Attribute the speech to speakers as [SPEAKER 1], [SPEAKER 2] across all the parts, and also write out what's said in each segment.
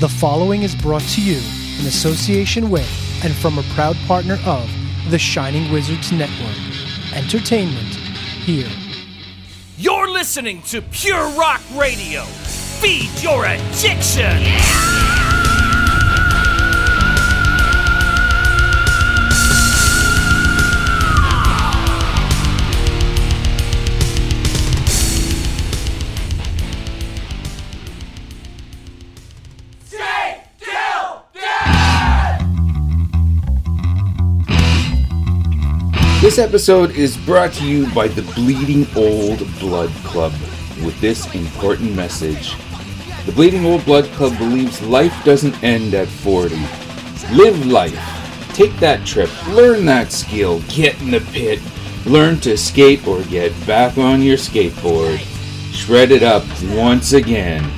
[SPEAKER 1] The following is brought to you in association with and from a proud partner of the Shining Wizards Network. Entertainment here.
[SPEAKER 2] You're listening to Pure Rock Radio. Feed your addiction.
[SPEAKER 3] This episode is brought to you by the Bleeding Old Blood Club with this important message. The Bleeding Old Blood Club believes life doesn't end at 40. Live life. Take that trip. Learn that skill. Get in the pit. Learn to skate or get back on your skateboard. Shred it up once again.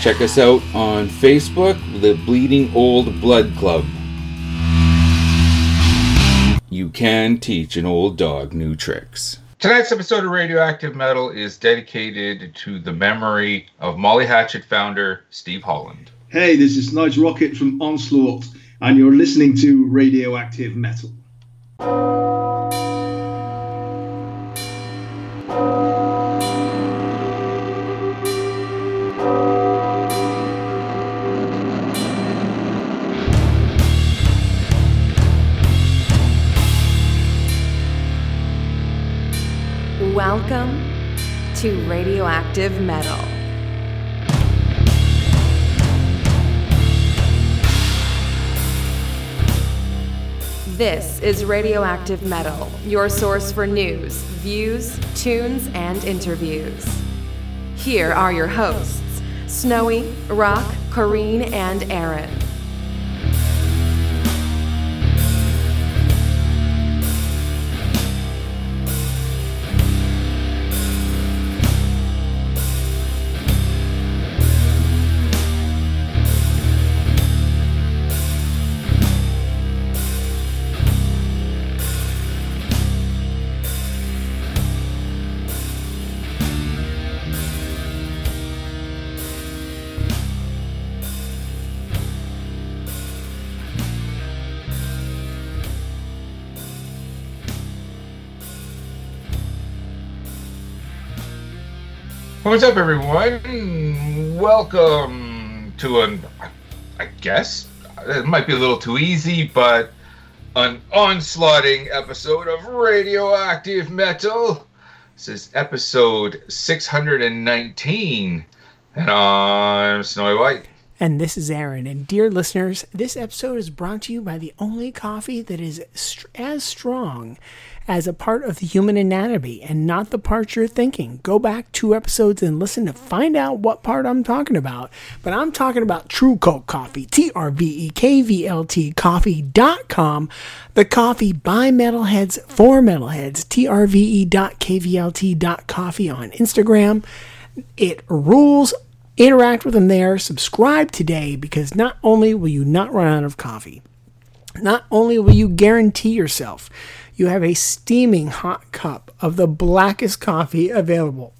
[SPEAKER 3] Check us out on Facebook, the Bleeding Old Blood Club. You can teach an old dog new tricks. Tonight's episode of Radioactive Metal is dedicated to the memory of Molly Hatchet founder Steve Holland.
[SPEAKER 4] Hey, this is Nigel Rockett from Onslaught, and you're listening to Radioactive Metal.
[SPEAKER 5] Welcome to Radioactive Metal. This is Radioactive Metal, your source for news, views, tunes, and interviews. Here are your hosts Snowy, Rock, Corrine, and Aaron.
[SPEAKER 3] What's up, everyone? Welcome to an, I guess, it might be a little too easy, but an onslaughting episode of Radioactive Metal. This is episode 619, and I'm Snowy White.
[SPEAKER 1] And this is Aaron. And dear listeners, this episode is brought to you by the only coffee that is as strong as a part of the human anatomy and not the part you're thinking. Go back two episodes and listen to find out what part I'm talking about. But I'm talking about Trve Kvlt Coffee, T R V E K V L T coffee.com. The coffee by metalheads for metalheads, T R V E dot K V L T dot coffee on Instagram. It rules interact with them there. Subscribe today because not only will you not run out of coffee, not only will you guarantee yourself you have a steaming hot cup of the blackest coffee available,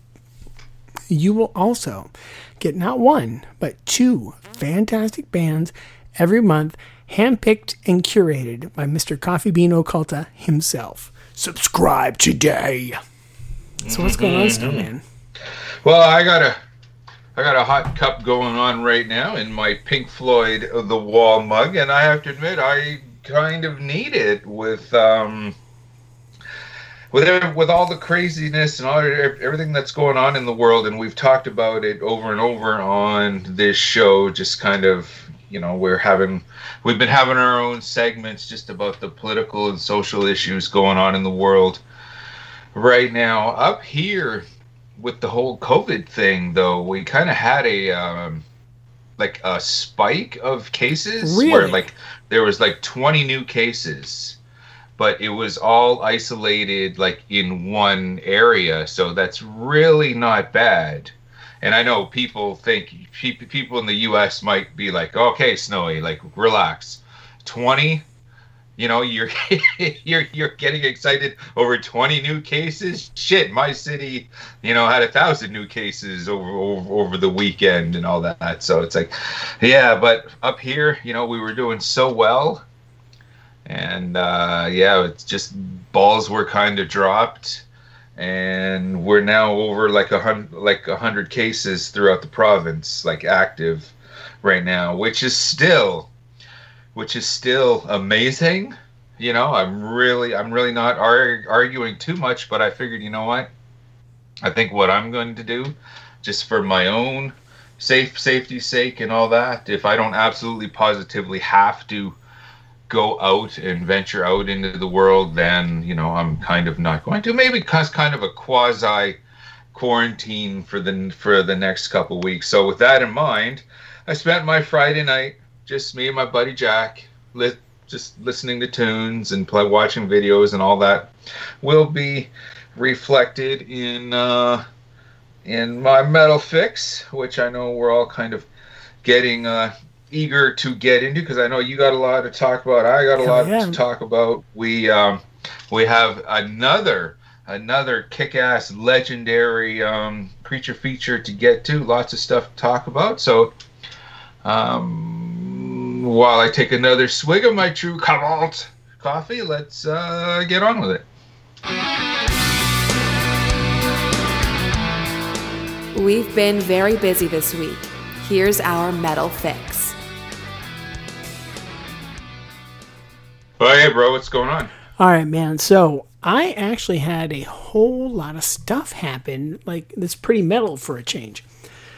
[SPEAKER 1] you will also get not one, but two fantastic bands every month, handpicked and curated by Mr. Coffee Bean Occulta himself. Subscribe today. So what's going on, Snowman?
[SPEAKER 3] Well, I got a I got a hot cup going on right now in my Pink Floyd of The Wall mug, and I have to admit I kind of need it with um with with all the craziness and all everything that's going on in the world, and we've talked about it over and over on this show. Just kind of you know we're having we've been having our own segments just about the political and social issues going on in the world right now. Up here with the whole COVID thing, though, we kind of had a um, like a spike of cases where like there was like 20 new cases, but it was all isolated like in one area, so that's really not bad. And I know people think people in the U.S. might be like, "Okay, Snowy, like relax." 20 you know you're you're you're getting excited over 20 new cases shit my city you know had a thousand new cases over, over over the weekend and all that so it's like yeah but up here you know we were doing so well and uh yeah it's just balls were kind of dropped and we're now over like a hundred like a hundred cases throughout the province like active right now which is still which is still amazing. You know, I'm really, I'm really not ar- arguing too much, but I figured, you know what? I think what I'm going to do, just for my own safe safety's sake and all that, if I don't absolutely positively have to go out and venture out into the world, then you know I'm kind of not going to. Maybe cause kind of a quasi quarantine for the for the next couple weeks. So with that in mind, I spent my Friday night just me and my buddy Jack, li- just listening to tunes and play, watching videos and all that, will be reflected in uh, in my metal fix, which I know we're all kind of getting uh, eager to get into because I know you got a lot to talk about. I got a
[SPEAKER 1] Hell
[SPEAKER 3] lot
[SPEAKER 1] yeah.
[SPEAKER 3] to talk about. We um, we have another another kick-ass legendary um, creature feature to get to. Lots of stuff to talk about. So um, while I take another swig of my Trve Kvlt coffee, let's uh, get on with it.
[SPEAKER 5] We've been very busy this week. Here's our metal fix.
[SPEAKER 3] Oh, hey, bro, what's going on?
[SPEAKER 1] All right, man. So I actually had a whole lot of stuff happen, like that's pretty metal for a change.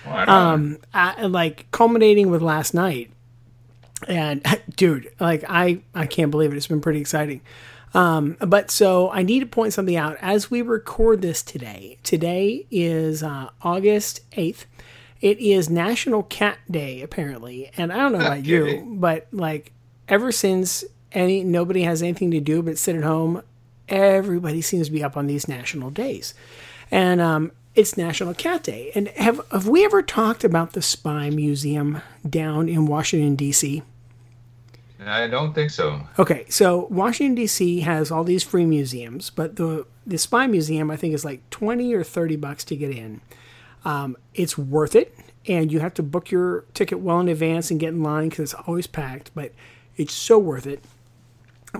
[SPEAKER 3] Well, I don't.
[SPEAKER 1] Um, I, like culminating with last night, and dude, like I I can't believe it. It's been pretty exciting. Um, but so I need to point something out as we record this today. Today is uh, August eighth. It is National Cat Day apparently, and I don't know about you, but like ever since any nobody has anything to do but sit at home, everybody seems to be up on these national days, and um, it's National Cat Day. And have have we ever talked about the Spy Museum down in Washington D.C.?
[SPEAKER 3] I don't think so.
[SPEAKER 1] Okay, so Washington D.C. has all these free museums, but the the Spy Museum I think is like twenty or thirty bucks to get in. Um, it's worth it, and you have to book your ticket well in advance and get in line because it's always packed. But it's so worth it.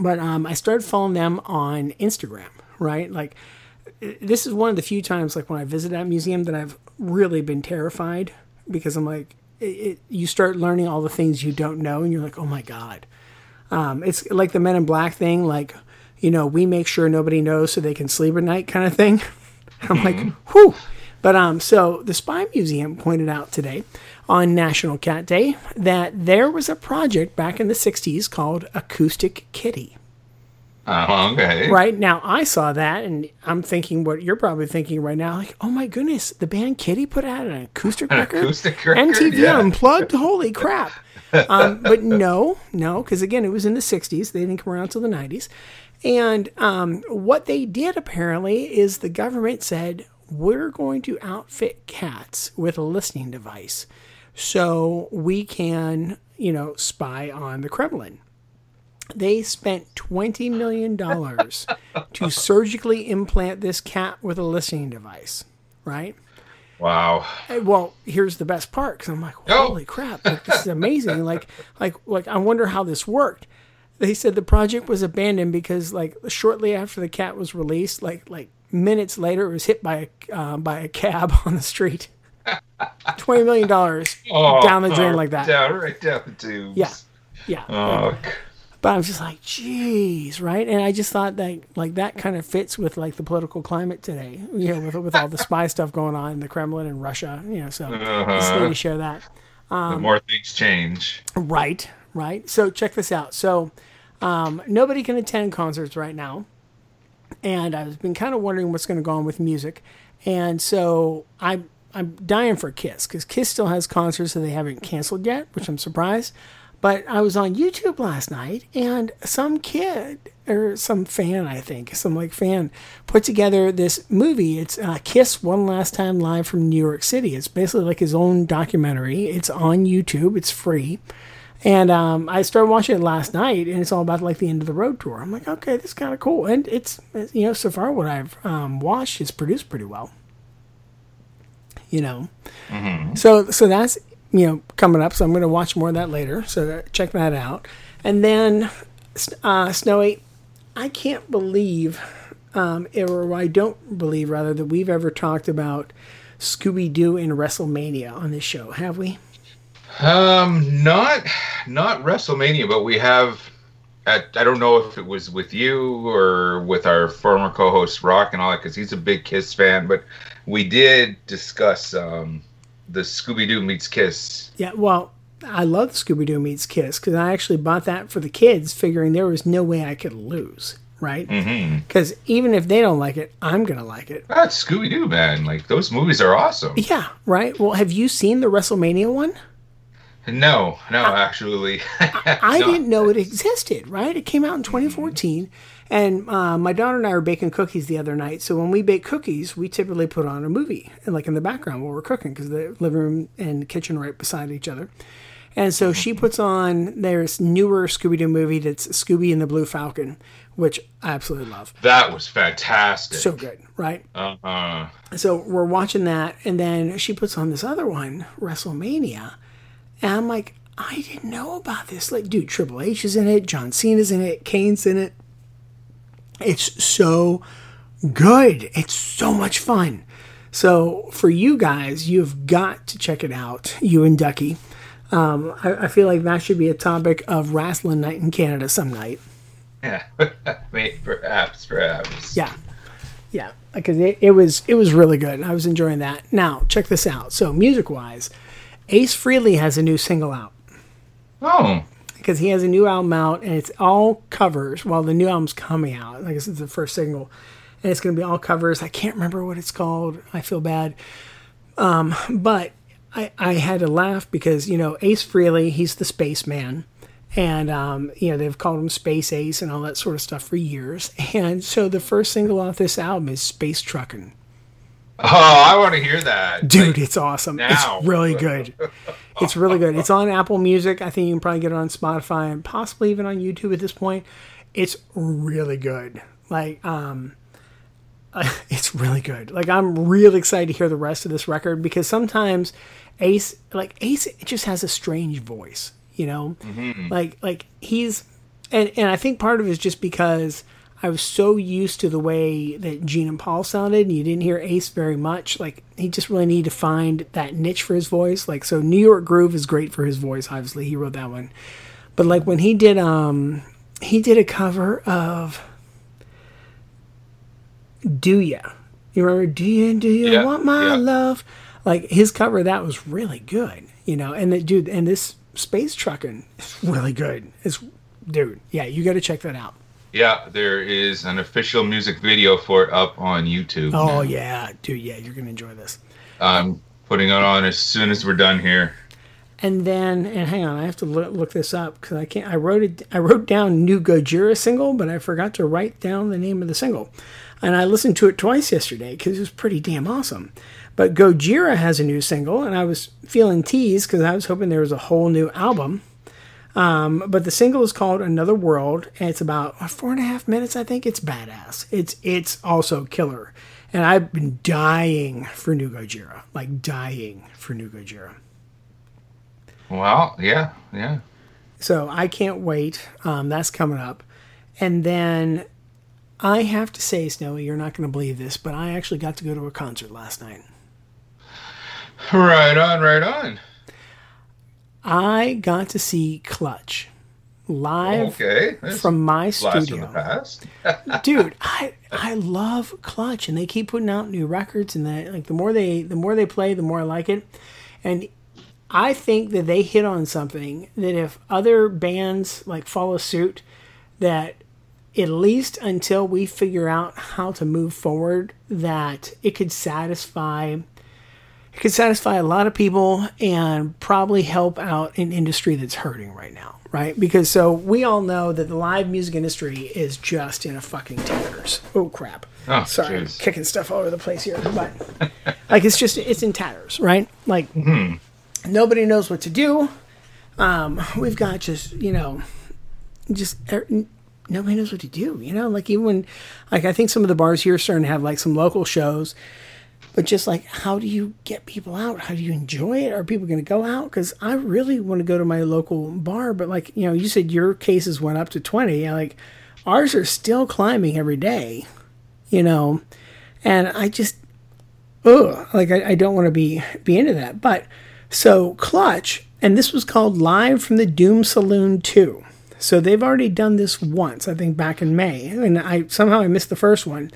[SPEAKER 1] But um, I started following them on Instagram, right? Like this is one of the few times like when I visit that museum that I've really been terrified because I'm like, it, it, you start learning all the things you don't know, and you're like, oh my god. Um, it's like the Men in Black thing, like, you know, we make sure nobody knows so they can sleep at night kind of thing. I'm like, whew. But um, so the Spy Museum pointed out today on National Cat Day that there was a project back in the 60s called Acoustic Kitty.
[SPEAKER 3] Uh, okay.
[SPEAKER 1] Right now, I saw that, and I'm thinking what you're probably thinking right now, like, oh my goodness, the band Kittie put out an acoustic
[SPEAKER 3] An
[SPEAKER 1] record,
[SPEAKER 3] acoustic record,
[SPEAKER 1] MTV
[SPEAKER 3] yeah.
[SPEAKER 1] Unplugged. Holy crap! um, but no, no, because again, it was in the '60s. They didn't come around until the '90s, and um, what they did apparently is the government said we're going to outfit cats with a listening device, so we can, you know, spy on the Kremlin they spent $20 million to surgically implant this cat with a listening device, right?
[SPEAKER 3] Wow.
[SPEAKER 1] And, Well, here's the best part because I'm like,
[SPEAKER 3] Oh.
[SPEAKER 1] holy crap, like, this is amazing. like, like, like, I wonder how this worked. They said the project was abandoned because, like, shortly after the cat was released, like, like minutes later, it was hit by a uh, by a cab on the street. Twenty million dollars
[SPEAKER 3] Oh,
[SPEAKER 1] down the drain like that.
[SPEAKER 3] Down, right down the tubes.
[SPEAKER 1] Yeah, yeah.
[SPEAKER 3] Oh,
[SPEAKER 1] But I was just like, jeez, right? And I just thought that like that kind of fits with like the political climate today, you know, with with all the spy stuff going on in the Kremlin and Russia, you know. So just need to share that.
[SPEAKER 3] the more things change.
[SPEAKER 1] Right, right. So check this out. So um, nobody can attend concerts right now, and I've been kind of wondering what's going to go on with music, and so I. I'm dying for Kiss because Kiss still has concerts that they haven't canceled yet, which I'm surprised. But I was on YouTube last night and some kid or some fan, I think, some like fan, put together this movie. It's uh, Kiss One Last Time Live from New York City. It's basically like his own documentary. It's on YouTube, it's free. And um, I started watching it last night, and it's all about like the end of the road tour. I'm like, okay, this is kind of cool, and it's you know so far what I've um, watched is produced pretty well. You know, so so that's you know coming up. So I'm going to watch more of that later. So check that out, and then uh, Snowy, I can't believe, um, or I don't believe rather that we've ever talked about Scooby Doo in WrestleMania on this show, have we?
[SPEAKER 3] Um, not not WrestleMania, but we have. At, I don't know if it was with you or with our former co-host Rock and all that, because he's a big Kiss fan. But we did discuss um, the Scooby Doo meets Kiss.
[SPEAKER 1] Yeah, well, I love Scooby Doo meets Kiss because I actually bought that for the kids, figuring there was no way I could lose, right? Because even if they don't like it, I'm gonna like it.
[SPEAKER 3] That's Scooby Doo, man. Like those movies are awesome.
[SPEAKER 1] Yeah, right. Well, have you seen the WrestleMania one?
[SPEAKER 3] No, no, actually,
[SPEAKER 1] I
[SPEAKER 3] No.
[SPEAKER 1] didn't know it existed, right? It came out in 2014. And uh, my daughter and I were baking cookies the other night. So when we bake cookies, we typically put on a movie, and like in the background while we're cooking, because the living room and kitchen are right beside each other. And so she puts on there's newer Scooby Doo movie that's Scooby and the Blue Falcon, which I absolutely love.
[SPEAKER 3] That was fantastic.
[SPEAKER 1] So good, right?
[SPEAKER 3] uh, huh.
[SPEAKER 1] So we're watching that, and then she puts on this other one, WrestleMania, and I'm like, I didn't know about this. Like, dude, Triple H is in it, John Cena's in it, Kane's in it. It's so good. It's so much fun. So for you guys, you've got to check it out. You and Ducky. Um, I, I feel like that should be a topic of wrestling night in Canada some night.
[SPEAKER 3] yeah, Maybe, perhaps, perhaps.
[SPEAKER 1] Yeah, yeah, because it, it was it was really good. I was enjoying that. Now check this out. So music wise, Ace Frehley has a new single out
[SPEAKER 3] Oh,
[SPEAKER 1] because he has a new album out and it's all covers. Well, the new album's coming out. I guess it's the first single, and it's going to be all covers. I can't remember what it's called. I feel bad, um, but I I had to laugh because you know Ace Frehley, he's the spaceman. And um, you know they've called him Space Ace and all that sort of stuff for years. And so the first single off this album is Space Truckin'.
[SPEAKER 3] Oh, I want to hear that,
[SPEAKER 1] Dude,
[SPEAKER 3] Like,
[SPEAKER 1] it's awesome.
[SPEAKER 3] now.
[SPEAKER 1] It's really good. It's really good. It's on Apple Music. I think you can probably get it on Spotify and possibly even on YouTube at this point. It's really good. Like, um, it's really good. Like, I'm really excited to hear the rest of this record because sometimes Ace, like Ace, just has a strange voice. You know, like like he's, and and I think part of it is just because I was so used to the way that Gene and Paul sounded, and you didn't hear Ace very much. Like he just really needed to find that niche for his voice. Like so, New York Groove is great for his voice. Obviously, he wrote that one. But like when he did, um, he did a cover of "Do Ya." You remember "Do Ya Do Ya
[SPEAKER 3] Yeah,
[SPEAKER 1] Want My
[SPEAKER 3] yeah.
[SPEAKER 1] Love"? Like his cover of that was really good. You know, and the dude and this space trucking is really good. It's dude, yeah, you got to check that out.
[SPEAKER 3] Yeah, there is an official music video for it up on YouTube.
[SPEAKER 1] Oh
[SPEAKER 3] now.
[SPEAKER 1] yeah, dude, yeah, you're gonna enjoy this.
[SPEAKER 3] I'm putting it on as soon as we're done here.
[SPEAKER 1] And then, and hang on, I have to look, look this up because I can't. I wrote it. I wrote down new Gojira single, but I forgot to write down the name of the single. And I listened to it twice yesterday because it was pretty damn awesome. But Gojira has a new single, and I was feeling teased because I was hoping there was a whole new album. Um, but the single is called Another World, and it's about four and a half minutes. I think it's badass. It's it's also killer, and I've been dying for new Gojira, like dying for new Gojira.
[SPEAKER 3] Well, yeah, yeah.
[SPEAKER 1] So I can't wait. Um, that's coming up. And then I have to say, Snowy, you're not going to believe this, but I actually got to go to a concert last night.
[SPEAKER 3] Right on, right on.
[SPEAKER 1] I got to see Clutch live
[SPEAKER 3] Okay.
[SPEAKER 1] From my
[SPEAKER 3] blast from the
[SPEAKER 1] studio. Dude, I I love Clutch and they keep putting out new records and that like the more they the more they play, the more I like it. And I think that they hit on something that if other bands like follow suit that at least until we figure out how to move forward that it could satisfy it could satisfy a lot of people and probably help out an industry that's hurting right now, right? Because so we all know that the live music industry is just in a fucking tatters. Oh crap!
[SPEAKER 3] Oh,
[SPEAKER 1] Sorry, I'm kicking stuff all over the place here, but like it's just it's in tatters, right? Like nobody knows what to do. Um, we've got just you know, just er, nobody knows what to do. You know, like even when, like I think some of the bars here are starting to have like some local shows, but just like how do you get people out? How do you enjoy it? Are people going to go out? Because I really want to go to my local bar, but like you know, you said your cases went up to twenty. Like ours are still climbing every day. You know, and I just ugh, like I, I don't want to be be into that. But so Clutch, and this was called Live from the Doom Saloon 2. So they've already done this once, I think back in May, and I somehow I missed the first one.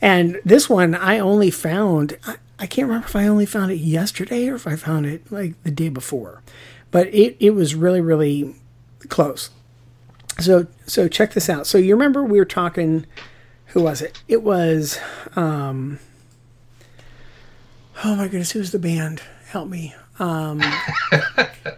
[SPEAKER 1] And this one I only found I, I can't remember if I only found it yesterday or if I found it like the day before. But it, it was really, really close. So so check this out. So you remember we were talking who was it? It was um Oh my goodness, who's the band? Help me. Um,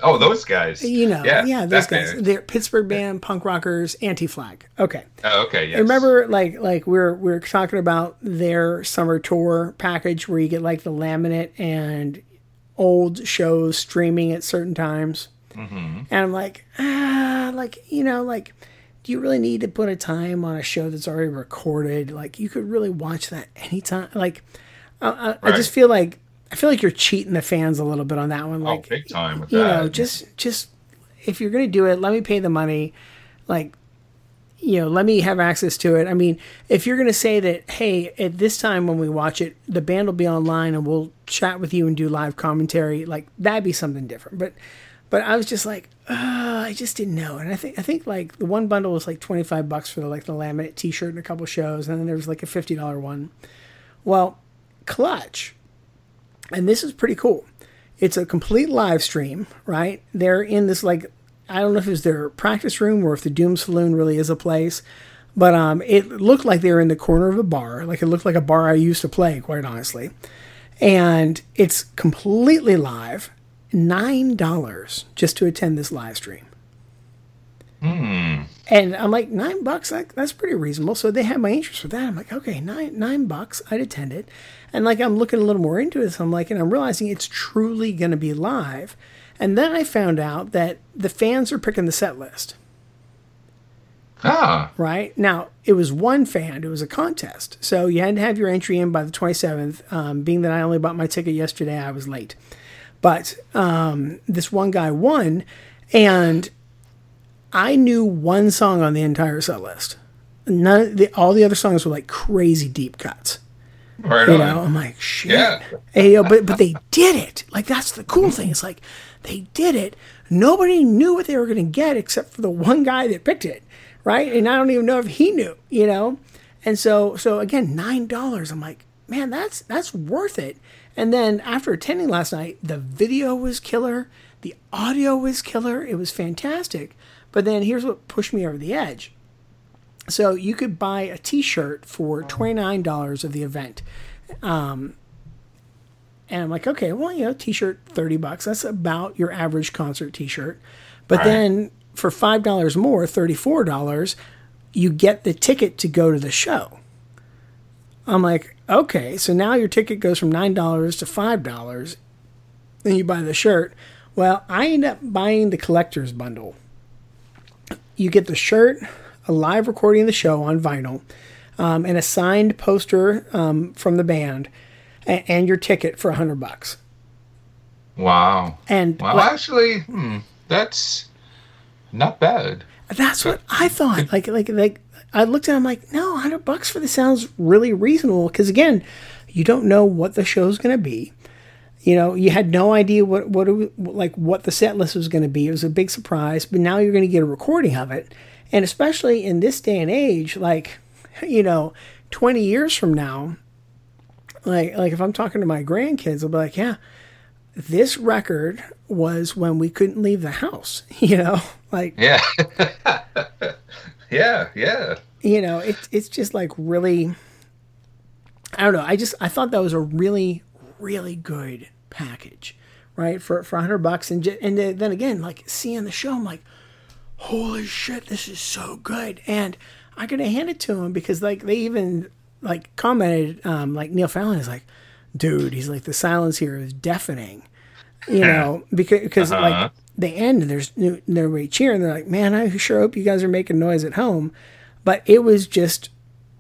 [SPEAKER 3] Oh, those guys.
[SPEAKER 1] you know, yeah, yeah
[SPEAKER 3] those
[SPEAKER 1] guys. They're Pittsburgh band, punk rockers, anti-flag. Okay.
[SPEAKER 3] Oh, okay, yes.
[SPEAKER 1] Remember like like we're we're talking about their summer tour package where you get like the laminate and old shows streaming at certain times. And I'm like, ah, like you know, like, do you really need to put a time on a show that's already recorded? Like, you could really watch that anytime. Like, I, I, I just feel like I feel like you're cheating the fans a little bit on that one.
[SPEAKER 3] Oh,
[SPEAKER 1] Like,
[SPEAKER 3] big time with
[SPEAKER 1] you
[SPEAKER 3] that.
[SPEAKER 1] know, just just if you're gonna do it, let me pay the money. Like, you know, let me have access to it. I mean, if you're gonna say that, hey, at this time when we watch it, the band will be online and we'll chat with you and do live commentary, like that'd be something different. But but I was just like, uh, I just didn't know. And I think I think like the one bundle was like twenty five bucks for the like the laminate T shirt and a couple shows, and then there was like a fifty dollar one. Well, Clutch, and this is pretty cool. It's a complete live stream, right? They're in this like I don't know if it's their practice room or if the Doom Saloon really is a place, but um, it looked like they were in the corner of a bar. Like it looked like a bar I used to play, quite honestly. And it's completely live, nine dollars just to attend this live stream. And I'm like, nine bucks, that, that's pretty reasonable. So they had my interest with that. I'm like, okay, nine nine bucks, I'd attend it. And like I'm looking a little more into it, so I'm like, and I'm realizing it's truly gonna be live. And then I found out that the fans are picking the set list.
[SPEAKER 3] ah,
[SPEAKER 1] Right now, it was one fan. It was a contest, so you had to have your entry in by the 27th. Um, being that I only bought my ticket yesterday, I was late. But um, this one guy won, and I knew one song on the entire set list. None, of the, all the other songs were like crazy deep cuts.
[SPEAKER 3] right
[SPEAKER 1] You
[SPEAKER 3] on.
[SPEAKER 1] know, I'm like, shit.
[SPEAKER 3] Yeah.
[SPEAKER 1] Hey, yo, but but they did it. Like that's the cool thing. It's like they did it. Nobody knew what they were going to get except for the one guy that picked it, right? And I don't even know if he knew. You know, and so so again, nine dollars. I'm like, man, that's that's worth it. And then after attending last night, the video was killer. The audio was killer. It was fantastic. But then here's what pushed me over the edge. So you could buy a T-shirt for twenty nine dollars of the event, um, and I'm like, okay, well, you know, T-shirt thirty bucks. That's about your average concert T-shirt. But then for five dollars more, thirty four dollars, you get the ticket to go to the show. I'm like, okay, so now your ticket goes from nine dollars to five dollars, and you buy the shirt. Well, I end up buying the collector's bundle. You get the shirt, a live recording of the show on vinyl, um, and a signed poster um, from the band, and, and your ticket for a hundred bucks.
[SPEAKER 3] Wow.
[SPEAKER 1] And
[SPEAKER 3] Well,
[SPEAKER 1] like,
[SPEAKER 3] actually, hmm, that's not bad.
[SPEAKER 1] that's what I thought. Like, like, like, I looked at. it, I'm like, no, hundred bucks for this sounds really reasonable. Because again, you don't know what the show's going to be. You know, you had no idea what what like what the set list was going to be. It was a big surprise, but now you're going to get a recording of it. And especially in this day and age, like, you know, 20 years from now, like like if I'm talking to my grandkids, I'll be like, yeah, this record was when we couldn't leave the house. You know, like
[SPEAKER 3] Yeah. yeah, yeah.
[SPEAKER 1] you know, it's it's just like really. I don't know. I just I thought that was a really really good package, right? For for hundred bucks, and and then again, like seeing the show, I'm like, holy shit, this is so good, and I gotta hand it to him because like they even like commented, um, like Neil Fallon is like, dude, he's like the silence here is deafening, you know, because because like they end and there's everybody cheering. They're like, man, I sure hope you guys are making noise at home. But it was just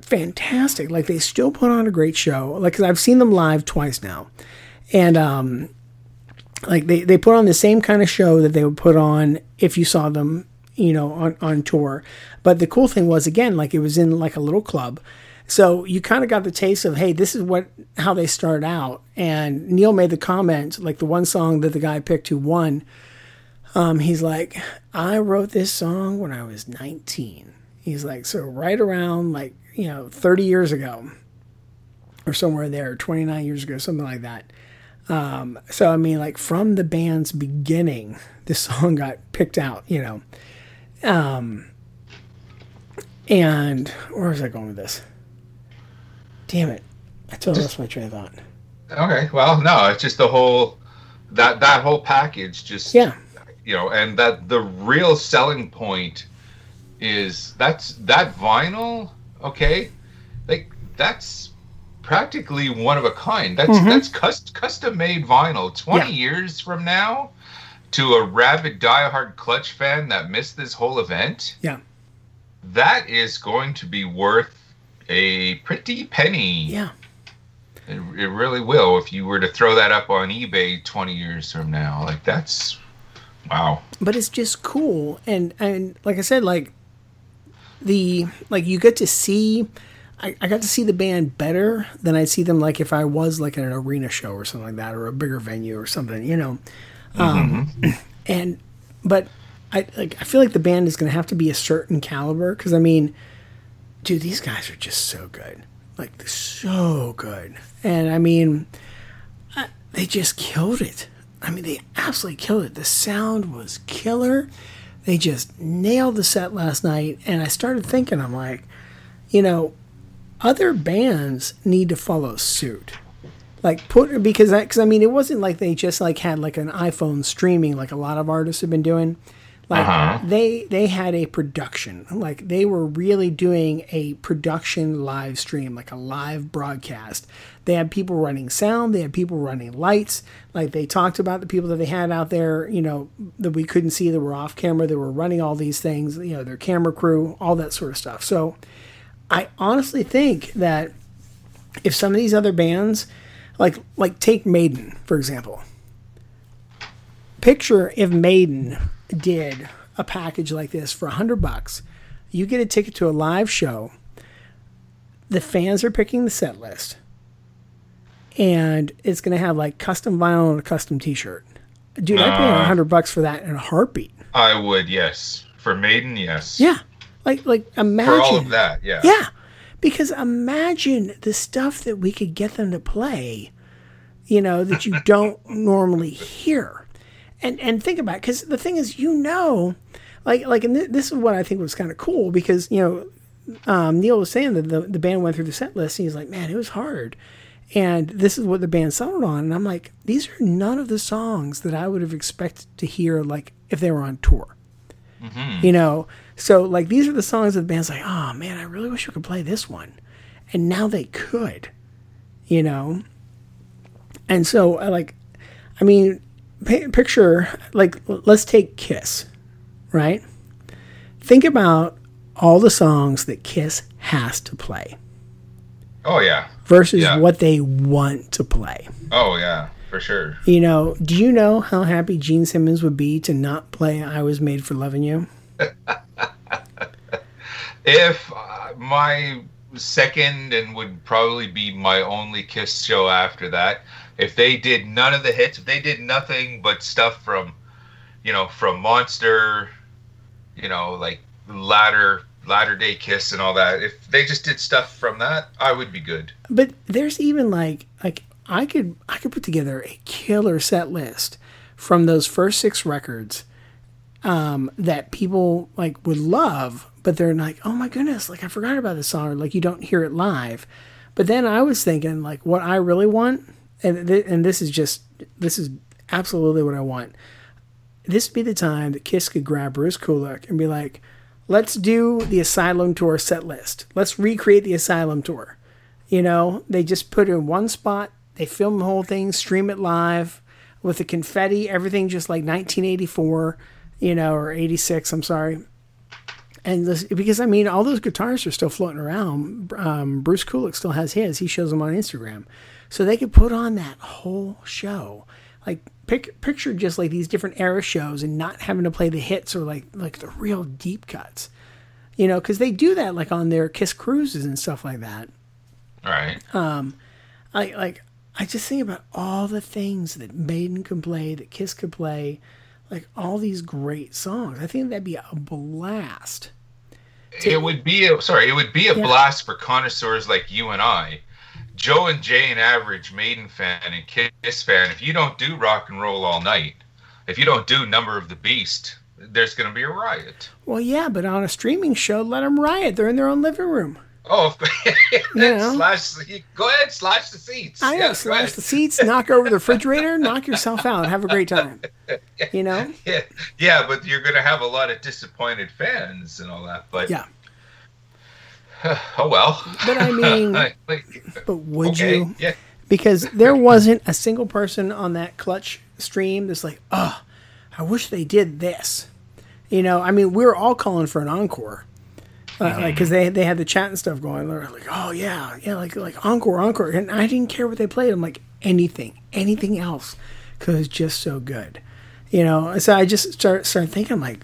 [SPEAKER 1] fantastic. Like they still put on a great show. Like cause I've seen them live twice now, and um, like they they put on the same kind of show that they would put on if you saw them, you know, on on tour. But the cool thing was again, like it was in like a little club. So you kind of got the taste of, hey, this is what how they started out. And Neil made the comment, like the one song that the guy picked who won. Um, he's like, I wrote this song when I was 19. He's like, so right around like you know 30 years ago, or somewhere there, 29 years ago, something like that. Um, so I mean, like from the band's beginning, this song got picked out. You know, um, and where was I going with this? Damn it. I totally lost my train of thought.
[SPEAKER 3] Okay, well, no, it's just the whole that that whole package just
[SPEAKER 1] Yeah.
[SPEAKER 3] you know, and that the real selling point is that's that vinyl, okay? Like that's practically one of a kind. That's that's cus- custom made vinyl. 20
[SPEAKER 1] Mm-hmm. Yeah.
[SPEAKER 3] years from now to a rabid diehard clutch fan that missed this whole event,
[SPEAKER 1] Yeah.
[SPEAKER 3] that is going to be worth a pretty penny.
[SPEAKER 1] Yeah.
[SPEAKER 3] It, it really will if you were to throw that up on eBay 20 years from now. Like that's wow.
[SPEAKER 1] But it's just cool. And, and like I said, like the, like you get to see, I, I got to see the band better than I'd see them like if I was like at an arena show or something like that or a bigger venue or something, you know. Um, and, but I like, I feel like the band is going to have to be a certain caliber because I mean, dude, these guys are just so good. Like, so good. And I mean, I- they just killed it. I mean, they absolutely killed it. The sound was killer. They just nailed the set last night. And I started thinking, I'm like, you know, other bands need to follow suit. Like put because I, cause I mean it wasn't like they just like had like an iPhone streaming like a lot of artists have been doing. Like
[SPEAKER 3] Uh-huh.
[SPEAKER 1] they they had a production. Like they were really doing a production live stream, like a live broadcast. They had people running sound, they had people running lights. Like they talked about the people that they had out there, you know, that we couldn't see that were off camera, that were running all these things, you know, their camera crew, all that sort of stuff. So I honestly think that if some of these other bands, like like take Maiden for example, picture if Maiden did a package like this for a hundred bucks, you get a ticket to a live show. The fans are picking the set list, and it's going to have like custom vinyl and a custom T-shirt. Dude, I'd pay a
[SPEAKER 3] Uh.
[SPEAKER 1] hundred bucks for that in a heartbeat.
[SPEAKER 3] I would, yes. For Maiden, yes.
[SPEAKER 1] Yeah, like like imagine
[SPEAKER 3] For all of that, yeah.
[SPEAKER 1] Yeah. Because imagine the stuff that we could get them to play, you know, that you don't normally hear. And and think about because the thing is, you know, like like, and th- this is what I think was kind of cool because you know, um, Neil was saying that the the band went through the set list, and he's like, man, it was hard. And this is what the band sounded on, and I'm like, these are none of the songs that I would have expected to hear, like if they were on tour. Mm-hmm. You know? So like these are the songs that the band's like oh man i really wish we could play this one. And now they could you know? And so I like i mean picture like let's take kiss right? Think about all the songs that kiss has to play.
[SPEAKER 3] Oh yeah.
[SPEAKER 1] Versus
[SPEAKER 3] Yeah.
[SPEAKER 1] what they want to play
[SPEAKER 3] Oh yeah. For sure.
[SPEAKER 1] you know do you know how happy gene simmons would be to not play i was made for loving you
[SPEAKER 3] If uh, my second and would probably be my only Kiss show after that, if they did none of the hits, if they did nothing but stuff from, you know, from Monster, you know, like latter latter day Kiss and all that, if they just did stuff from that, I would be good.
[SPEAKER 1] But there's even like like I could I could put together a killer set list from those first six records um, that people like would love, but they're like, oh my goodness, like I forgot about this song, or like you don't hear it live. But then I was thinking like what I really want, and th- and this is just this is absolutely what I want. This would be the time that Kiss could grab Bruce Kulick and be like, let's do the Asylum tour set list. Let's recreate the Asylum tour. You know, they just put it in one spot. They film the whole thing, stream it live. with the confetti, everything just like 1984, you know, or 86. I'm sorry. And this, because I mean, all those guitars are still floating around. Um, Bruce Kulick still has his. He shows them on Instagram, so they could put on that whole show. Like pic, picture just like these different era shows and not having to play the hits or like like the real deep cuts, you know, because they do that like on their Kiss cruises and stuff like that.
[SPEAKER 3] All right.
[SPEAKER 1] Um, I like I just think about all the things that Maiden could play, that Kiss could play, like all these great songs. I think that'd be a blast.
[SPEAKER 3] it would be a, sorry, it would be a blast for connoisseurs like you and I. Joe and Jane, average Maiden fan and Kiss fan. If you don't do rock and roll all night, if you don't do Number of the Beast, there's going to be a riot.
[SPEAKER 1] Well, yeah, but on a streaming show, let them riot. They're in their own living room.
[SPEAKER 3] Oh,
[SPEAKER 1] know.
[SPEAKER 3] slash! Go ahead, slash the seats.
[SPEAKER 1] I know,
[SPEAKER 3] Yeah,
[SPEAKER 1] slash the seats, knock over the refrigerator, knock yourself out, have a great time. You know?
[SPEAKER 3] Yeah, yeah, but you're going to have a lot of disappointed fans and all that. But
[SPEAKER 1] Yeah.
[SPEAKER 3] oh well.
[SPEAKER 1] But I mean, but would
[SPEAKER 3] okay,
[SPEAKER 1] you?
[SPEAKER 3] yeah.
[SPEAKER 1] because there wasn't a single person on that clutch stream that's like, oh, I wish they did this. You know, I mean, we were all calling for an encore. Uh, like, because they they had the chat and stuff going. They're like, oh yeah, yeah, like like encore, encore, and I didn't care what they played. I'm like anything, anything else, because it's just so good, you know. So I just start started thinking like,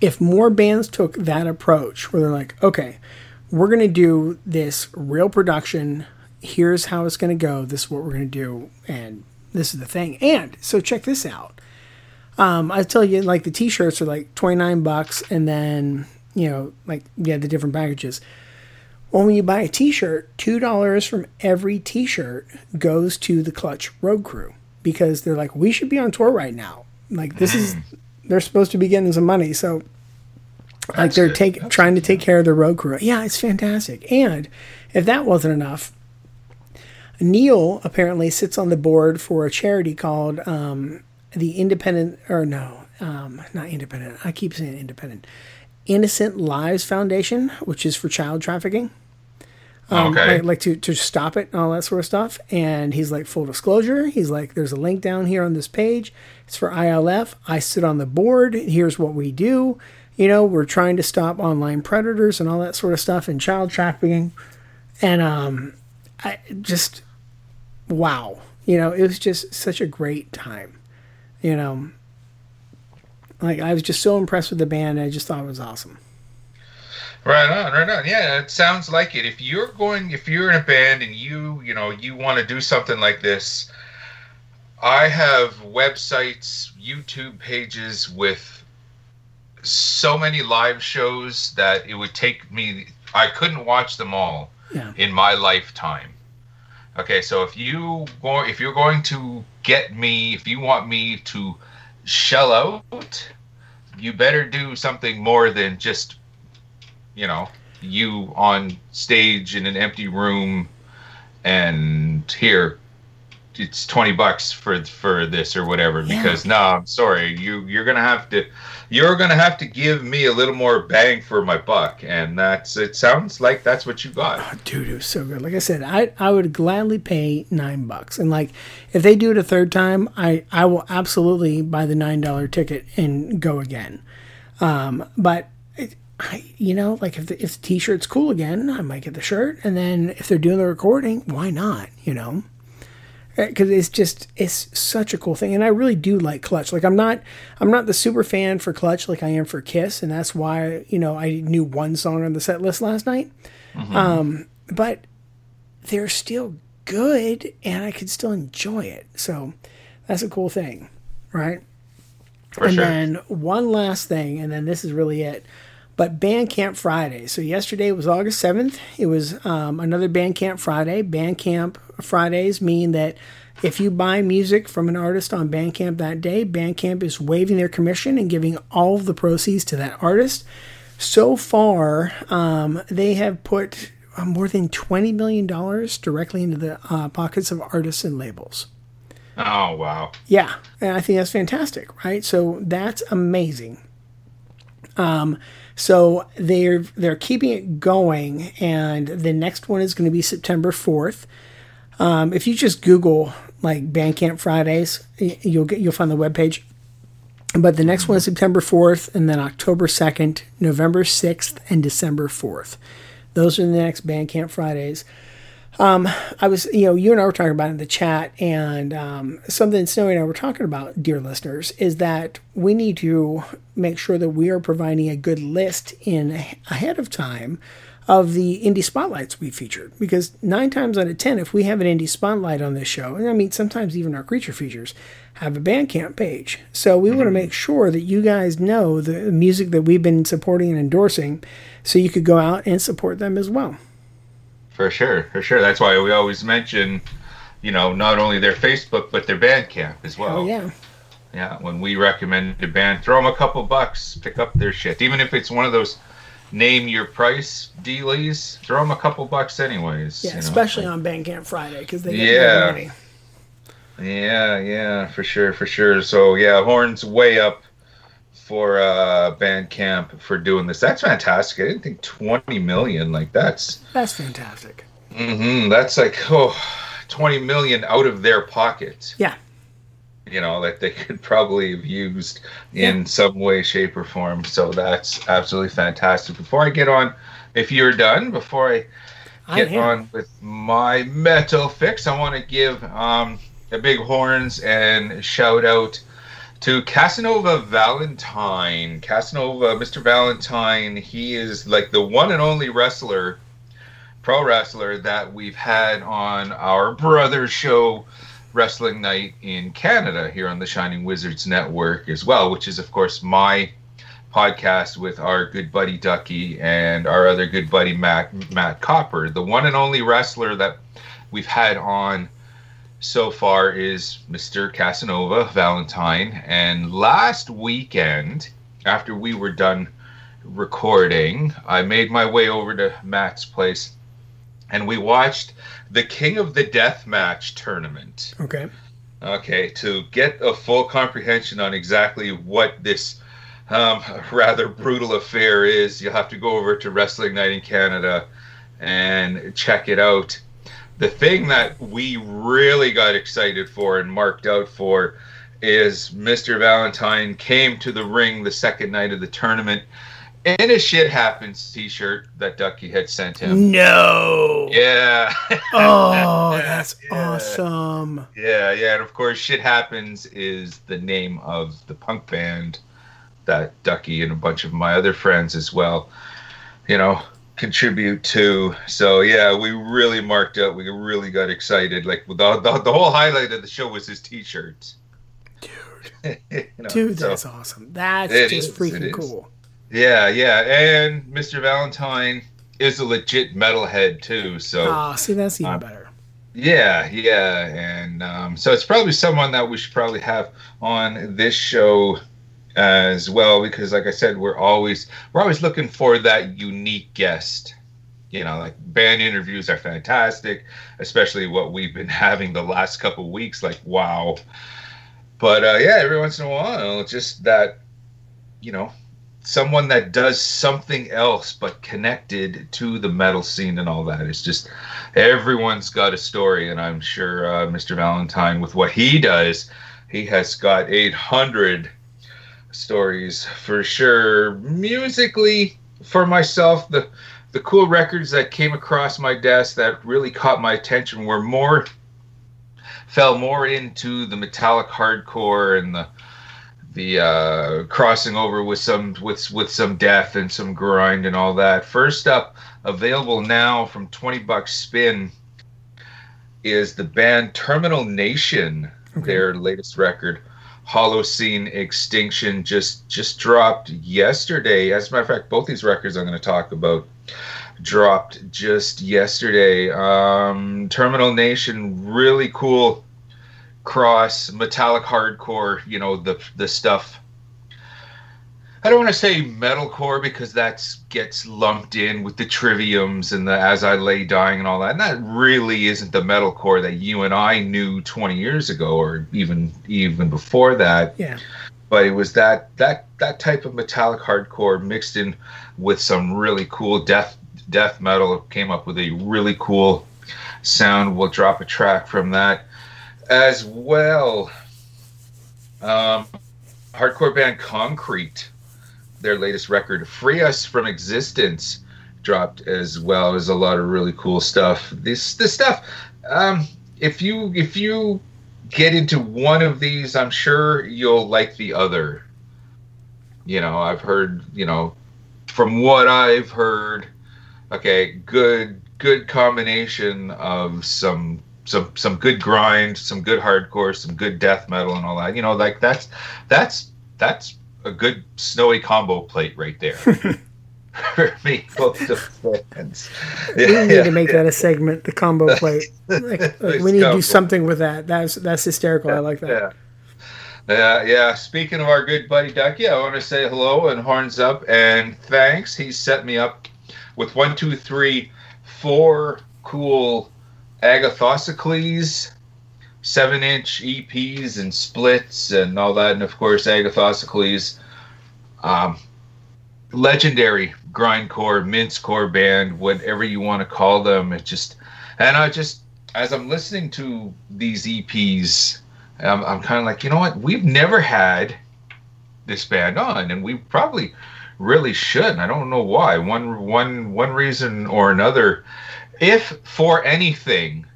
[SPEAKER 1] if more bands took that approach, where they're like, okay, we're gonna do this real production. Here's how it's gonna go. This is what we're gonna do, and this is the thing. And so check this out. Um, I tell you, like the T-shirts are like twenty nine bucks, and then you know, like yeah, the different packages. Well, when you buy a T-shirt, two dollars from every T-shirt goes to the Clutch Road Crew because they're like, we should be on tour right now. Like this is, they're supposed to be getting some money, so like they're take trying to take care of the road crew. Yeah, it's fantastic. And if that wasn't enough, Neil apparently sits on the board for a charity called um, the Independent, or no, um, not Independent. I keep saying Independent. Innocent Lives Foundation, which is for child trafficking. Um,
[SPEAKER 3] Okay.
[SPEAKER 1] like, like to, to stop it and all that sort of stuff. And he's like, full disclosure. He's like, there's a link down here on this page. It's for ILF. I sit on the board. Here's what we do. You know, we're trying to stop online predators and all that sort of stuff and child trafficking. And um, I just, wow. You know, it was just such a great time. You know, like I was just so impressed with the band. I just thought it was awesome.
[SPEAKER 3] Right on, right on. Yeah, it sounds like it. If you're going, if you're in a band and you, you know, you want to do something like this, I have websites, YouTube pages with so many live shows that it would take me. I couldn't watch them all
[SPEAKER 1] Yeah.
[SPEAKER 3] in my lifetime. Okay, so if you go, if you're going to get me, if you want me to shell out, you better do something more than just, you know, you on stage in an empty room, and here, it's twenty bucks for for this or whatever.
[SPEAKER 1] Yeah.
[SPEAKER 3] Because no, I'm sorry, you you're gonna have to, you're gonna have to give me a little more bang for my buck, and that's it. Sounds like that's what you got.
[SPEAKER 1] dude, it was so good. Like I said, I I would gladly pay nine bucks, and like if they do it a third time, I I will absolutely buy the nine dollar ticket and go again. Um, but it, I, you know, like if the if the t-shirt's cool again, I might get the shirt, and then if they're doing the recording, why not? You know. Because it's just it's such a cool thing, and I really do like Clutch. Like I'm not I'm not the super fan for Clutch like I am for Kiss, and that's why you know I knew one song on the set list last night Um but they're still good and I could still enjoy it. So that's a cool thing, right?
[SPEAKER 3] For
[SPEAKER 1] and
[SPEAKER 3] sure.
[SPEAKER 1] then one last thing, and then this is really it. But Bandcamp Friday. So yesterday was August 7th. It was um, another Bandcamp Friday. Bandcamp Fridays mean that if you buy music from an artist on Bandcamp that day, Bandcamp is waiving their commission and giving all of the proceeds to that artist. So far, um, they have put uh, more than $20 million directly into the uh, pockets of artists and labels.
[SPEAKER 3] Oh wow.
[SPEAKER 1] Yeah, and I think that's fantastic, right? So that's amazing. Um, so they're they're keeping it going, and the next one is going to be September fourth. Um, if you just Google like Bandcamp Fridays. You'll get you'll find the webpage. But the next one is September 4th, and then October 2nd, November 6th, and December 4th. Those are the next Bandcamp Fridays. Um, I was, you know, you and I were talking about it in the chat, and um, something Snowy and I were talking about, dear listeners, is that we need to make sure that we are providing a good list in ahead of time of the indie spotlights we featured. Because nine times out of ten, if we have an indie spotlight on this show, and I mean sometimes even our creature features have a Bandcamp page, so we want to make sure that you guys know the music that we've been supporting and endorsing, so you could go out and support them as well.
[SPEAKER 3] For sure, for sure. That's why we always mention, you know, not only their Facebook but their Bandcamp as well.
[SPEAKER 1] Oh yeah.
[SPEAKER 3] Yeah, when we recommend a band, throw them a couple bucks, pick up their shit. Even if it's one of those name your price dealies, throw them a couple bucks anyways.
[SPEAKER 1] Yeah,
[SPEAKER 3] you know.
[SPEAKER 1] especially on Bandcamp Friday because they get
[SPEAKER 3] Yeah.
[SPEAKER 1] money.
[SPEAKER 3] Yeah, yeah, for sure, for sure. So yeah, horns way up for uh Bandcamp for doing this. That's fantastic. I didn't think 20 million like that's
[SPEAKER 1] That's fantastic.
[SPEAKER 3] hmm that's like oh 20 million out of their pockets.
[SPEAKER 1] Yeah.
[SPEAKER 3] You know, that they could probably have used in
[SPEAKER 1] Yeah.
[SPEAKER 3] some way, shape, or form. So that's absolutely fantastic. Before I get on, if you're done, before I get on with my metal fix, I want to give um, a big horns and shout out to Casanova Valentine. Casanova, Mr. Valentine, he is like the one and only wrestler, pro wrestler that we've had on our brother show, Wrestling Night in Canada, here on the Shining Wizards Network as well, which is, of course, my podcast with our good buddy Ducky and our other good buddy Matt Matt Copper. The one and only wrestler that we've had on so far is Mr. Casanova Valentine. And last weekend, after we were done recording, I made my way over to Matt's place and we watched the King of the Death Match tournament.
[SPEAKER 1] Okay.
[SPEAKER 3] Okay, to get a full comprehension on exactly what this um, rather brutal affair is, you'll have to go over to Wrestling Night in Canada and check it out. The thing that we really got excited for and marked out for is Mr. Valentine came to the ring the second night of the tournament in a shit happens t-shirt that Ducky had sent him.
[SPEAKER 1] No.
[SPEAKER 3] Yeah.
[SPEAKER 1] Oh, that's
[SPEAKER 3] Yeah.
[SPEAKER 1] awesome.
[SPEAKER 3] Yeah, yeah, and of course, Shit Happens is the name of the punk band that Ducky and a bunch of my other friends as well, you know, contribute to. So yeah, we really marked up. We really got excited. Like the the, the whole highlight of the show was his T-shirts. Dude,
[SPEAKER 1] Dude, that's awesome. That's just
[SPEAKER 3] is,
[SPEAKER 1] freaking cool.
[SPEAKER 3] yeah, yeah, and Mr. Valentine is a legit metalhead too. So
[SPEAKER 1] Ah, see, that's even
[SPEAKER 3] Uh,
[SPEAKER 1] better.
[SPEAKER 3] Yeah, yeah, and um, so it's probably someone that we should probably have on this show as well because, like I said, we're always we're always looking for that unique guest. You know, like band interviews are fantastic, especially what we've been having the last couple weeks. Like, wow! But uh, yeah, every once in a while, just that, you know, someone that does something else but connected to the metal scene and all that. It's just everyone's got a story, and I'm sure uh, Mr. Valentine, with what he does, he has got 800 stories for sure. Musically, for myself, the the cool records that came across my desk that really caught my attention were more fell more into the metallic hardcore and the the uh, crossing over with some with with some death and some grind and all that. First up, available now from twenty bucks spin, is the band Terminal Nation. Their latest record, Holocene Extinction, just just dropped yesterday. As a matter of fact, both these records I'm going to talk about dropped just yesterday. Um, Terminal Nation, really cool cross metallic hardcore you know the the stuff i don't want to say metalcore because that gets lumped in with the triviums and the as i lay dying and all that and that really isn't the metalcore that you and i knew 20 years ago or even even before that
[SPEAKER 1] Yeah.
[SPEAKER 3] but it was that that that type of metallic hardcore mixed in with some really cool death death metal came up with a really cool sound we'll drop a track from that as well. Um, hardcore band Concrete, their latest record, "Free Us from Existence," dropped as well as a lot of really cool stuff. This this stuff. Um, if you if you get into one of these, I'm sure you'll like the other. You know, I've heard, you know, from what I've heard, okay, good good combination of some some some good grind, some good hardcore, some good death metal and all that. You know, like that's that's that's a good snowy combo plate right there. for me, both the fans.
[SPEAKER 1] we need to make that a segment, the combo plate. Like, uh, like we need to do something with that. That's that's hysterical. I like that.
[SPEAKER 3] Yeah. Yeah, yeah. Speaking of our good buddy Ducky, I want to say hello and horns up and thanks. He set me up with one, two, three, four cool Agathocles seven inch EPs and splits and all that, and of course Agathocles, um, legendary grindcore, mincecore band, whatever you want to call them. It just, and I just, as I'm listening to these EPs, I'm, I'm kind of like, you know what? We've never had this band on, and we probably really should. I don't know why. One, one, one reason or another. If for anything,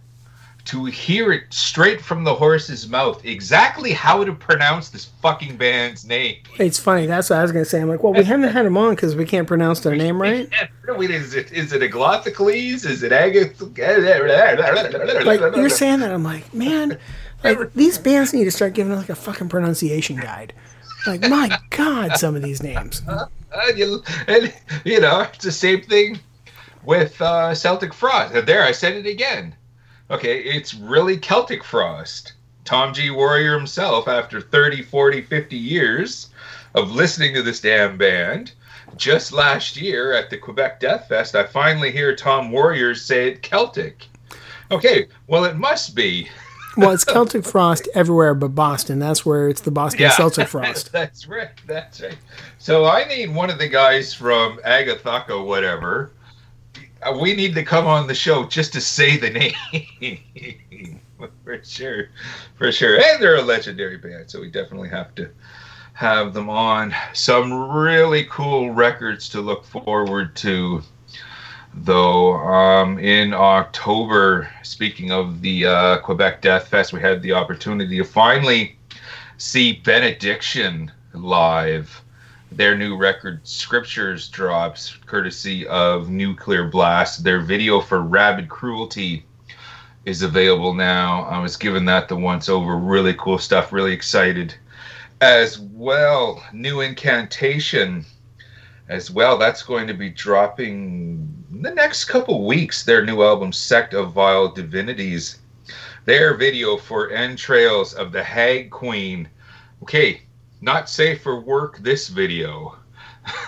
[SPEAKER 3] to hear it straight from the horse's mouth exactly how to pronounce this fucking band's name.
[SPEAKER 1] It's funny. That's what I was going to say. I'm like, well, we haven't had them on because we can't pronounce their name right.
[SPEAKER 3] Is it is it Aglothocles? Is it Agath?
[SPEAKER 1] Like you're saying that, I'm like, man, like these bands need to start giving like a fucking pronunciation guide. Like, my God, some of these names.
[SPEAKER 3] And you, and, you know, it's the same thing with uh, Celtic Frost. There, I said it again. Okay, it's really Celtic Frost. Tom G. Warrior himself, after 30, 40, 50 years of listening to this damn band, just last year at the Quebec Death Fest, I finally hear Tom Warrior say it Celtic. Okay, well, it must be.
[SPEAKER 1] Well, it's Celtic Frost everywhere but Boston. That's where it's the Boston
[SPEAKER 3] Yeah.
[SPEAKER 1] Celtic Frost.
[SPEAKER 3] That's right. That's right. So I need one of the guys from Agathaca, whatever. Uh, We need to come on the show just to say the name. for sure. For sure. And they're a legendary band, so we definitely have to have them on. Some really cool records to look forward to. Though um, in October, speaking of the uh, Quebec Death Fest, we had the opportunity to finally see Benediction live. Their new record, Scriptures, drops courtesy of Nuclear Blast. Their video for Rabid Cruelty is available now. I was given that the once over. Really cool stuff. Really excited. As well, New Incantation. As well, that's going to be dropping in the next couple weeks. Their new album, Sect of Vile Divinities. Their video for Entrails of the Hag Queen. Okay, not safe for work this video.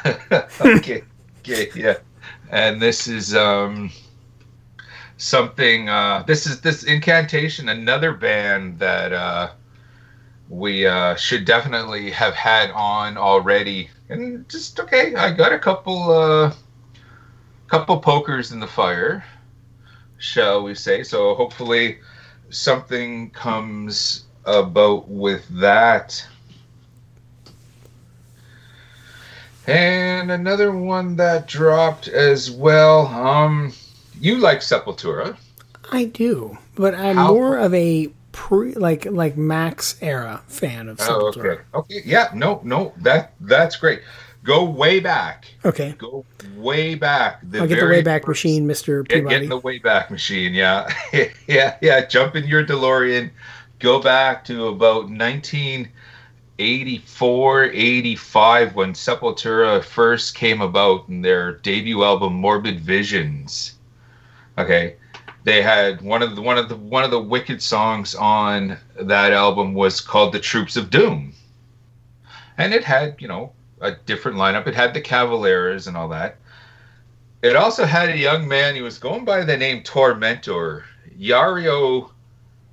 [SPEAKER 3] Okay okay yeah. And this is um something uh this is this incantation another band that uh we uh should definitely have had on already. And just okay i got a couple uh couple pokers in the fire shall we say. So hopefully something comes about with that And another one that dropped as well. Um, you like Sepultura?
[SPEAKER 1] I do, but I'm
[SPEAKER 3] How-
[SPEAKER 1] more of a pre like like Max era fan of Sepultura.
[SPEAKER 3] Oh,
[SPEAKER 1] Sepultura.
[SPEAKER 3] okay. Okay. Yeah. No. No. That that's great. Go way back.
[SPEAKER 1] okay.
[SPEAKER 3] Go way back. The
[SPEAKER 1] I'll get the
[SPEAKER 3] way
[SPEAKER 1] back
[SPEAKER 3] first-
[SPEAKER 1] Machine, Mister
[SPEAKER 3] Get, get
[SPEAKER 1] Peabody.
[SPEAKER 3] in the Wayback Machine. Yeah. yeah. Yeah. Jump in your DeLorean. Go back to about 1984, 85 when Sepultura first came about in their debut album Morbid Visions. Okay. They had one of the one of the one of the wicked songs on that album was called The Troops of Doom. And it had, you know, a different lineup. It had the Cavaleras and all that. It also had a young man. He was going by the name Tormentor, Jairo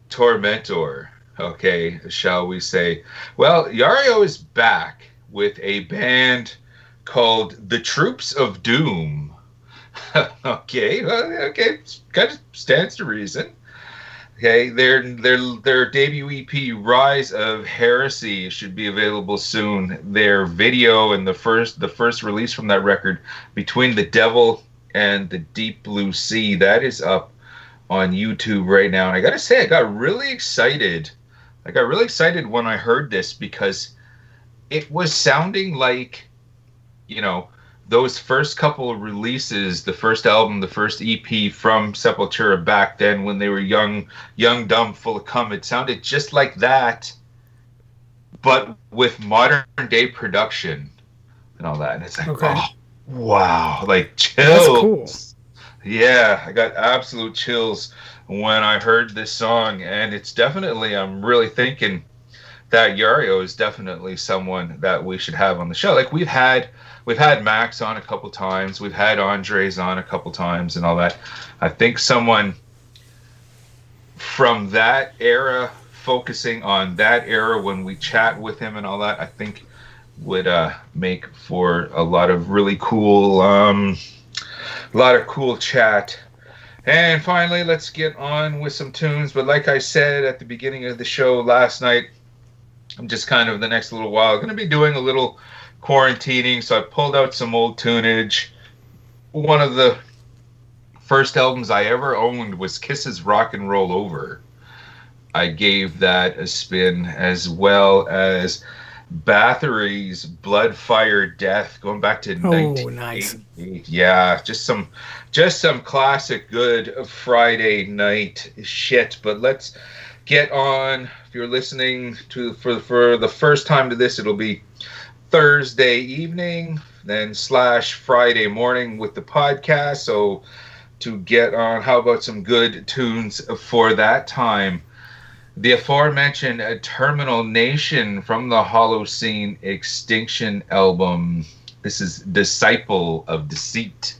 [SPEAKER 3] Tormentor. Okay, shall we say? Well, Jairo is back with a band called the Troops of Doom. okay, well, okay, kind of stands to reason. Okay, their their their debut EP "Rise of Heresy" should be available soon. Their video and the first the first release from that record, "Between the Devil and the Deep Blue Sea," that is up on YouTube right now. And I gotta say, I got really excited. I got really excited when I heard this because it was sounding like, you know, those first couple of releases, the first album, the first EP from Sepultura back then when they were young, young, dumb, full of cum, it sounded just like that, but with modern day production and all that. And it's like,
[SPEAKER 1] Okay.
[SPEAKER 3] oh, wow, like
[SPEAKER 1] That's
[SPEAKER 3] chills.
[SPEAKER 1] cool.
[SPEAKER 3] Yeah, I got absolute chills when I heard this song, and it's definitely, I'm really thinking that Jairo is definitely someone that we should have on the show. Like we've had, we've had Max on a couple times, we've had Andreas on a couple times, and all that. I think someone from that era, focusing on that era when we chat with him and all that, I think would uh, make for a lot of really cool. Um, a lot of cool chat. And finally, let's get on with some tunes. But like I said at the beginning of the show last night, I'm just kind of the next little while going to be doing a little quarantining. So I pulled out some old tunage. One of the first albums I ever owned was Kisses Rock and Roll Over. I gave that a spin as well as Bathory's Blood Fire Death going back to
[SPEAKER 1] Oh,
[SPEAKER 3] 1988. Yeah, just some just some classic good Friday night shit. But let's get on. If you're listening to for for the first time to this, it'll be Thursday evening, then slash Friday morning with the podcast. So to get on, how about some good tunes for that time? The aforementioned Terminal Nation from the Holocene Extinction album. This is Disciple of Deceit.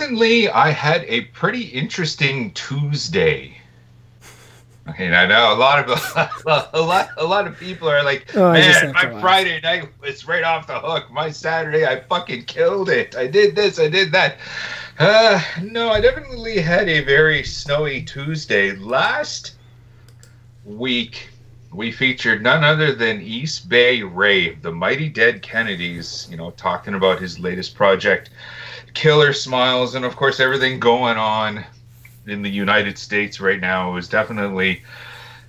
[SPEAKER 3] Recently, I had a pretty interesting Tuesday. Okay, and I know a lot of a lot a lot of people are like,
[SPEAKER 1] Oh,
[SPEAKER 3] man, my. Friday night was right off the hook. My Saturday, I fucking killed it. I did this, I did that. Uh, no, I definitely had a very snowy Tuesday. Last week, we featured none other than East Bay Ray, the mighty dead Kennedys. You know, talking about his latest project, Killer Smiles, and of course everything going on in the United States right now is definitely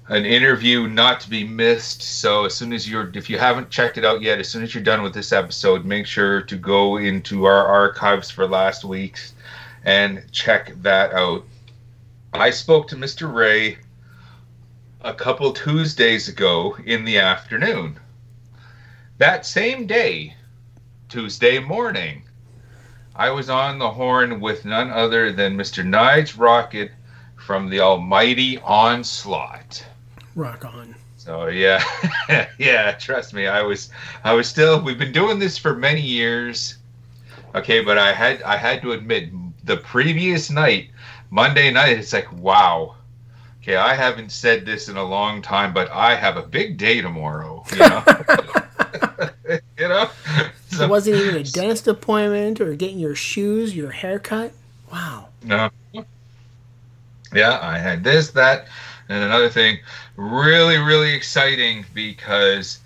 [SPEAKER 3] an interview not to be missed. So as soon as you're, if you haven't checked it out yet, as soon as you're done with this episode, make sure to go into our archives for last week's and check that out. I spoke to Mr. Ray a couple Tuesdays ago in the afternoon. That same day, Tuesday morning, I was on the horn with none other than Mr. Nige Rockett from the almighty Onslaught.
[SPEAKER 1] Rock on.
[SPEAKER 3] So yeah, yeah. Trust me, I was, I was still. We've been doing this for many years. Okay, but I had, I had to admit, the previous night, Monday night, it's like, wow. Okay, I haven't said this in a long time, but I have a big day tomorrow. You know, you know.
[SPEAKER 1] It wasn't even a dentist appointment or getting your shoes, your haircut. Wow.
[SPEAKER 3] No. Yeah, I had this, that, and another thing. Really, really exciting because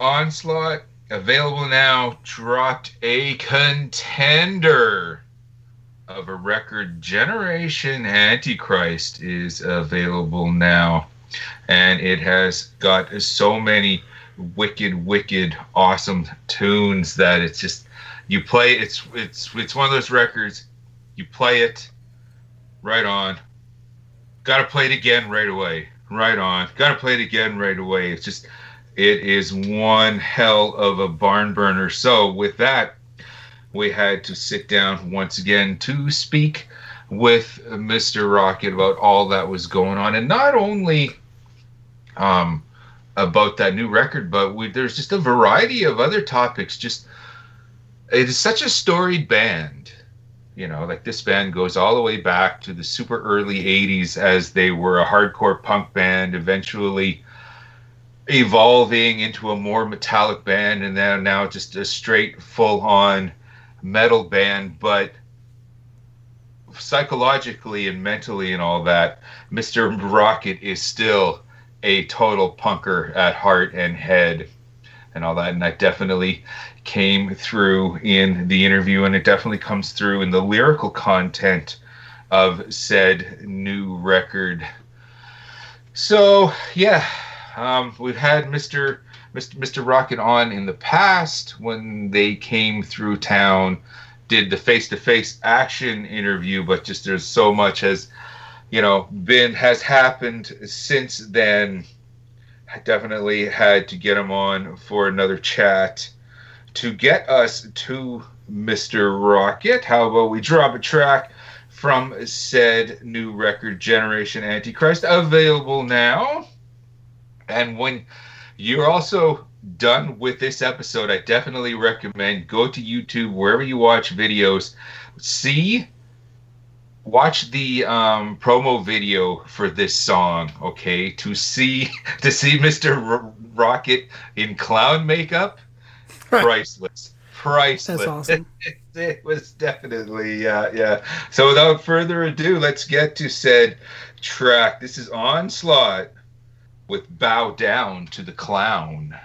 [SPEAKER 3] Onslaught, available now, dropped a contender of a record. Generation Antichrist is available now. and it has got so many wicked, wicked, awesome tunes that it's just you play. It's it's it's one of those records. You play it, right on. Got to play it again right away. Right on. Got to play it again right away. It's just it is one hell of a barn burner. So with that, we had to sit down once again to speak with Mr. Rockett about all that was going on, and not only um, about that new record, but we, there's just a variety of other topics. Just it is such a storied band, you know. Like this band goes all the way back to the super early '80s as they were a hardcore punk band, eventually evolving into a more metallic band, and then now just a straight full-on metal band, but psychologically and mentally and all that, Mr. Rockett is still a total punker at heart and head and all that. And that definitely came through in the interview, and it definitely comes through in the lyrical content of said new record. So, yeah, um, we've had Mr. Mr. Mr. Rockett on in the past when they came through town, did the face-to-face action interview, but just there's so much has, you know, been has happened since then. I definitely had to get him on for another chat to get us to Mr. Rockett. How about we drop a track from said new record, Generation Antichrist, available now. And when you're also done with this episode, I definitely recommend go to YouTube wherever you watch videos, see watch the um, promo video for this song, okay? To see to see Mr. R- Rockett in clown makeup, priceless. Priceless.
[SPEAKER 1] That's awesome.
[SPEAKER 3] it was definitely uh, yeah. So without further ado, let's get to said track. This is Onslaught with Bow Down to the Clown.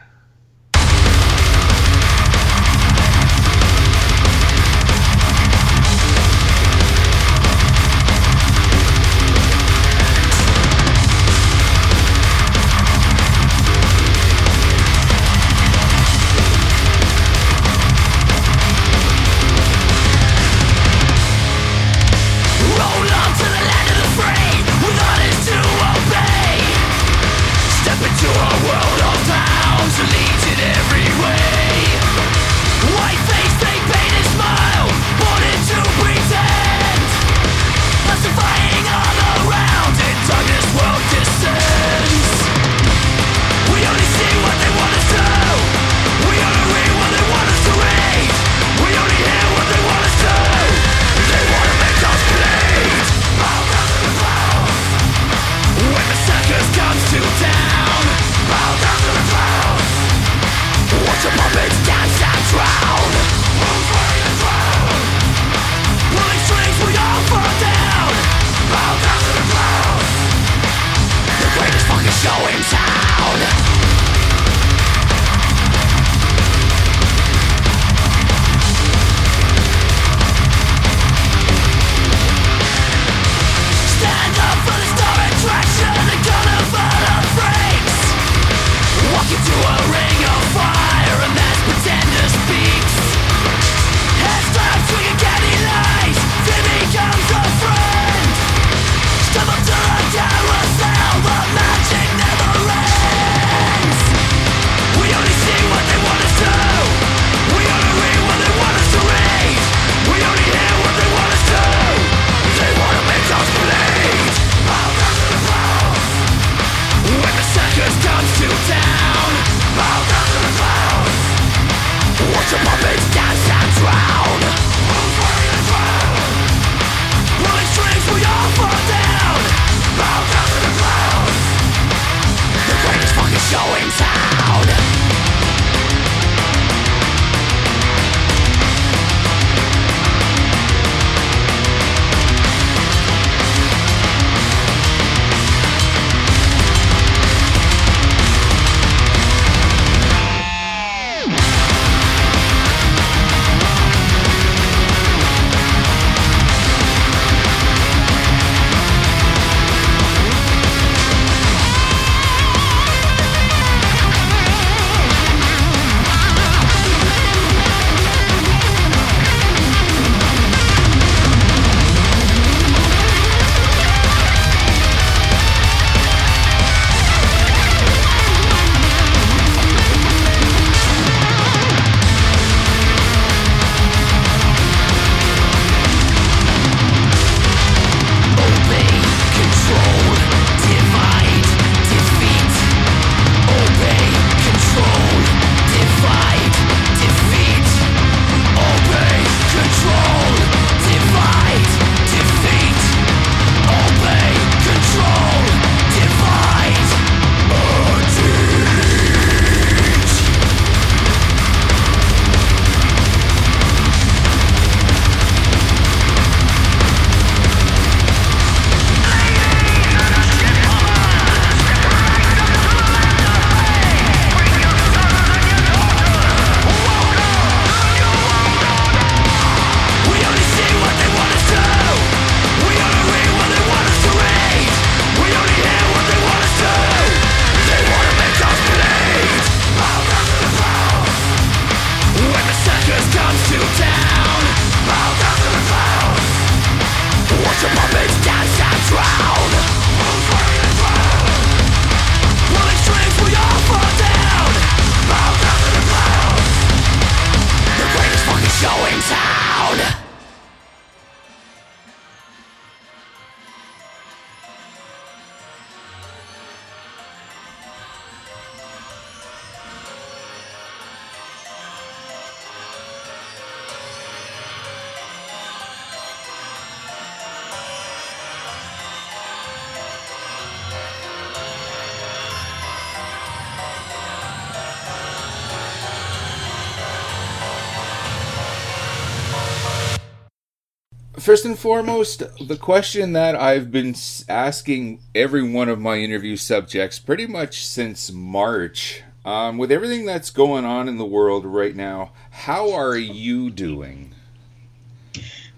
[SPEAKER 3] First and foremost, the question that I've been asking every one of my interview subjects pretty much since March, um, with everything that's going on in the world right now, how are you doing?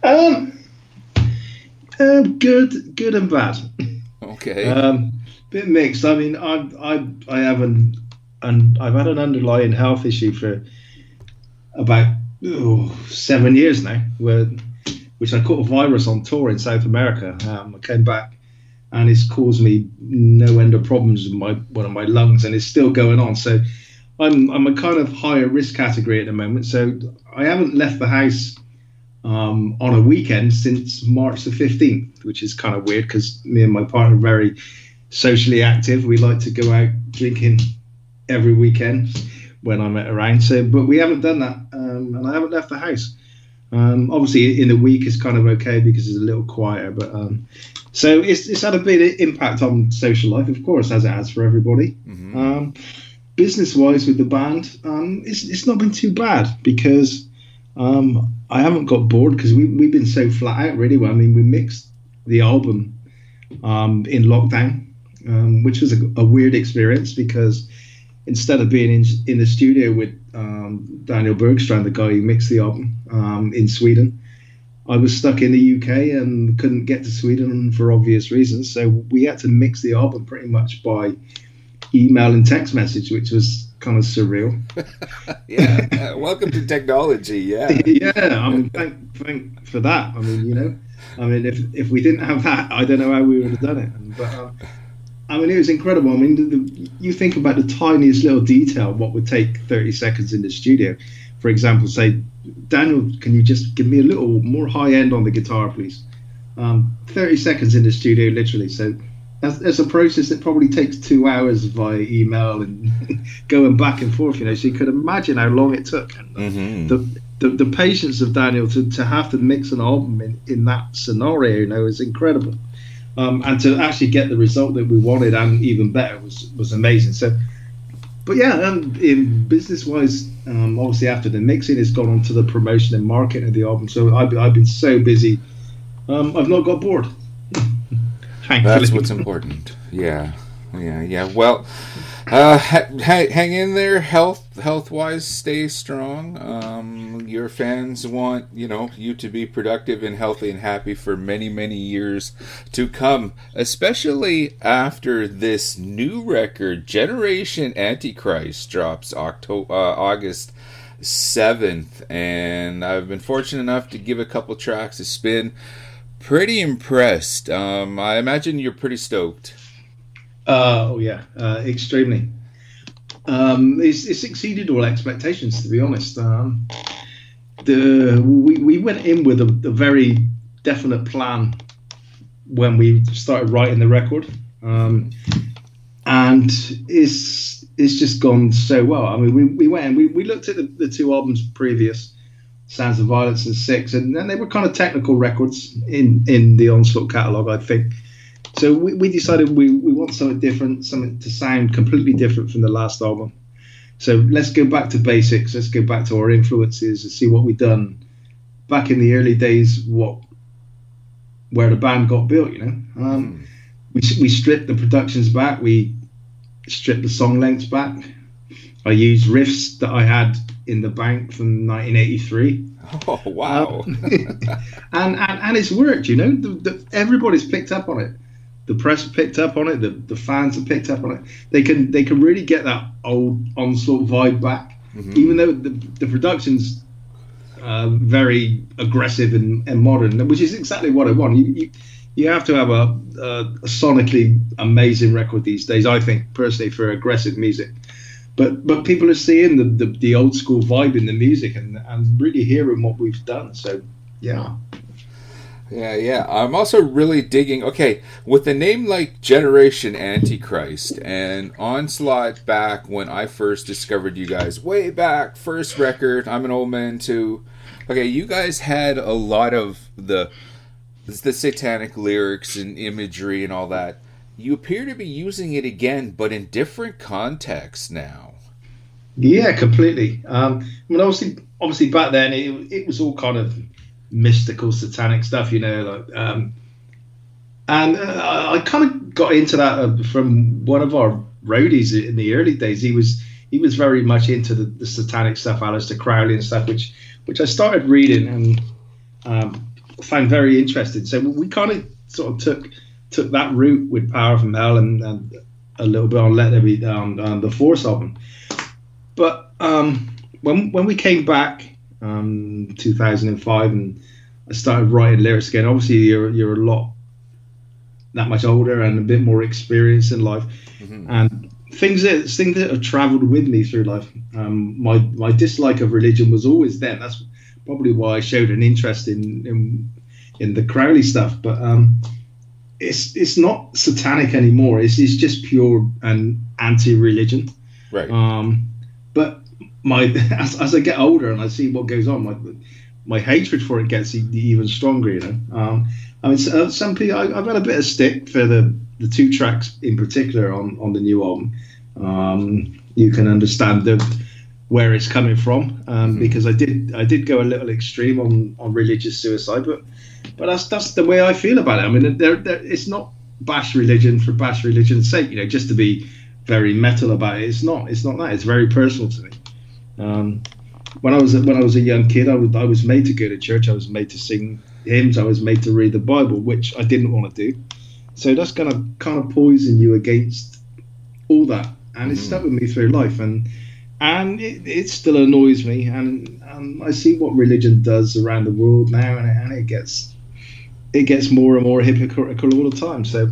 [SPEAKER 4] Um, uh, good, good and bad.
[SPEAKER 3] Okay.
[SPEAKER 4] Um, bit mixed. I mean, I, I, I haven't, and I've had an underlying health issue for about oh, seven years now, where, which I caught a virus on tour in South America. Um, I came back, and it's caused me no end of problems with my one of my lungs, and it's still going on. So, I'm I'm a kind of higher risk category at the moment. So I haven't left the house um, on a weekend since March the 15th, which is kind of weird because me and my partner are very socially active. We like to go out drinking every weekend when I'm around. So, but we haven't done that, um, and I haven't left the house. Um, obviously, in the week it's kind of okay because it's a little quieter, but um, so it's, it's had a big impact on social life, of course, as it has for everybody. Um, business wise, with the band, um, it's, it's not been too bad because um, I haven't got bored because we, we've been so flat out, really. Well, I mean, we mixed the album um, in lockdown, um, which was a, a weird experience because instead of being in, in the studio with um, Daniel Bergstrand, the guy who mixed the album um, in Sweden, I was stuck in the UK and couldn't get to Sweden for obvious reasons. So we had to mix the album pretty much by email and text message, which was kind of surreal.
[SPEAKER 3] yeah. uh, welcome to technology. Yeah.
[SPEAKER 4] yeah, I mean, thank, thank for that. I mean, you know, I mean, if if we didn't have that, I don't know how we would have done it. But uh, I mean, it was incredible. I mean, the, the, you think about the tiniest little detail, what would take thirty seconds in the studio. For example, say, Daniel, can you just give me a little more high end on the guitar, please? Um, thirty seconds in the studio, literally. So. That's, that's a process that probably takes two hours via email and going back and forth, you know. So you could imagine how long it took. And,
[SPEAKER 3] Mhm.
[SPEAKER 4] the, the the patience of Daniel to, to have to mix an album in, in that scenario, you know, is incredible. Um, and to actually get the result that we wanted and even better was was amazing. So, but yeah, um, in business wise, um, obviously after the mixing, it's gone on to the promotion and marketing of the album. So I've, I've been so busy, um, I've not got bored. Thankfully.
[SPEAKER 3] That's what's important. Yeah, yeah, yeah. Well, uh, ha- ha- hang in there, health health wise. Stay strong. Um, your fans want you know you to be productive and healthy and happy for many many years to come, especially after this new record, Generation Antichrist, drops October uh, August. 7th and I've been fortunate enough to give a couple tracks a spin pretty impressed. Um, I imagine you're pretty stoked.
[SPEAKER 4] Uh, oh yeah, uh, extremely. Um, it's, it's exceeded all expectations, to be honest. Um, the we, we went in with a, a very definite plan when we started writing the record, um, and it's it's just gone so well. I mean, we, we went we, we looked at the, the two albums previous, Sounds of Violence and Six, and they were kind of technical records in in the Onslaught catalog, I think. So we, we decided we, we want something different, something to sound completely different from the last album. So let's go back to basics. Let's go back to our influences and see what we've done back in the early days. What where the band got built, you know. Um, we we stripped the productions back. We stripped the song lengths back. I used riffs that I had in the bank from 1983
[SPEAKER 3] Oh wow!
[SPEAKER 4] and, and and it's worked. You know, the, the, everybody's picked up on it. The press have picked up on it. The, the fans have picked up on it. They can they can really get that old onslaught vibe back, even though the, the production's uh, very aggressive and, and modern, which is exactly what I want. You, you, you have to have a, a, a sonically amazing record these days. I think personally for aggressive music. But but people are seeing the, the, the old school vibe in the music and, and really hearing what we've done. So yeah.
[SPEAKER 3] Yeah, yeah. I'm also really digging. Okay, with a name like Generation Antichrist and Onslaught back when I first discovered you guys, way back, first record. I'm an old man too. Okay, you guys had a lot of the the satanic lyrics and imagery and all that. You appear to be using it again, but in different contexts now.
[SPEAKER 4] Yeah, completely. Um, I mean, obviously, obviously back then it, it was all kind of mystical, satanic stuff. You know, like um, and uh, I kind of got into that uh, from one of our roadies in the early days. He was he was very much into the, the satanic stuff, Aleister Crowley and stuff, which which I started reading and um, found very interesting. So we kind of sort of took took that route with Power from Hell and, and a little bit on Let There Be on the Force album. But um, when when we came back, um, 2005, and I started writing lyrics again. Obviously, you're you're a lot that much older and a bit more experienced in life, and things that things that have travelled with me through life. Um, my my dislike of religion was always there. That's probably why I showed an interest in in, in the Crowley stuff. But um, it's it's not satanic anymore. It's it's just pure and anti-religion.
[SPEAKER 3] Right.
[SPEAKER 4] Um, my as, as I get older and I see what goes on, my my hatred for it gets even stronger. You know. Um, I mean, so- some people I, I've got a bit of stick for the the two tracks in particular on on the new album. Um, you can understand the where it's coming from um, because I did I did go a little extreme on on religious suicide, but but that's that's the way I feel about it. I mean, there, there, it's not bash religion for bash religion's sake, you know, just to be very metal about it. It's not. It's not that. It's very personal to me. Um, when I was a, when I was a young kid, I was I was made to go to church. I was made to sing hymns. I was made to read the Bible, which I didn't want to do. So that's gonna kind of poison you against all that, and it's stuck with me through life. And and it, it still annoys me. And, and I see what religion does around the world now, and it, and it gets it gets more and more hypocritical all the time. So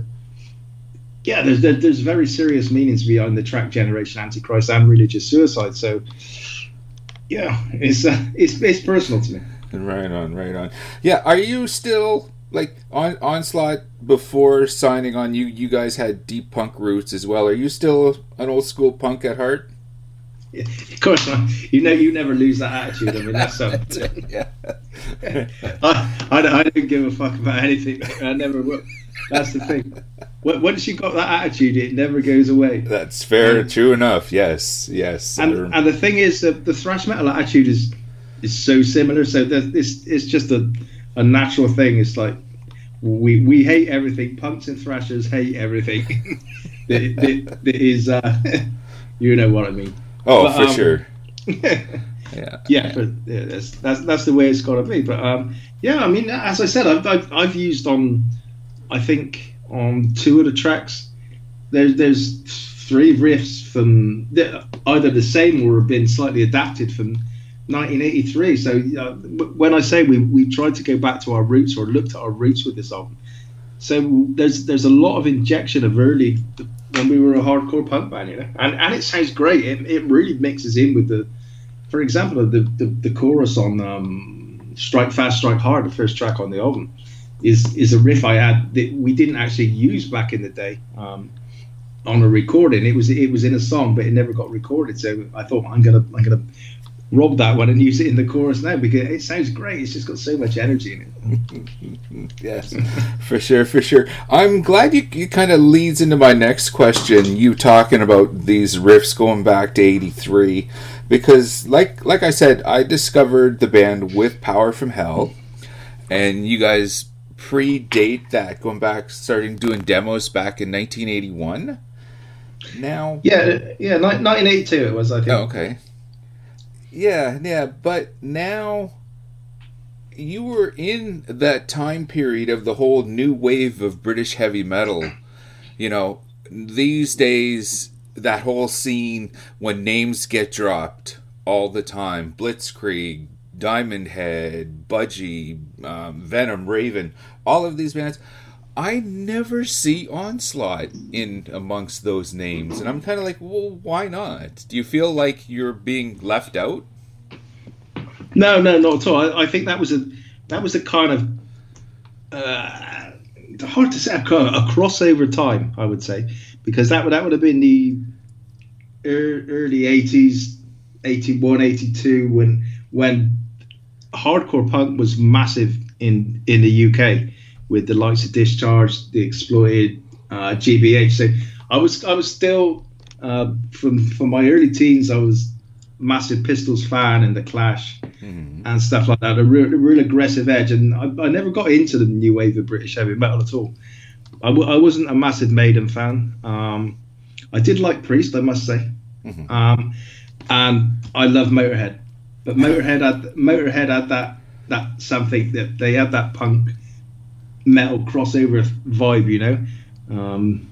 [SPEAKER 4] yeah, there's there, there's very serious meanings behind the track Generation Antichrist and religious suicide. So yeah, it's uh, it's it's personal to me.
[SPEAKER 3] Right on, right on. Yeah, are you still like on onslaught before signing on? You you guys had deep punk roots as well. Are you still an old school punk at heart?
[SPEAKER 4] Of course, not. you know you never lose that attitude. I mean that's something.
[SPEAKER 3] yeah.
[SPEAKER 4] I, I, I don't give a fuck about anything. I never will. That's the thing. Once you've got that attitude, it never goes away.
[SPEAKER 3] That's fair. True enough. Yes. Yes.
[SPEAKER 4] And and the thing is that the thrash metal attitude is is so similar. So that it's it's just a a natural thing. It's like we we hate everything. Punks and thrashers hate everything. that, that, that is, uh, you know what I mean.
[SPEAKER 3] oh,
[SPEAKER 4] but,
[SPEAKER 3] for
[SPEAKER 4] um,
[SPEAKER 3] sure. Yeah.
[SPEAKER 4] yeah, but yeah, that's that's that's the way it's got to be. But um, yeah, I mean, as I said, I've, I've I've used on, I think on two of the tracks, there's there's three riffs from either the same or have been slightly adapted from 1983. So uh, when I say we we tried to go back to our roots or looked at our roots with this album, so there's there's a lot of injection of early when we were a hardcore punk band, you know, and and it sounds great. It, it really mixes in with the for example, the, the, the chorus on um, "Strike Fast, Strike Hard," the first track on the album, is is a riff I had that we didn't actually use back in the day um, on a recording. It was it was in a song, but it never got recorded. So I thought I'm gonna I'm gonna rob that one and use it in the chorus now because it sounds great. It's just got so much energy in it.
[SPEAKER 3] Yes, for sure, for sure. I'm glad you, you kind of leads into my next question. You talking about these riffs going back to '83, because like like I said, I discovered the band with Power from Hell, and you guys predate that, going back, starting doing demos back in 1981. Now,
[SPEAKER 4] Yeah, yeah, 1982 it was. I think.
[SPEAKER 3] Oh, okay. Yeah, yeah, but now you were in that time period of the whole new wave of British heavy metal. You know, these days that whole scene when names get dropped all the time, Blitzkrieg, Diamond Head, Budgie, um, Venom, Raven, all of these bands. I never see Onslaught in amongst those names, and I'm kind of like, well, why not? Do you feel like you're being left out?
[SPEAKER 4] No, no, not at all. I, I think that was a that was a kind of uh, hard to say a, a crossover time. I would say because that would that would have been the ear- early eighties, 81, 82, when when hardcore punk was massive in in the UK with the likes of Discharge, the Exploited, uh, GBH. So I was I was still uh, from from my early teens. I was massive Pistols fan and the Clash
[SPEAKER 3] Mhm.
[SPEAKER 4] and stuff like that. A real, a real aggressive edge, and I, I never got into the new wave of British heavy metal at all. I, w- I wasn't a massive Maiden fan. Um, I did like Priest, I must say,
[SPEAKER 3] Mhm.
[SPEAKER 4] um, and I love Motorhead. But Motorhead had Motorhead had that that something that they had that punk metal crossover vibe, you know. Um,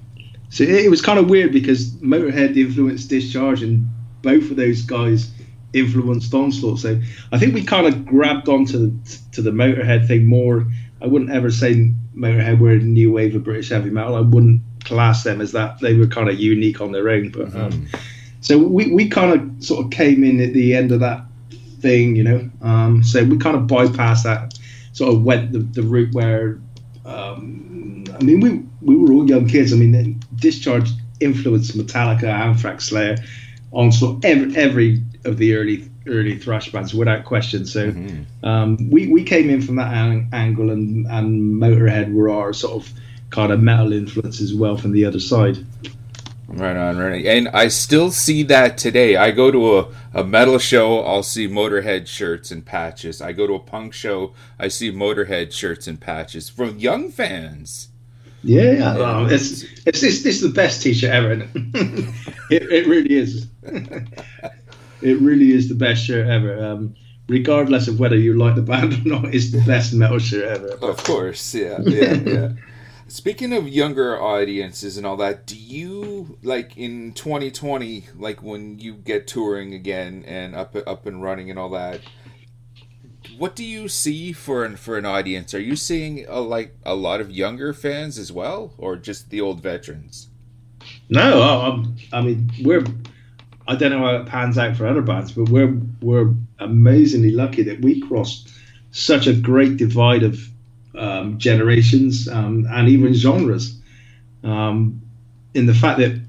[SPEAKER 4] so it, it was kind of weird because Motorhead influenced Discharge, and both of those guys influenced Onslaught. So I think we kind of grabbed onto the, to the Motorhead thing more. I wouldn't ever say Motorhead were a new wave of British heavy metal. I wouldn't class them as that. They were kind of unique on their own. But um, so we, we kind of sort of came in at the end of that thing, you know. Um, so we kind of bypassed that, sort of went the, the route where, um, I mean, we we were all young kids. I mean, Discharge influenced Metallica, Anthrax, Slayer, Onslaught, every, every of the early early thrash bands without question. So um, we we came in from that an- angle, and and Motorhead were our sort of kind of metal influence as well from the other side.
[SPEAKER 3] Right on, right on. And I still see that today. I go to a, a metal show, I'll see Motorhead shirts and patches. I go to a punk show, I see Motorhead shirts and patches from young fans.
[SPEAKER 4] Yeah, yeah. Oh, it's, it's this this the best t-shirt ever. Isn't it? it, it really is. it really is the best shirt ever. Um, regardless of whether you like the band or not, it's the best metal shirt ever.
[SPEAKER 3] Of course, yeah, yeah, yeah. Speaking of younger audiences and all that, do you like in 2020, like when you get touring again and up up and running and all that? What do you see for an for an audience? Are you seeing a, like a lot of younger fans as well, or just the old veterans?
[SPEAKER 4] No, I'm- I mean we're. I don't know how it pans out for other bands, but we're we're amazingly lucky that we crossed such a great divide of um, generations um, and even genres. Um, in the fact that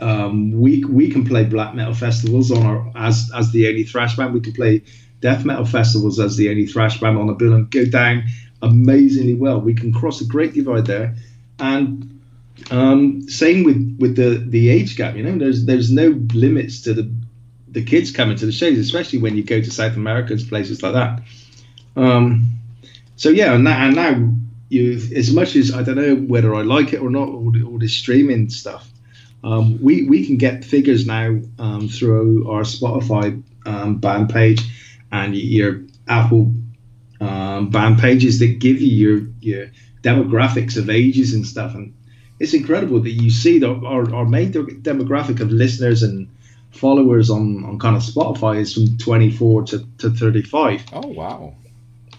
[SPEAKER 4] um, we we can play black metal festivals on our as as the only thrash band. We can play death metal festivals as the only thrash band on the bill and go down amazingly well. We can cross a great divide there, and um, same with with the the age gap. You know, there's there's no limits to the the kids coming to the shows, especially when you go to South America and places like that. Um, so yeah, and now, and now you as much as I don't know whether I like it or not, all the, all this streaming stuff. Um, we we can get figures now um, through our Spotify um, band page and your Apple um, band pages that give you your your demographics of ages and stuff, and it's incredible that you see that our, our main demographic of listeners and followers on, on kind of Spotify is from 24 to, to 35
[SPEAKER 3] Oh wow!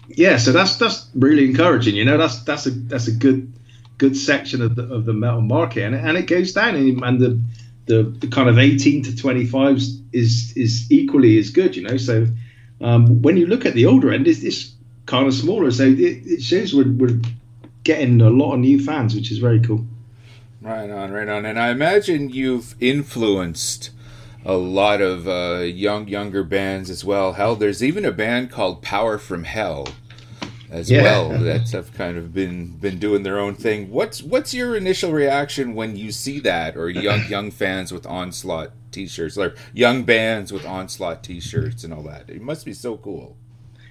[SPEAKER 4] Yeah, so that's that's really encouraging. You know, that's that's a that's a good good section of the of the metal market, and and it goes down, and, and the, the the kind of eighteen to twenty fives is is equally as good. You know, so um, when you look at the older end, it's, it's kind of smaller, so it, it shows we're we're getting a lot of new fans, which is very cool.
[SPEAKER 3] Right on, right on. And I imagine you've influenced a lot of uh, young, younger bands as well. Hell, there's even a band called Power from Hell as
[SPEAKER 4] Yeah.
[SPEAKER 3] well that have kind of been been doing their own thing. What's what's your initial reaction when you see that, or young young fans with Onslaught T-shirts, or young bands with Onslaught T-shirts and all that? It must be so cool.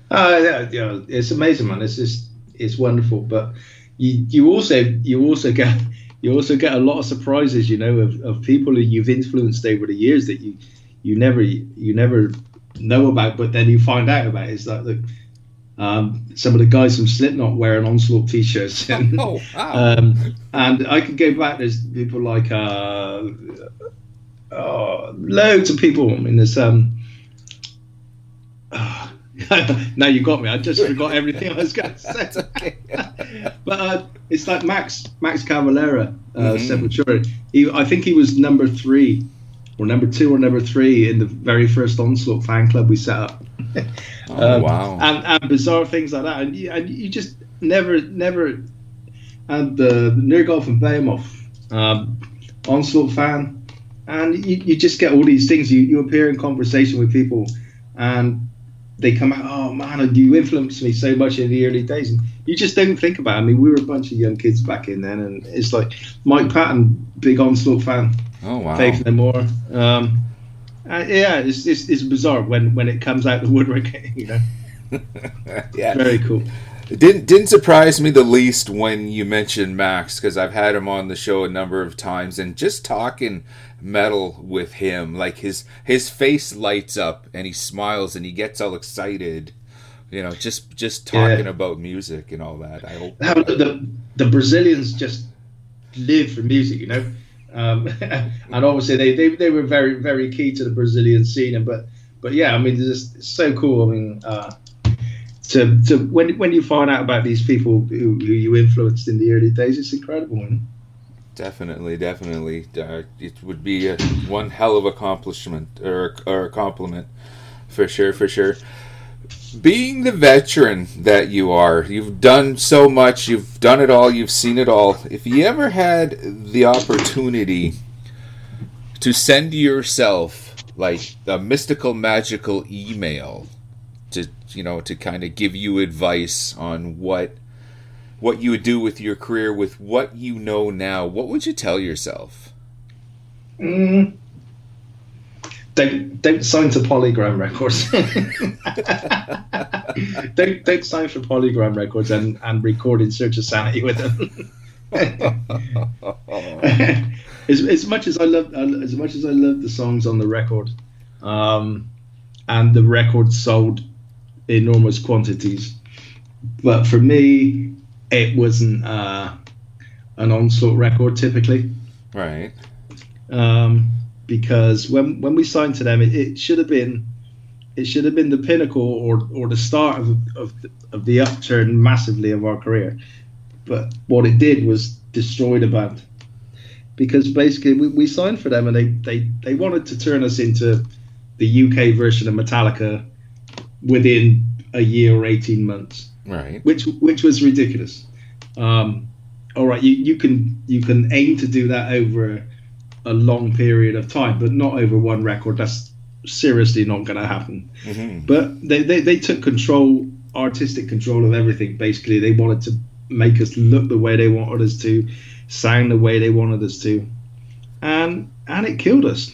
[SPEAKER 4] Uh, yeah, yeah, it's amazing, man. It's just it's wonderful. But you you also you also get you also get a lot of surprises, you know, of, of people who you've influenced over the years that you you never you never know about, but then you find out about. It's like the um, some of the guys from Slipknot wearing Onslaught t-shirts, and,
[SPEAKER 3] Oh wow!
[SPEAKER 4] um, and I could go back. There's people like uh, oh, loads of people. I mean, there's um. now you got me. I just forgot everything I was going to say. but uh, it's like Max Max Cavalera, uh,
[SPEAKER 3] Mhm.
[SPEAKER 4] Sepultura. He, I think he was number three, or number two, or number three in the very first Onslaught fan club we set up.
[SPEAKER 3] oh
[SPEAKER 4] Um,
[SPEAKER 3] wow!
[SPEAKER 4] and, and bizarre things like that, and you, and you just never, never. And the Nergal and Behemoth, um, Onslaught fan, and you, you just get all these things. You, you appear in conversation with people, and they come out. Oh man, you influenced me so much in the early days, and you just don't think about. It. I mean, we were a bunch of young kids back in then, and it's like Mike Patton, big Onslaught fan,
[SPEAKER 3] oh wow!
[SPEAKER 4] Faith No More. Um, Uh, yeah, it's, it's it's bizarre when when it comes out the woodwork. You know,
[SPEAKER 3] yeah.
[SPEAKER 4] very cool.
[SPEAKER 3] It didn't didn't surprise me the least when you mentioned Max because I've had him on the show a number of times and just talking metal with him like his his face lights up and he smiles and he gets all excited you know just just talking
[SPEAKER 4] Yeah.
[SPEAKER 3] about music and all that I hope
[SPEAKER 4] How the, the the Brazilians just live for music, you know. Um, and obviously they, they, they were very very key to the Brazilian scene. And but but yeah, I mean, it's just so cool. I mean, uh, to when when you find out about these people who, who you influenced in the early days, it's incredible. Know?
[SPEAKER 3] Definitely, definitely. Uh, it would be a, one hell of accomplishment or, or a compliment, for sure, for sure. Being the veteran that you are, you've done so much, you've done it all, you've seen it all. If you ever had the opportunity to send yourself like a mystical, magical email to, you know, to kind of give you advice on what what you would do with your career with what you know now, what would you tell yourself?
[SPEAKER 4] Mm. Don't don't sign to Polygram Records. don't don't sign for Polygram Records and, and record in Search of Sanity with them. as, as much as I love as much as I love the songs on the record, um, and the record sold enormous quantities, but for me, it wasn't uh, an onslaught record typically
[SPEAKER 3] Right.
[SPEAKER 4] um, because when when we signed to them, it, it should have been it should have been the pinnacle or or the start of of, the- of the upturn massively of our career. But what it did was destroy the band because basically we, we signed for them and they, they they wanted to turn us into the UK version of Metallica within a year or eighteen months
[SPEAKER 3] Right.
[SPEAKER 4] which which was ridiculous. Um, all right, you, you can you can aim to do that over a long period of time, but not over one record. That's seriously not going to happen.
[SPEAKER 3] hmm
[SPEAKER 4] But they, they, they took control, artistic control of everything. Basically, they wanted to make us look the way they wanted us to, sound the way they wanted us to, and and it killed us.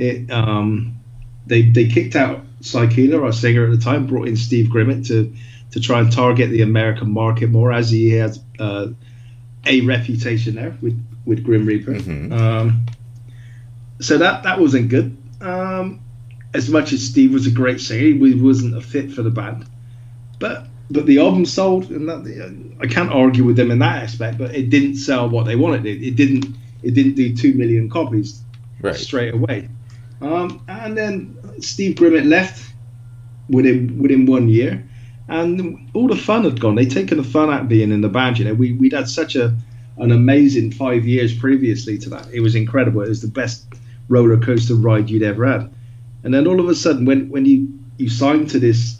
[SPEAKER 4] It um, they they kicked out Sy Keeler, our singer at the time, brought in Steve Grimmett to to try and target the American market more, as he has uh, a reputation there with with Grim Reaper.
[SPEAKER 3] Mhm.
[SPEAKER 4] Um, so that that wasn't good. Um, as much as Steve was a great singer, he wasn't a fit for the band. But but the album sold, and that I can't argue with them in that aspect. But it didn't sell what they wanted. It, it didn't it didn't do two million copies
[SPEAKER 3] Right.
[SPEAKER 4] straight away. Um, and then Steve Grimmett left within within one year, and all the fun had gone. They'd taken the fun out of being in the band. You know, we we'd had such a an amazing five years previously to that. It was incredible. It was the best roller coaster ride you'd ever had. And then all of a sudden, when when you you sign to this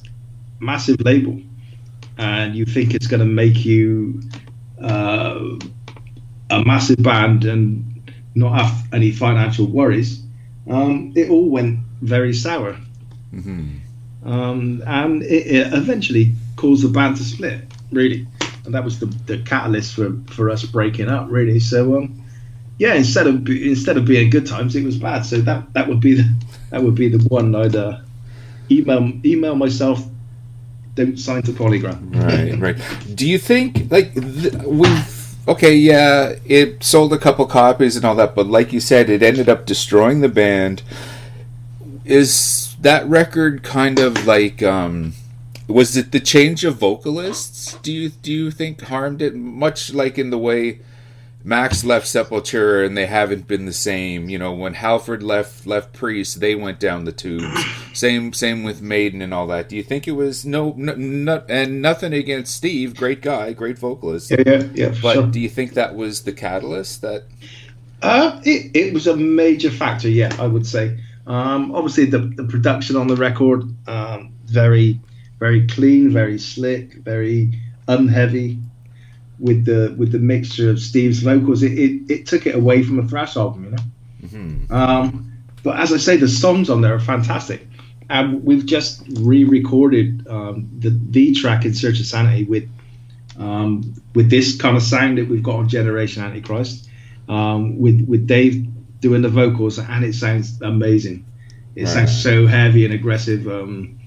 [SPEAKER 4] massive label, and you think it's going to make you uh, a massive band and not have any financial worries, um, it all went very sour.
[SPEAKER 3] hmm
[SPEAKER 4] Um, and it, it eventually caused the band to split, really. And that was the, the catalyst for, for us breaking up, really. So, um, yeah, instead of instead of being good times, it was bad. So that, that would be the that would be the one I'd uh, email email myself. Don't sign to Polygram.
[SPEAKER 3] Right. Right. Do you think like th- we've okay? Yeah, it sold a couple copies and all that, but like you said, it ended up destroying the band. Is that record kind of like um? Was it the change of vocalists? Do you do you think harmed it much like in the way Max left Sepultura and they haven't been the same? You know, when Halford left left Priest, they went down the tubes. same same with Maiden and all that. Do you think it was no, no, no and nothing against Steve, great guy, great vocalist.
[SPEAKER 4] Yeah, yeah, yeah.
[SPEAKER 3] But
[SPEAKER 4] sure.
[SPEAKER 3] do you think that was the catalyst that
[SPEAKER 4] Uh, it, it was a major factor, yeah, I would say. Um, obviously, the, the production on the record, um, very, very clean, very slick, very unheavy. With the with the mixture of Steve's vocals, it, it, it took it away from a thrash album, you know.
[SPEAKER 3] Mhm.
[SPEAKER 4] Um, but as I say, the songs on there are fantastic, and we've just re-recorded um, the the track in Search of Sanity with um, with this kind of sound that we've got on Generation Antichrist, um, with with Dave doing the vocals, and it sounds amazing. It sounds so heavy and aggressive. Um,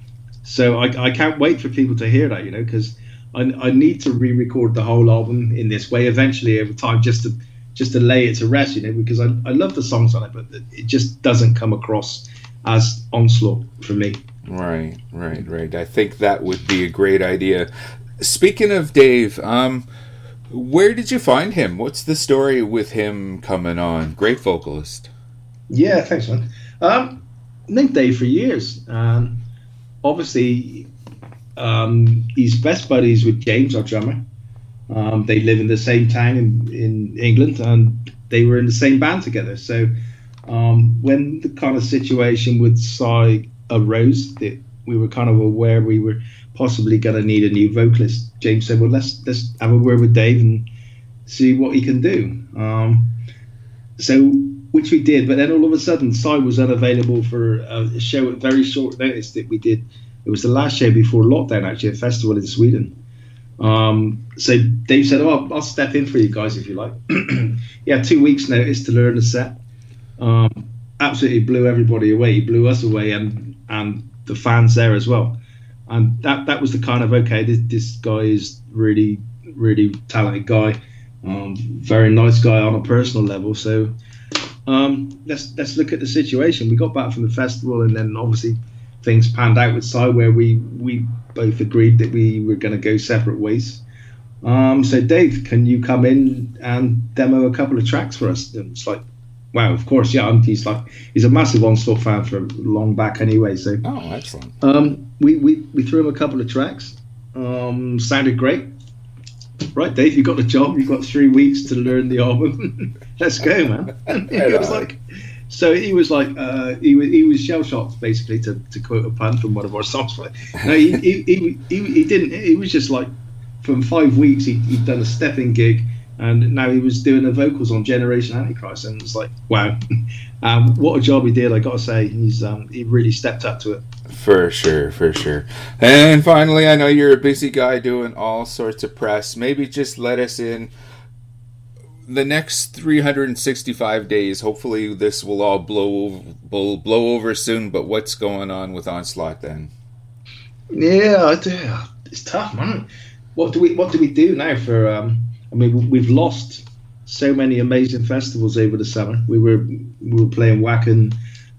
[SPEAKER 4] so I, I can't wait for people to hear that, you know, because I, I need to re-record the whole album in this way eventually over time, just to just to lay it to rest, you know, because I, I love the songs on it, but it just doesn't come across as onslaught for me.
[SPEAKER 6] Right, right, right. I think that would be a great idea. Speaking of Dave, um, where did you find him? What's the story with him coming on? Great vocalist.
[SPEAKER 4] Yeah, thanks, man. Um, known Dave for years. Um, obviously, um, he's best buddies with James, our drummer. Um, they live in the same town in, in England, and they were in the same band together. So um, when the kind of situation with Sy arose, that we were kind of aware we were possibly going to need a new vocalist. James said, "Well, let's let's have a word with Dave and see what he can do." Um, so, which we did, but then all of a sudden, Sy was unavailable for a show at very short notice that we did. It was the last show before lockdown, actually, a festival in Sweden. Um, so Dave said, "Oh, I'll, step in for you guys if you like." yeah, two weeks' notice to learn the set. Um, absolutely blew everybody away. He blew us away, and and the fans there as well. And that that was the kind of okay. This this guy is really really talented guy, um, very nice guy on a personal level. So um, let's let's look at the situation. We got back from the festival, and then obviously things panned out with Sy, where we we both agreed that we were going to go separate ways. Um, so Dave, can you come in and demo a couple of tracks for us? And it's like, wow, of course, yeah. And he's like, he's a massive Onslaught fan for long back anyway. So
[SPEAKER 6] Oh, excellent.
[SPEAKER 4] um, we, we we threw him a couple of tracks. Um, sounded great. Right, Dave, you got the job. You've got three weeks to learn the album. Let's go, man. it was like, so he was like, uh, he was he was shell shocked, basically, to, to quote a pun from one of our songs. No, he, he, he, he, he didn't. He was just like, from five weeks, he, he'd done a stepping gig, and now he was doing the vocals on Generation Antichrist, and it's like, wow, um, what a job he did. I got to say, he's um, he really stepped up to it.
[SPEAKER 6] For sure, for sure. And finally, I know you're a busy guy doing all sorts of press. Maybe just let us in the next 365 days. Hopefully, this will all blow blow, blow over soon. But what's going on with Onslaught then?
[SPEAKER 4] Yeah. It's tough, man. What do we What do we do now for? Um, I mean, we've lost so many amazing festivals over the summer. We were we were playing Wacken,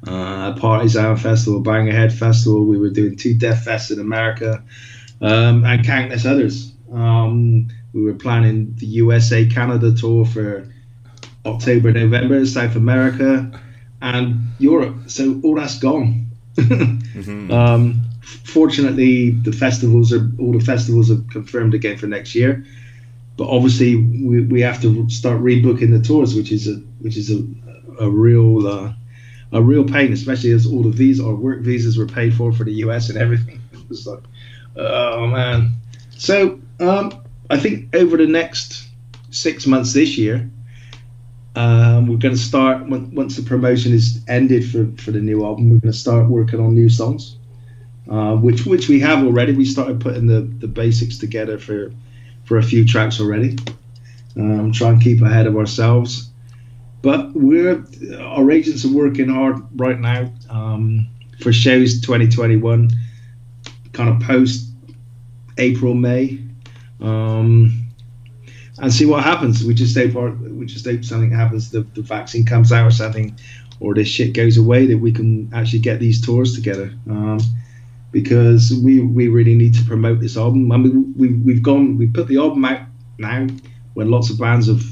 [SPEAKER 4] uh, Partisan Festival, Bang Ahead Festival. We were doing two Death Fests in America, um, and countless others. Um, we were planning the USA Canada tour for October, November, South America, and Europe. So all that's gone. um, fortunately, the festivals are all the festivals are confirmed again for next year. But obviously, we, we have to start rebooking the tours, which is a which is a, a real uh, a real pain, especially as all of these our work visas were paid for for the US and everything. It was like, oh man. So um, I think over the next six months this year, um, we're going to start once the promotion is ended for, for the new album. We're going to start working on new songs, uh, which which we have already. We started putting the, the basics together for for a few tracks already. Um, try and keep ahead of ourselves, but we're our agents are working hard right now um, for shows 2021, kind of post April May. Um, and see what happens. We just hope our, we just hope something happens. The, the vaccine comes out or something, or this shit goes away that we can actually get these tours together. Um, because we we really need to promote this album. I mean, we we've gone we put the album out now when lots of bands have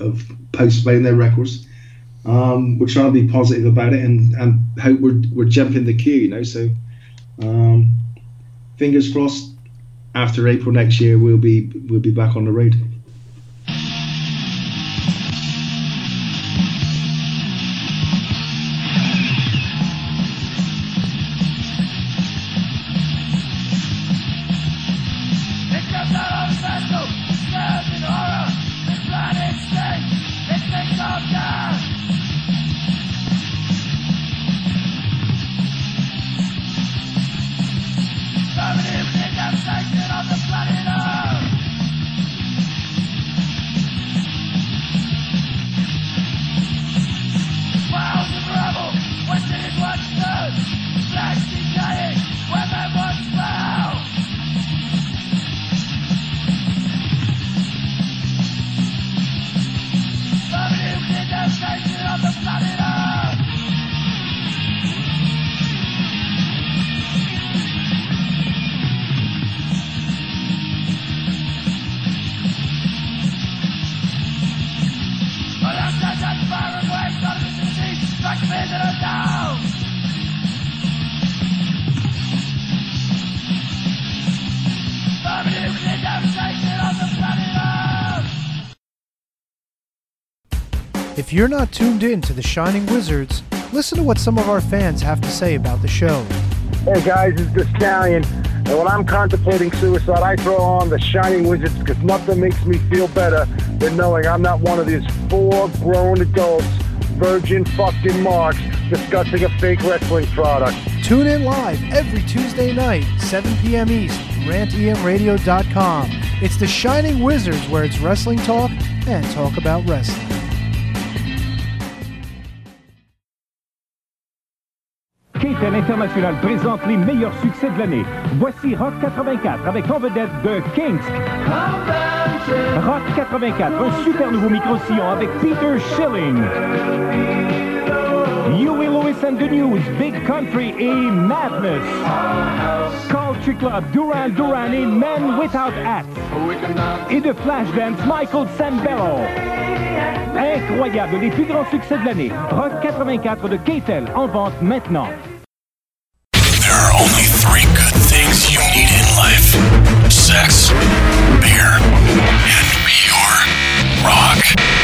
[SPEAKER 4] have postponed their records. Um, we're trying to be positive about it and and hope we're we're jumping the queue. You know, so um, fingers crossed. After April next year, we'll be we'll be back on the road.
[SPEAKER 7] You're not tuned in to the Shining Wizards, listen to what some of our fans have to say about the show.
[SPEAKER 8] Hey guys, it's the Stallion. And when I'm contemplating suicide, I throw on the Shining Wizards because nothing makes me feel better than knowing I'm not one of these four grown adults, virgin fucking marks, discussing a fake wrestling product.
[SPEAKER 7] Tune in live every Tuesday night, 7 p.m. East, rantemradio.com. It's the Shining Wizards where it's wrestling talk and talk about wrestling.
[SPEAKER 9] K-Tel International présente les meilleurs succès de l'année. Voici Rock 84 avec en vedette de Kings. Rock 84, un super nouveau micro-sillon avec Peter Schilling. Huey Lewis and the News, Big Country et Madness. Culture Club, Duran Duran et Men Without Hats. Et de Flashdance, Michael Sambello. Incroyable, les plus grands succès de l'année. Rock 84 de K-Tel, en vente maintenant.
[SPEAKER 10] Only three good things you need in life. Sex, beer, and pure rock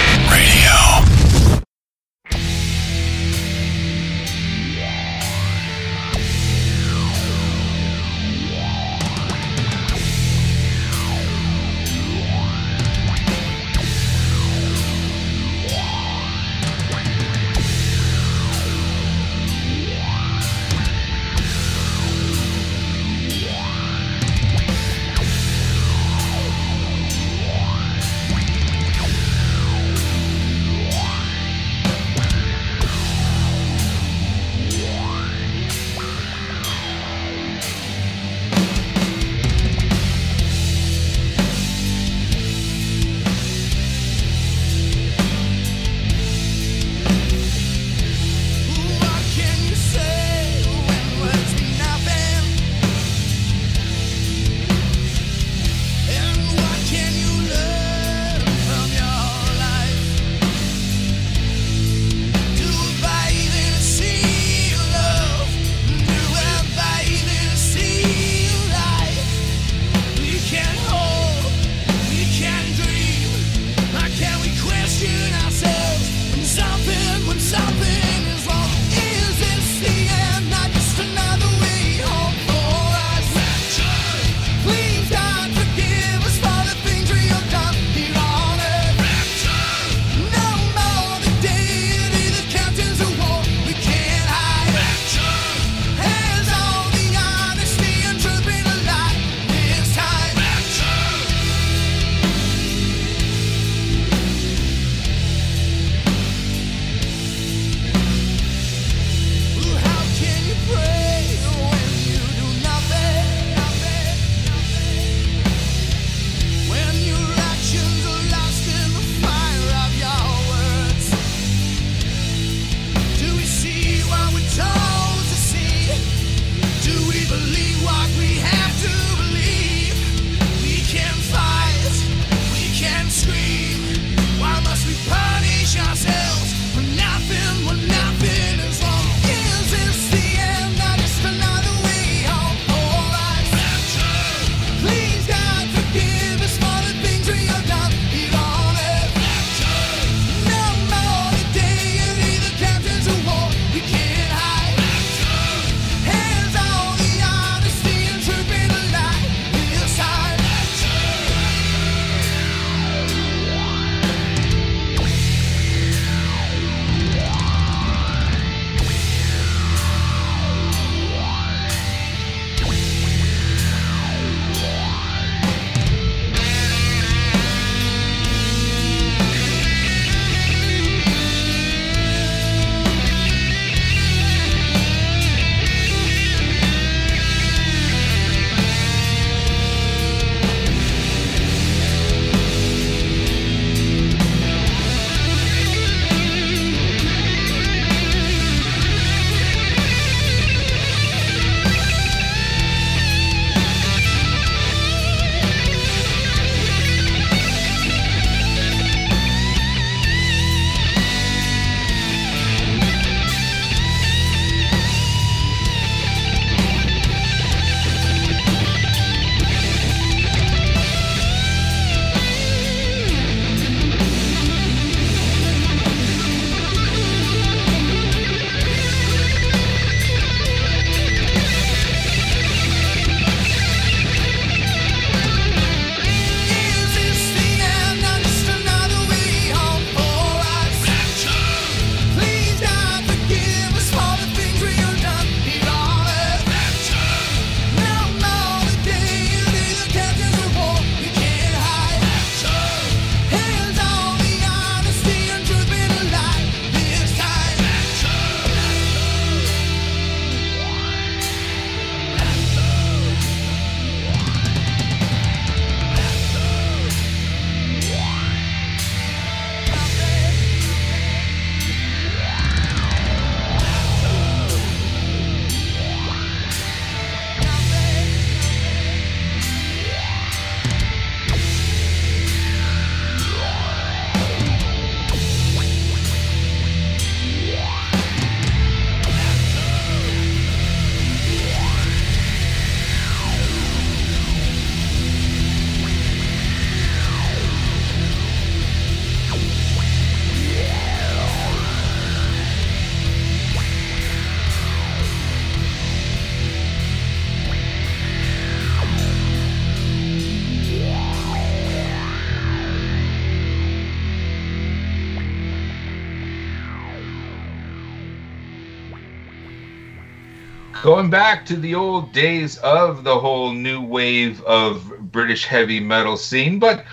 [SPEAKER 3] going back to the old days of the whole new wave of British heavy metal scene, but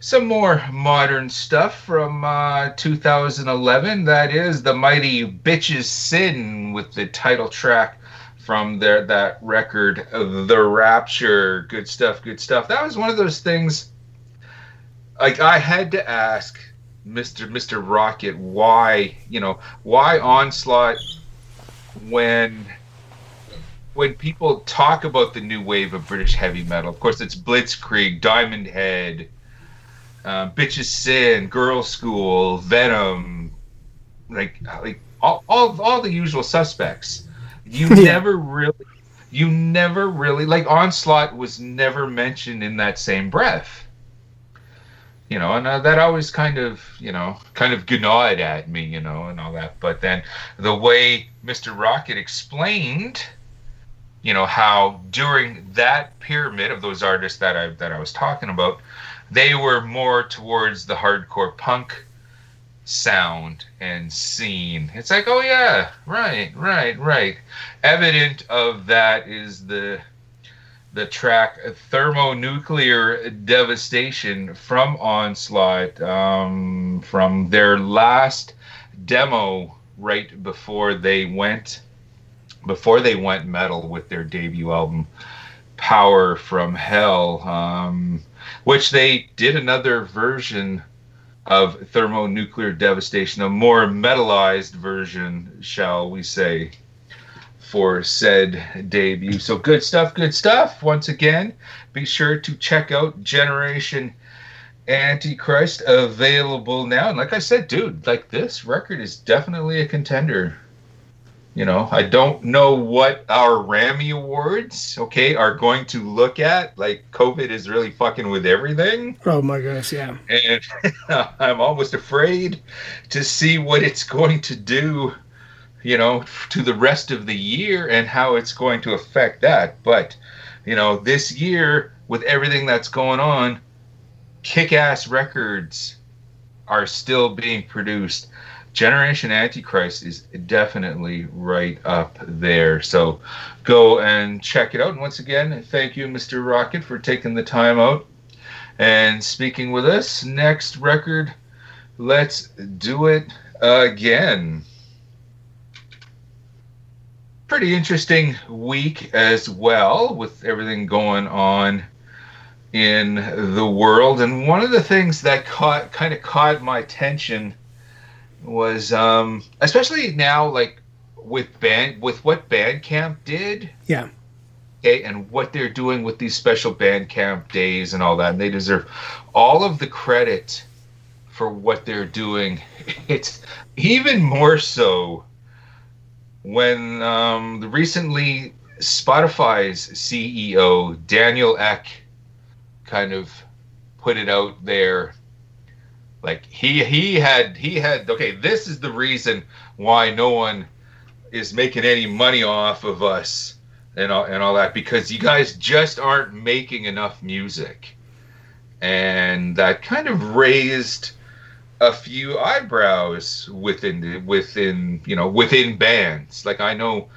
[SPEAKER 3] some more modern stuff from uh, 2011. That is the mighty Bitches Sin with the title track from their that record, The Rapture. Good stuff, good stuff. That was one of those things. Like I had to ask Mr. Mr. Rockett why, you know, why Onslaught when when people talk about the new wave of British heavy metal. Of course, it's Blitzkrieg, Diamond Head, uh, Bitches Sin, Girlschool, Venom, like like all, all all the usual suspects. You never really, you never really like Onslaught was never mentioned in that same breath. You know, and uh, that always kind of, you know, kind of gnawed at me, you know, and all that. But then the way Mr. Rockett explained, you know, how during that pyramid of those artists that I that I was talking about, they were more towards the hardcore punk sound and scene. It's like, oh yeah, right, right, right. Evident of that is the the track Thermonuclear Devastation from Onslaught um, from their last demo right before they went before they went metal with their debut album Power from Hell um, which they did another version of thermonuclear devastation, a more metalized version, shall we say, for said debut. So good stuff, good stuff. Once again, be sure to check out Generation Antichrist available now. And like I said, dude, like this record is definitely a contender. You know, I don't know what our Rammy Awards, okay, are going to look at. Like, COVID is really fucking with everything.
[SPEAKER 1] Oh my goodness, yeah.
[SPEAKER 3] And I'm almost afraid to see what it's going to do, you know, to the rest of the year and how it's going to affect that. But, you know, this year, with everything that's going on, kick ass records are still being produced. Generation Antichrist is definitely right up there. So go and check it out. And once again, thank you, Mr. Rockett, for taking the time out and speaking with us. Next record, let's do it again. Pretty interesting week as well with everything going on in the world. And one of the things that caught kind of caught my attention was um especially now like with band with what Bandcamp did.
[SPEAKER 1] Yeah.
[SPEAKER 3] Okay, and what they're doing with these special Bandcamp days and all that. And they deserve all of the credit for what they're doing. It's even more so when um, the recently Spotify's CEO Daniel Ek kind of put it out there like he he had he had okay this is the reason why no one is making any money off of us and all, and all that because you guys just aren't making enough music. And that kind of raised a few eyebrows within within you know within bands. Like i know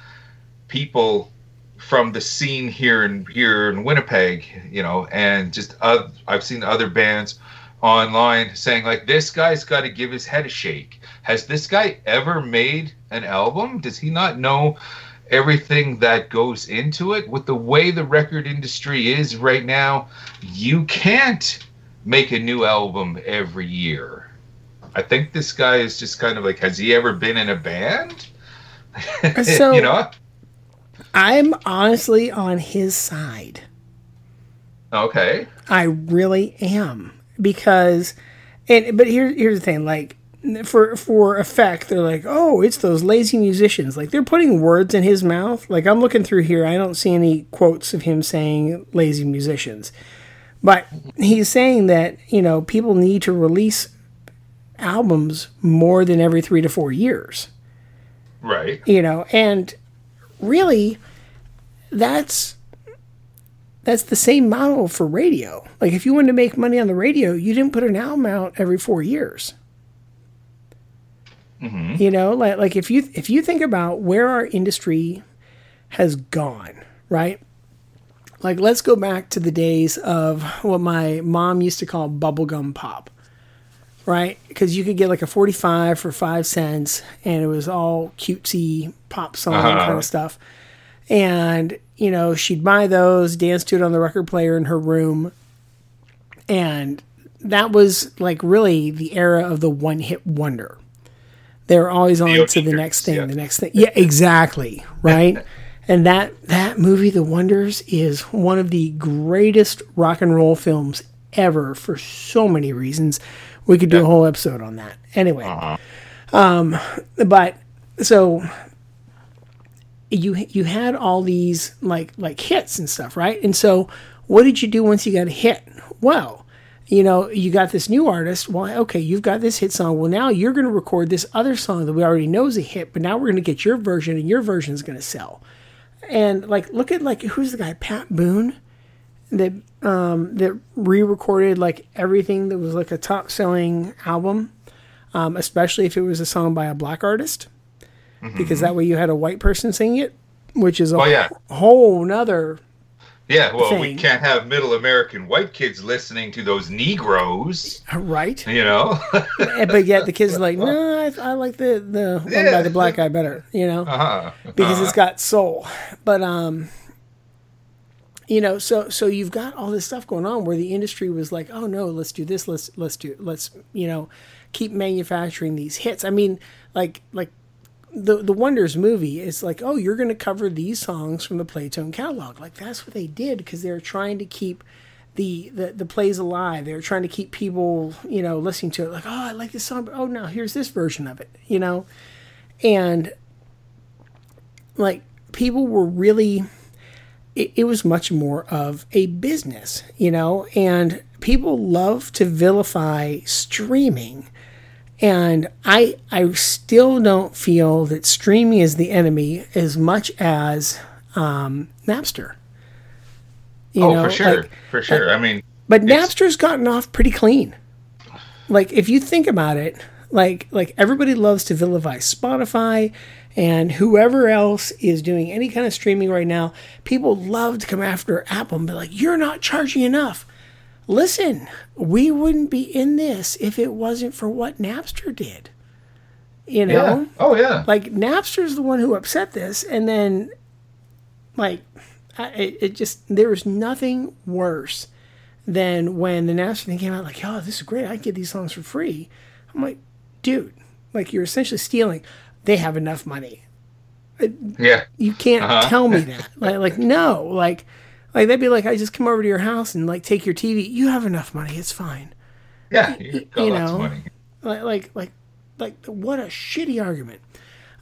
[SPEAKER 3] people from the scene here in here in winnipeg you know and just uh, i've seen other bands online saying like this guy's got to give his head a shake. Has this guy ever made an album? Does he not know everything that goes into it? With the way the record industry is right now you can't make a new album every year. I think this guy is just kind of like has he ever been in a band?
[SPEAKER 1] So-
[SPEAKER 3] you know?
[SPEAKER 1] I'm honestly on his side.
[SPEAKER 3] okay.
[SPEAKER 1] I really am because, and but here here's the thing, like for for effect, they're like, oh, it's those lazy musicians. Like they're putting words in his mouth. Like I'm looking through here, I don't see any quotes of him saying lazy musicians, but he's saying that you know people need to release albums more than every three to four years
[SPEAKER 3] right
[SPEAKER 1] you know and really that's that's the same model for radio like if you wanted to make money on the radio you didn't put an album out every four years
[SPEAKER 3] hmm
[SPEAKER 1] you know like, like if you if you think about where our industry has gone, right? Like, let's go back to the days of what my mom used to call bubblegum pop, right? Because you could get like a 45 for five cents and it was all cutesy pop song
[SPEAKER 3] Uh-huh.
[SPEAKER 1] kind of stuff. And, you know, she'd buy those, dance to it on the record player in her room. And that was like really the era of the one hit wonder. They were always on to the next thing, the next thing. Yeah, exactly. Right. and that that movie, The Wonders, is one of the greatest rock and roll films ever for so many reasons. We could do a whole episode on that. Anyway. Um but so you you had all these like like hits and stuff, right? And so what did you do once you got a hit? Well, you know, you got this new artist. Well, okay, you've got this hit song. Well, now you're going to record this other song that we already know is a hit, but now we're going to get your version, and your version is going to sell. And like, look at like who's the guy, Pat Boone, that um, that re-recorded like everything that was like a top-selling album, um, especially if it was a song by a black artist, because that way you had a white person singing it, which is a
[SPEAKER 3] Oh, yeah.
[SPEAKER 1] whole nother
[SPEAKER 3] Yeah, well, we can't have middle American white kids listening to those Negroes,
[SPEAKER 1] right.
[SPEAKER 3] you know?
[SPEAKER 1] Eh, but yet the kids are like, no, I, I like the the one by the black guy better, you know,
[SPEAKER 3] uh-huh.
[SPEAKER 1] because it's got soul. But um, you know, so so you've got all this stuff going on where the industry was like, oh no, let's do this, let's let's do let's you know keep manufacturing these hits. I mean, like like the the Wonders movie is like, oh, you're going to cover these songs from the Playtone catalog. Like that's what they did because they were trying to keep the, the the plays alive. They were trying to keep people, you know, listening to it. Like, oh, I like this song. But, oh, now here's this version of it. You know, and like people were really. It, it was much more of a business, you know, and people love to vilify streaming and I I still don't feel that streaming is the enemy as much as um, Napster. You
[SPEAKER 3] oh,
[SPEAKER 1] know,
[SPEAKER 3] for sure.
[SPEAKER 1] like-
[SPEAKER 3] for sure. I mean,
[SPEAKER 1] but Napster's gotten off pretty clean. Like if you think about it, like like everybody loves to vilify Spotify and whoever else is doing any kind of streaming right now, people love to come after Apple and be like, "You're not charging enough." Listen, we wouldn't be in this if it wasn't for what Napster did. You know?
[SPEAKER 3] Yeah. Oh, yeah.
[SPEAKER 1] Like Napster's the one who upset this, and then, like, I, it, it just there was nothing worse than when the Napster thing came out. Like, oh, this is great! I can get these songs for free. I'm like, dude, like you're essentially stealing. They have enough money.
[SPEAKER 3] yeah.
[SPEAKER 1] You can't
[SPEAKER 3] Uh-huh.
[SPEAKER 1] tell me that. Like, like no, like, like they'd be like, I just come over to your house and like take your TV. You have enough money. It's fine.
[SPEAKER 3] Yeah, you
[SPEAKER 1] you know,
[SPEAKER 3] money.
[SPEAKER 1] like like like like what a shitty argument.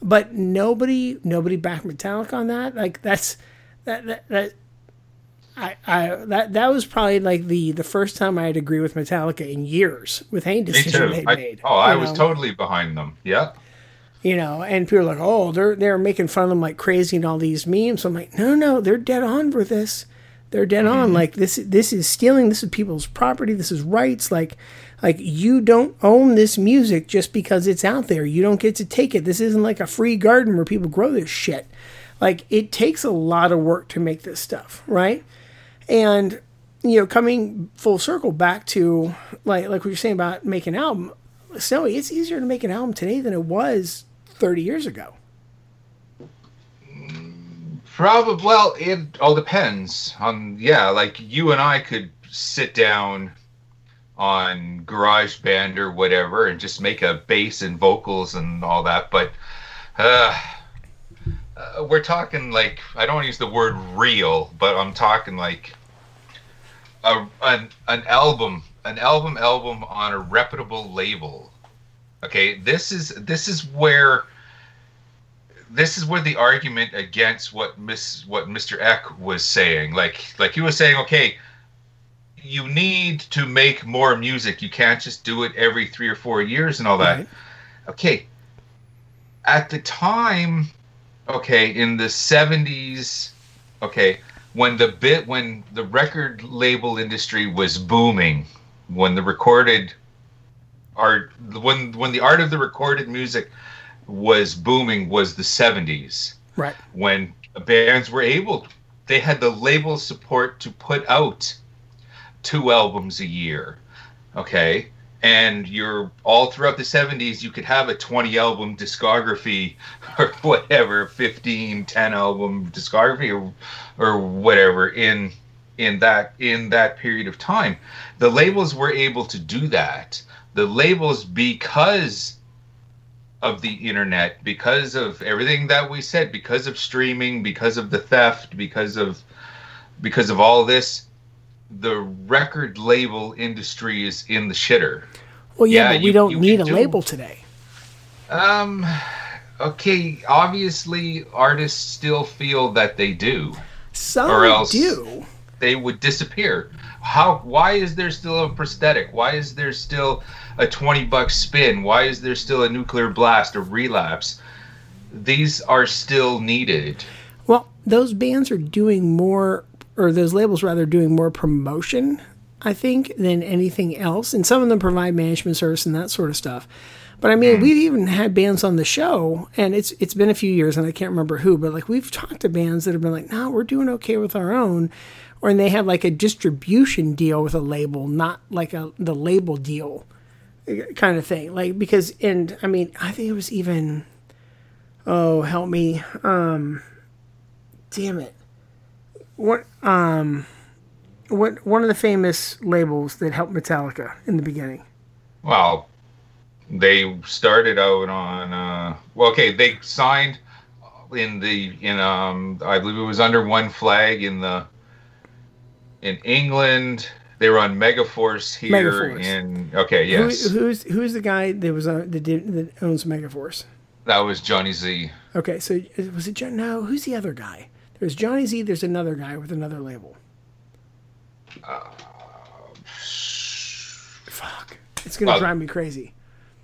[SPEAKER 1] But nobody nobody backed Metallica on that. Like that's that that, that I, I that that was probably like the the first time I'd agree with Metallica in years with
[SPEAKER 3] Me
[SPEAKER 1] decision they
[SPEAKER 3] I,
[SPEAKER 1] made.
[SPEAKER 3] oh, I
[SPEAKER 1] you
[SPEAKER 3] was
[SPEAKER 1] know?
[SPEAKER 3] totally behind them. Yeah.
[SPEAKER 1] you know, and people are like, oh, they're they're making fun of them like crazy and all these memes. I'm like, no, no, they're dead on for this. They're dead on. Mm-hmm. Like this, this is stealing. This is people's property. This is rights. Like, like you don't own this music just because it's out there. You don't get to take it. This isn't like a free garden where people grow this shit. Like it takes a lot of work to make this stuff, right? And you know, coming full circle back to like like what you're saying about making an album, Snowy, it's easier to make an album today than it was 30 years ago.
[SPEAKER 3] Probably. Well, it all depends on. Yeah, like you and I could sit down on GarageBand or whatever and just make a bass and vocals and all that. But uh, uh, we're talking like I don't use the word real, but I'm talking like a an, an album, an album, album on a reputable label. Okay, this is this is where this is where the argument against what Miss what Mr. Ek was saying, like like he was saying, okay, you need to make more music. You can't just do it every three or four years and all that.
[SPEAKER 1] Right.
[SPEAKER 3] Okay. At the time, okay, in the seventies, okay, when the bit when the record label industry was booming, when the recorded art when when the art of the recorded music was booming was the 70s
[SPEAKER 1] Right.
[SPEAKER 3] when bands were able they had the label support to put out two albums a year okay? And you're all throughout the 70s you could have a 20 album discography or whatever 15 10 album discography or, or whatever in in that in that period of time. The labels were able to do that. The labels because of the internet because of everything that we said because of streaming because of the theft because of because of all this the record label industry is in the shitter
[SPEAKER 1] Well, yeah,
[SPEAKER 3] Yeah,
[SPEAKER 1] but we
[SPEAKER 3] you-
[SPEAKER 1] don't need a
[SPEAKER 3] do-
[SPEAKER 1] label today.
[SPEAKER 3] um okay obviously artists still feel that they do
[SPEAKER 1] Some
[SPEAKER 3] or else
[SPEAKER 1] do.
[SPEAKER 3] they would disappear how why is there still a prosthetic why is there still a 20 buck spin. Why is there still a nuclear blast a relapse? These are still needed.
[SPEAKER 1] Well, those bands are doing more, or those labels rather, doing more promotion, I think, than anything else. And some of them provide management service and that sort of stuff. But I mean, hmm. we've even had bands on the show, and it's it's been a few years, and I can't remember who, but like we've talked to bands that have been like, "No, we're doing okay with our own," or and they have like a distribution deal with a label, not like a the label deal kind of thing. Like because, and I mean, I think it was even, oh help me, um, damn it. What um what one of the famous labels that helped Metallica in the beginning?
[SPEAKER 3] well they started out on uh well okay they signed in the in um i believe it was under one flag in the in england they were on megaforce here
[SPEAKER 1] Megaforce.
[SPEAKER 3] in okay yes
[SPEAKER 1] Who, who's who's the guy that was uh, that did that owns Megaforce?
[SPEAKER 3] that was johnny z
[SPEAKER 1] Okay, so was it John? No, who's the other guy? There's Johnny Z. There's another guy with another label. Fuck, it's gonna
[SPEAKER 3] Well,
[SPEAKER 1] drive me crazy.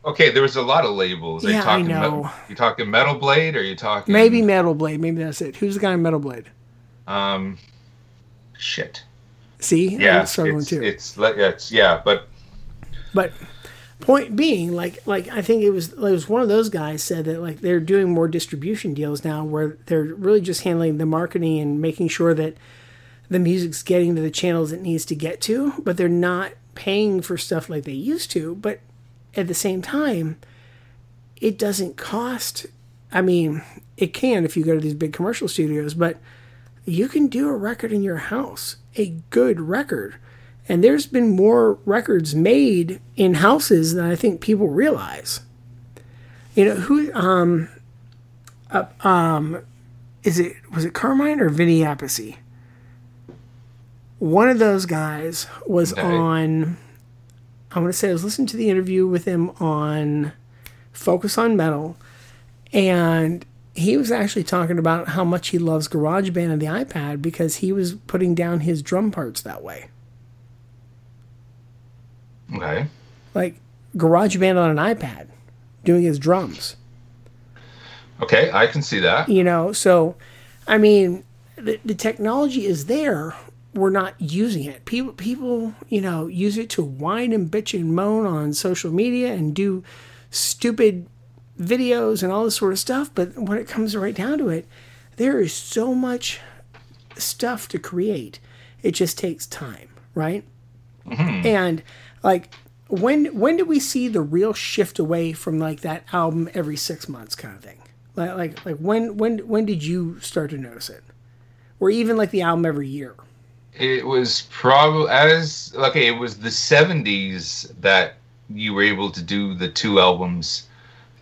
[SPEAKER 3] okay there was a lot of labels Are you
[SPEAKER 1] Yeah, I
[SPEAKER 3] talking
[SPEAKER 1] know.
[SPEAKER 3] Metal, you talking metal blade or you talking
[SPEAKER 1] Maybe Metal Blade. Maybe that's it. Who's the guy in Metal Blade?
[SPEAKER 3] um shit
[SPEAKER 1] See,
[SPEAKER 3] yeah it's,
[SPEAKER 1] too.
[SPEAKER 3] it's like it's yeah but
[SPEAKER 1] But point being, like like I think it was it was one of those guys said that like they're doing more distribution deals now where they're really just handling the marketing and making sure that the music's getting to the channels it needs to get to, but they're not paying for stuff like they used to. But at the same time, it doesn't cost. I mean, it can if you go to these big commercial studios, but you can do a record in your house, a good record. And there's been more records made in houses than I think people realize. You know who? Um, uh, um, is it was it Carmine or Vinny Appice? One of those guys was
[SPEAKER 3] Okay.
[SPEAKER 1] on. I want to say I was listening to the interview with him on Focus on Metal, and he was actually talking about how much he loves GarageBand and the iPad because he was putting down his drum parts that way.
[SPEAKER 3] okay
[SPEAKER 1] like GarageBand on an iPad, doing his drums.
[SPEAKER 3] okay i can see that
[SPEAKER 1] You know, so I mean, the, the technology is there. We're not using it. People, people, you know, use it to whine and bitch and moan on social media and do stupid videos and all this sort of stuff. But when it comes right down to it, there is so much stuff to create. It just takes time, right? Mm-hmm. And like when when do we see the real shift away from like that album every six months kind of thing? Like like like when when when did you start to notice it? Or even like the album every year?
[SPEAKER 3] It was probably as okay. It was the '70s that you were able to do the two albums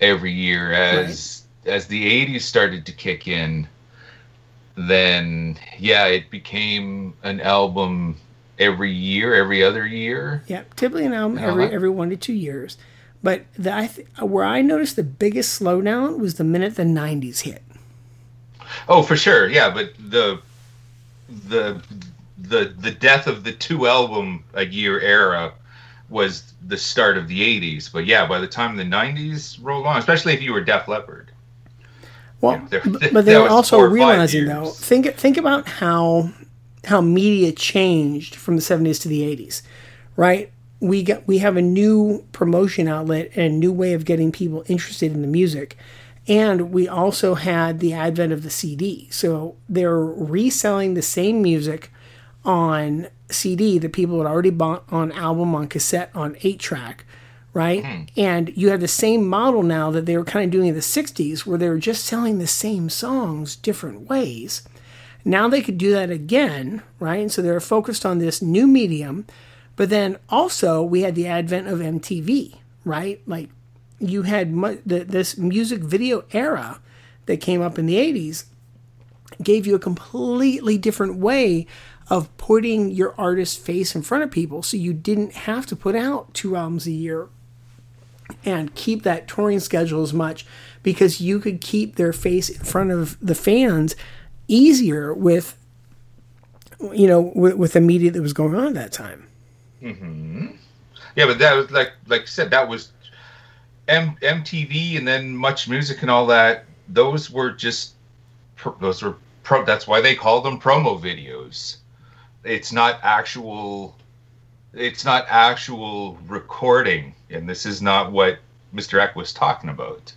[SPEAKER 3] every year. As as the '80s started to kick in, then yeah, it became an album every year, every other year.
[SPEAKER 1] Yeah, typically an album every
[SPEAKER 3] that-
[SPEAKER 1] every one to two years. But the, I th- where I noticed the biggest slowdown was the minute the '90s hit.
[SPEAKER 3] Oh, for sure, yeah. But the the the the death of the two album a year era was the start of the '80s. But yeah, by the time the '90s rolled on, especially if you were Def Leppard.
[SPEAKER 1] Well,
[SPEAKER 3] there-
[SPEAKER 1] but,
[SPEAKER 3] that
[SPEAKER 1] but they're also
[SPEAKER 3] four or five
[SPEAKER 1] realizing though. Think think about how how media changed from the '70s to the '80s, right? We got we have a new promotion outlet and a new way of getting people interested in the music, And we also had the advent of the CD. So they're reselling the same music on CD that people had already bought on album, on cassette, on 8 track, right? Hmm. And you have the same model now that they were kind of doing in the 60s where they were just selling the same songs different ways. Now they could do that again, right? And so they're focused on this new medium. But then also we had the advent of MTV, right? Like you had mu- the, this music video era that came up in the 80s gave you a completely different way of putting your artist's face in front of people so you didn't have to put out two albums a year and keep that touring schedule as much because you could keep their face in front of the fans easier with you know with, with the media that was going on at that time
[SPEAKER 3] hmm Yeah, but that was like like I said, that was M- MTV and then Much Music and all that. Those were just those were pro. That's why they call them promo videos. It's not actual. It's not actual recording, and this is not what Mr. Ek was talking about.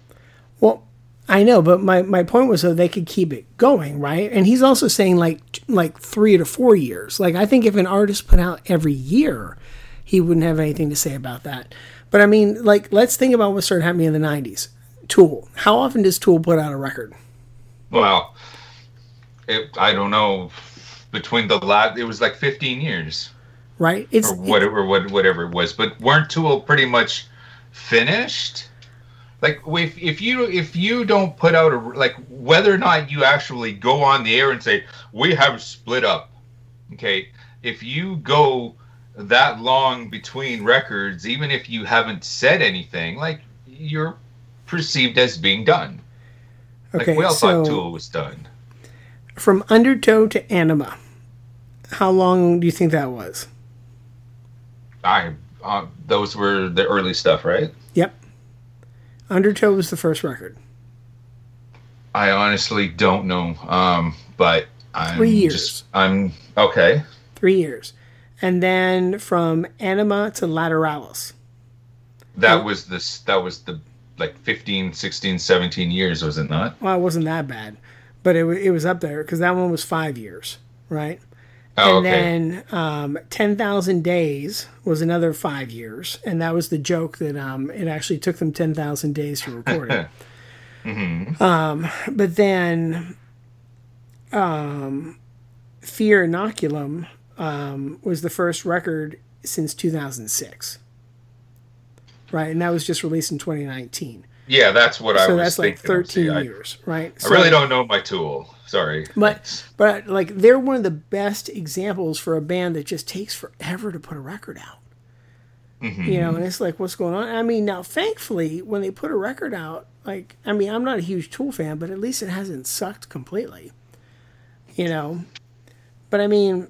[SPEAKER 1] Well, I know, but my, my point was so they could keep it going, right? And he's also saying like like three to four years. Like I think if an artist put out every year, he wouldn't have anything to say about that. But I mean, like let's think about what started happening in the '90s. Tool. How often does Tool put out a record?
[SPEAKER 3] Well, it, I don't know. Between the last, it was like 15 years.
[SPEAKER 1] Right? It's
[SPEAKER 3] or whatever, what, whatever it was. But weren't Tool pretty much finished? Like if if you if you don't put out a like whether or not you actually go on the air and say we have split up, okay? If you go that long between records, even if you haven't said anything, like you're perceived as being done.
[SPEAKER 1] Okay,
[SPEAKER 3] like we all
[SPEAKER 1] so-
[SPEAKER 3] thought Tool was done.
[SPEAKER 1] from Undertow to Anima. How long do you think that was?
[SPEAKER 3] I uh, those were the early stuff, right?
[SPEAKER 1] Yep. Undertow was the first record.
[SPEAKER 3] I honestly don't know. Um, but I'm
[SPEAKER 1] Three years.
[SPEAKER 3] Just, I'm okay.
[SPEAKER 1] Three years. And then from Anima to Lateralus.
[SPEAKER 3] That was this. That was the like 15, 16, 17 years, was it not?
[SPEAKER 1] Well, it wasn't that bad, but it, it was up there because that one was five years, right?
[SPEAKER 3] Oh,
[SPEAKER 1] and
[SPEAKER 3] okay.
[SPEAKER 1] then um, 10,000 Days was another five years. And that was the joke that um, it actually took them 10,000 days to record it.
[SPEAKER 3] hmm
[SPEAKER 1] Um, but then um, Fear Inoculum um, was the first record since 2006. Right, and that was just released in 2019.
[SPEAKER 3] Yeah, that's what I
[SPEAKER 1] so
[SPEAKER 3] was
[SPEAKER 1] that's like
[SPEAKER 3] thinking.
[SPEAKER 1] 13
[SPEAKER 3] See,
[SPEAKER 1] years, right?
[SPEAKER 3] I really don't know my tool. Sorry.
[SPEAKER 1] But but like they're one of the best examples for a band that just takes forever to put a record out.
[SPEAKER 3] Mhm.
[SPEAKER 1] You know, and it's like what's going on? I mean, now thankfully when they put a record out, like I mean, I'm not a huge Tool fan, but at least it hasn't sucked completely. You know. But I mean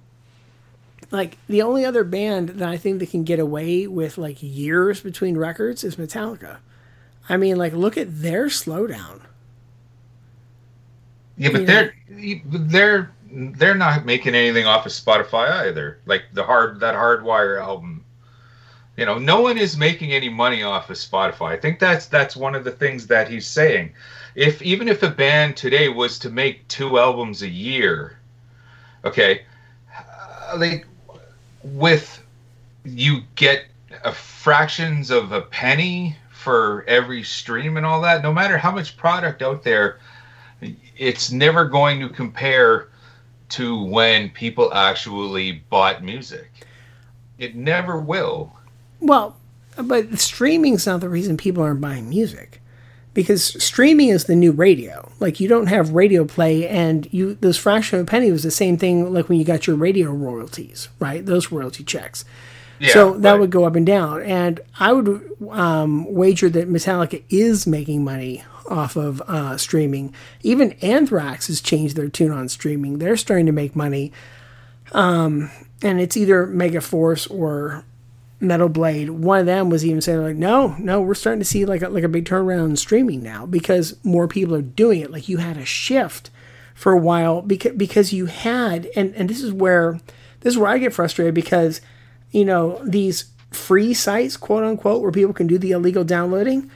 [SPEAKER 1] like the only other band that I think that can get away with like years between records is Metallica. I mean, like look at their slowdown.
[SPEAKER 3] Yeah, but they're they're they're not making anything off of Spotify either. Like the hard that Hardwire album. You know, no one is making any money off of Spotify. I think that's that's one of the things that he's saying. If even if a band today was to make two albums a year, okay, uh, like with you get a fractions of a penny for every stream and all that. No matter how much product out there, it's never going to compare to when people actually bought music. It never will.
[SPEAKER 1] Well, but streaming's not the reason people aren't buying music. Because streaming is the new radio. Like you don't have radio play and you those fraction of a penny was the same thing like when you got your radio royalties, right? Those royalty checks.
[SPEAKER 3] Yeah,
[SPEAKER 1] so that would go up and down. And I would um, wager that Metallica is making money off of uh, streaming. Even Anthrax has changed their tune on streaming. They're starting to make money. Um, and it's either Megaforce or Metal Blade. One of them was even saying like, no, no, we're starting to see like a, like a big turnaround in streaming now because more people are doing it. Like you had a shift for a while because because you had and and this is where this is where I get frustrated because you know these free sites quote unquote where people can do the illegal downloading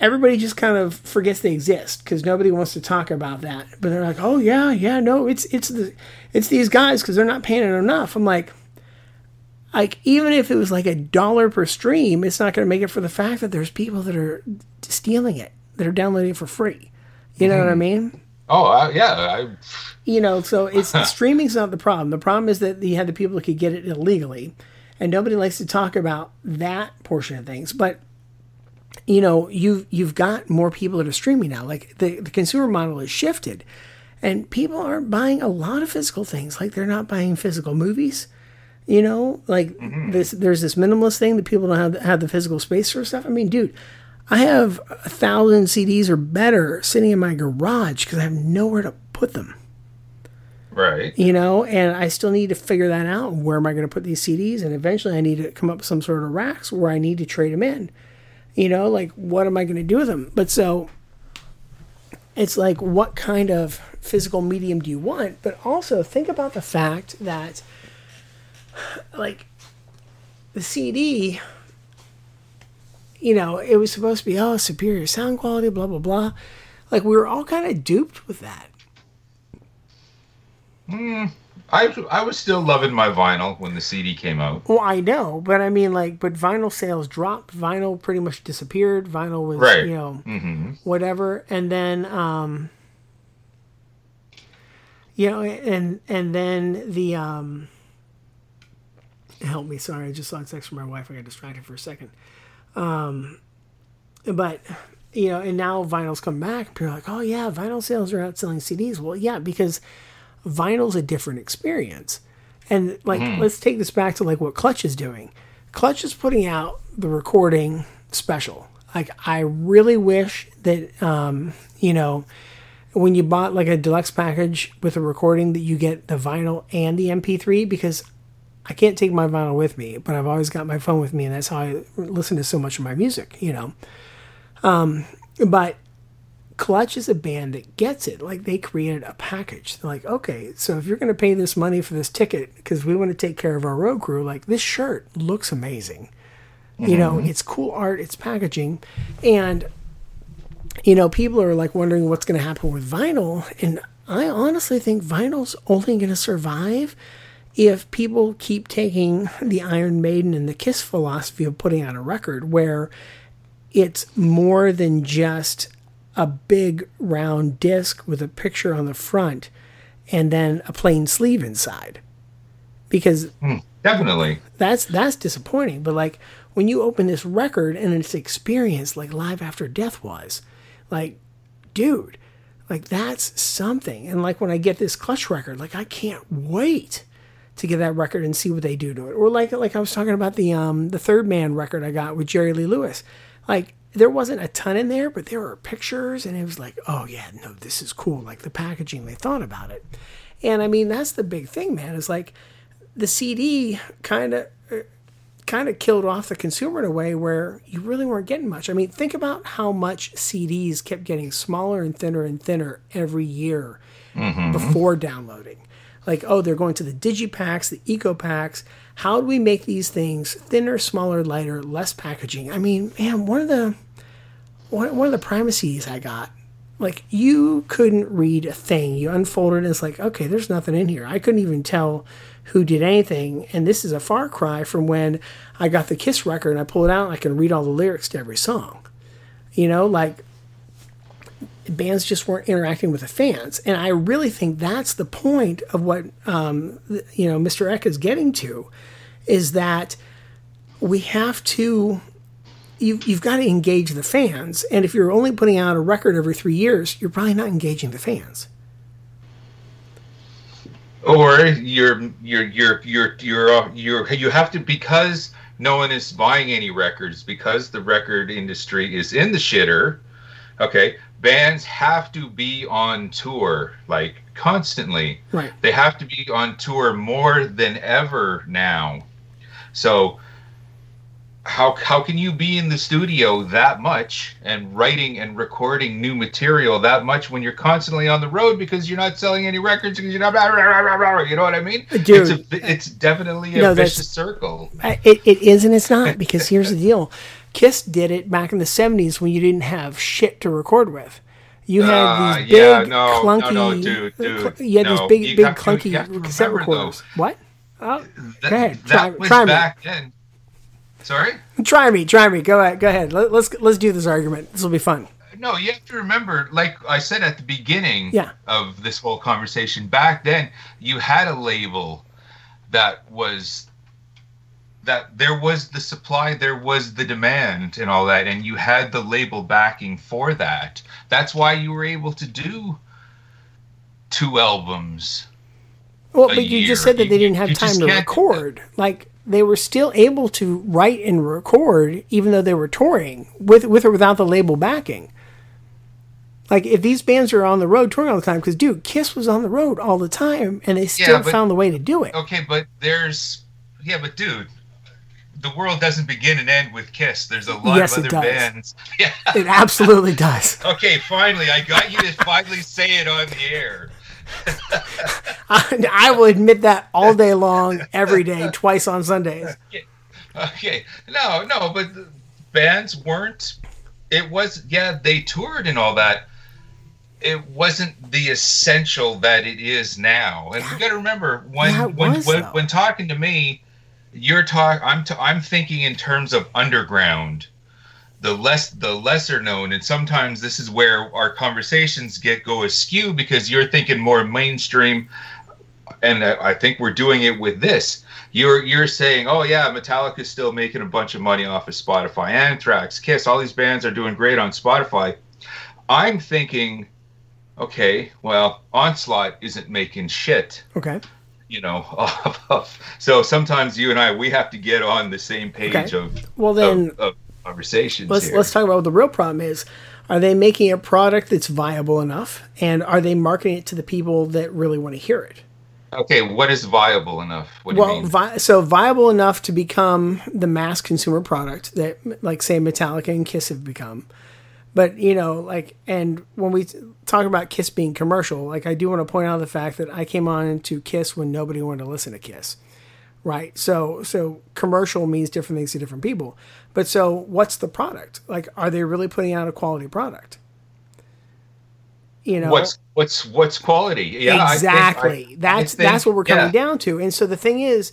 [SPEAKER 1] everybody just kind of forgets they exist because nobody wants to talk about that. But they're like, "Oh yeah, yeah, no, it's it's the it's these guys because they're not paying it enough." I'm like, like even if it was like a dollar per stream, it's not going to make it for the fact that there's people that are stealing it, that are downloading it for free. You know what I mean?
[SPEAKER 3] Oh uh, yeah, I,
[SPEAKER 1] You know, so it's streaming's not the problem. The problem is that you had the people that could get it illegally, and nobody likes to talk about that portion of things. But you know, you've you've got more people that are streaming now. Like the the consumer model has shifted, and people aren't buying a lot of physical things. Like they're not buying physical movies. You know, like mm-hmm. this. There's this minimalist thing that people don't have have the physical space for stuff. I mean, dude, I have a thousand CDs or better sitting in my garage because I have nowhere to put them
[SPEAKER 3] right.
[SPEAKER 1] you know, and I still need to figure that out. Where am I going to put these CDs? And eventually I need to come up with some sort of racks where I need to trade them in. You know, like what am I going to do with them? But so it's like, what kind of physical medium do you want? But also think about the fact that, like, the CD, you know, it was supposed to be, oh, superior sound quality, blah, blah, blah. Like, we were all kind of duped with that. Mm.
[SPEAKER 3] I I was still loving my vinyl when the CD came out.
[SPEAKER 1] Well, I know, but I mean, like, but vinyl sales dropped. Vinyl pretty much disappeared. Vinyl was,
[SPEAKER 3] Right.
[SPEAKER 1] you know,
[SPEAKER 3] hmm
[SPEAKER 1] whatever. And then, um, you know, and and then the um, help me. Sorry, I just saw a text from my wife. I got distracted for a second. Um, but you know, and now vinyl's come back. People are like, oh yeah, vinyl sales are outselling CDs. Well, yeah, because vinyl's a different experience. And like, let's take this back to like what Clutch is doing. Clutch is putting out the recording special. Like, I really wish that, um, you know, when you bought like a deluxe package with a recording, that you get the vinyl and the MP3 because I can't take my vinyl with me, but I've always got my phone with me, and that's how I listen to so much of my music, you know. Um, but Clutch is a band that gets it. Like they created a package. They're like, okay, so if you're going to pay this money for this ticket because we want to take care of our road crew, like this shirt looks amazing. You know, mm-hmm. it's cool art, it's packaging, and you know, people are like wondering what's going to happen with vinyl, and I honestly think vinyl's only going to survive if people keep taking the Iron Maiden and the Kiss philosophy of putting out a record where it's more than just a big round disc with a picture on the front and then a plain sleeve inside. Because
[SPEAKER 3] Definitely.
[SPEAKER 1] that's that's disappointing. But like when you open this record and it's experience like Live After Death was, like, dude, like that's something. And like when I get this Clutch record, like I can't wait to get that record and see what they do to it. Or like like I was talking about the um the Third Man record I got with Jerry Lee Lewis. Like there wasn't a ton in there, but there were pictures and it was like, oh yeah, no, this is cool. Like the packaging, they thought about it. And I mean, that's the big thing, man. Is like the CD kind of uh, kind of killed off the consumer in a way where you really weren't getting much. I mean, think about how much CDs kept getting smaller and thinner and thinner every year mm-hmm. before downloading. Like, oh, they're going to the digipacks, the eco packs. How do we make these things thinner, smaller, lighter, less packaging? I mean, man, one of the one, one of the primacies I got, like you couldn't read a thing. You unfolded and it's like, okay, there's nothing in here. I couldn't even tell who did anything. And this is a far cry from when I got the Kiss record and I pull it out and I can read all the lyrics to every song. You know, like bands just weren't interacting with the fans. And I really think that's the point of what, um, you know, Mr. Ek is getting to is that we have to you've, you've got to engage the fans. And if you're only putting out a record every three years, you're probably not engaging the fans.
[SPEAKER 3] or you're you're you're you're you're uh, you're you have to because no one is buying any records because the record industry is in the shitter okay bands have to be on tour like constantly
[SPEAKER 1] Right.
[SPEAKER 3] they have to be on tour more than ever now so how how can you be in the studio that much and writing and recording new material that much when you're constantly on the road because you're not selling any records because you're not blah, blah, blah, blah, blah, you know what I mean?
[SPEAKER 1] Dude.
[SPEAKER 3] it's a, it's definitely a
[SPEAKER 1] No,
[SPEAKER 3] vicious circle.
[SPEAKER 1] It, it is and it's not because here's the deal. Kiss did it back in the '70s when you didn't have shit to record with. You had
[SPEAKER 3] Uh,
[SPEAKER 1] these big,
[SPEAKER 3] yeah, no, no,
[SPEAKER 1] clunky.
[SPEAKER 3] no, dude, dude,
[SPEAKER 1] you had these big,
[SPEAKER 3] You
[SPEAKER 1] big, clunky
[SPEAKER 3] to
[SPEAKER 1] cassette
[SPEAKER 3] remember, though.
[SPEAKER 1] What? Oh,
[SPEAKER 3] That,
[SPEAKER 1] go ahead.
[SPEAKER 3] that
[SPEAKER 1] Try,
[SPEAKER 3] was
[SPEAKER 1] try me.
[SPEAKER 3] then. Sorry?
[SPEAKER 1] Try me. Try me. Go ahead. Go ahead. Let, let's let's do this argument. This will be fun.
[SPEAKER 3] No, you have to remember, like I said at the beginning
[SPEAKER 1] Yeah.
[SPEAKER 3] of this whole conversation, back then you had a label that was that there was the supply, there was the demand and all that, and you had the label backing for that. That's why you were able to do two albums.
[SPEAKER 1] Well, but you just said that they didn't have
[SPEAKER 3] you
[SPEAKER 1] time to record. Like they were still able to write and record, even though they were touring with with or without the label backing. Like if these bands are on the road touring all the time, because dude, Kiss was on the road all the time, and they still
[SPEAKER 3] but-
[SPEAKER 1] found the way to do it.
[SPEAKER 3] Okay, but there's yeah, but dude, the world doesn't begin and end with Kiss. There's a lot
[SPEAKER 1] Yes,
[SPEAKER 3] of other bands. Yeah.
[SPEAKER 1] It absolutely does.
[SPEAKER 3] Okay, finally, I got you to finally say it on the air.
[SPEAKER 1] I, I will admit that all day long, every day, twice on Sundays.
[SPEAKER 3] Okay, no, no, but bands weren't. It was yeah, they toured and all that. It wasn't the essential that it is now, and you got to remember when when
[SPEAKER 1] was,
[SPEAKER 3] when, when talking to me, you're talk. I'm t- I'm thinking in terms of underground, the less the lesser known, and sometimes this is where our conversations get go askew because you're thinking more mainstream, and I I think we're doing it with this. You're you're saying, oh yeah, Metallica's still making a bunch of money off of Spotify. Anthrax, Kiss, all these bands are doing great on Spotify. I'm thinking, okay, well, Onslaught isn't making shit,
[SPEAKER 1] Okay.
[SPEAKER 3] you know. so sometimes you and I we have to get on the same page
[SPEAKER 1] Okay.
[SPEAKER 3] of
[SPEAKER 1] Well, then-
[SPEAKER 3] of, of conversations
[SPEAKER 1] Let's
[SPEAKER 3] here.
[SPEAKER 1] let's talk about what the real problem is. Are they making a product that's viable enough, and are they marketing it to the people that really want to hear it?
[SPEAKER 3] okay, what is viable enough? What do you
[SPEAKER 1] well,
[SPEAKER 3] mean?
[SPEAKER 1] vi- so viable enough to become the mass consumer product that, like, say, Metallica and Kiss have become. But you know, like, and when we talk about Kiss being commercial, like, I do want to point out the fact that I came on to Kiss when nobody wanted to listen to Kiss, right? So, so commercial means different things to different people. But so, what's the product? Like, are they really putting out a quality product? You know,
[SPEAKER 3] what's what's what's quality? Yeah, I think-
[SPEAKER 1] exactly.
[SPEAKER 3] I- I
[SPEAKER 1] that's
[SPEAKER 3] think-
[SPEAKER 1] that's what we're coming
[SPEAKER 3] yeah.
[SPEAKER 1] down to. And so the thing is,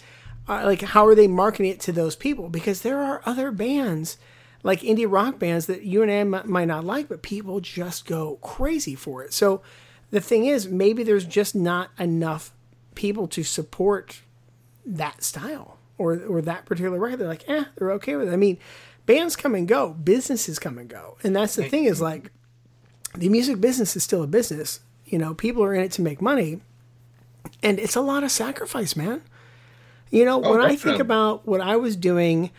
[SPEAKER 1] uh, like, how are they marketing it to those people? Because there are other bands, like indie rock bands, that you and I m- might not like, but people just go crazy for it. So the thing is, maybe there's just not enough people to support that style or or that particular record. They're like, eh, they're okay with it. I mean, bands come and go, businesses come and go, and that's the thing is like the music business is still a business. You know, people are in it to make money, and it's a lot of sacrifice, man. You know,
[SPEAKER 3] Oh,
[SPEAKER 1] when I think
[SPEAKER 3] definitely.
[SPEAKER 1] about what I was doing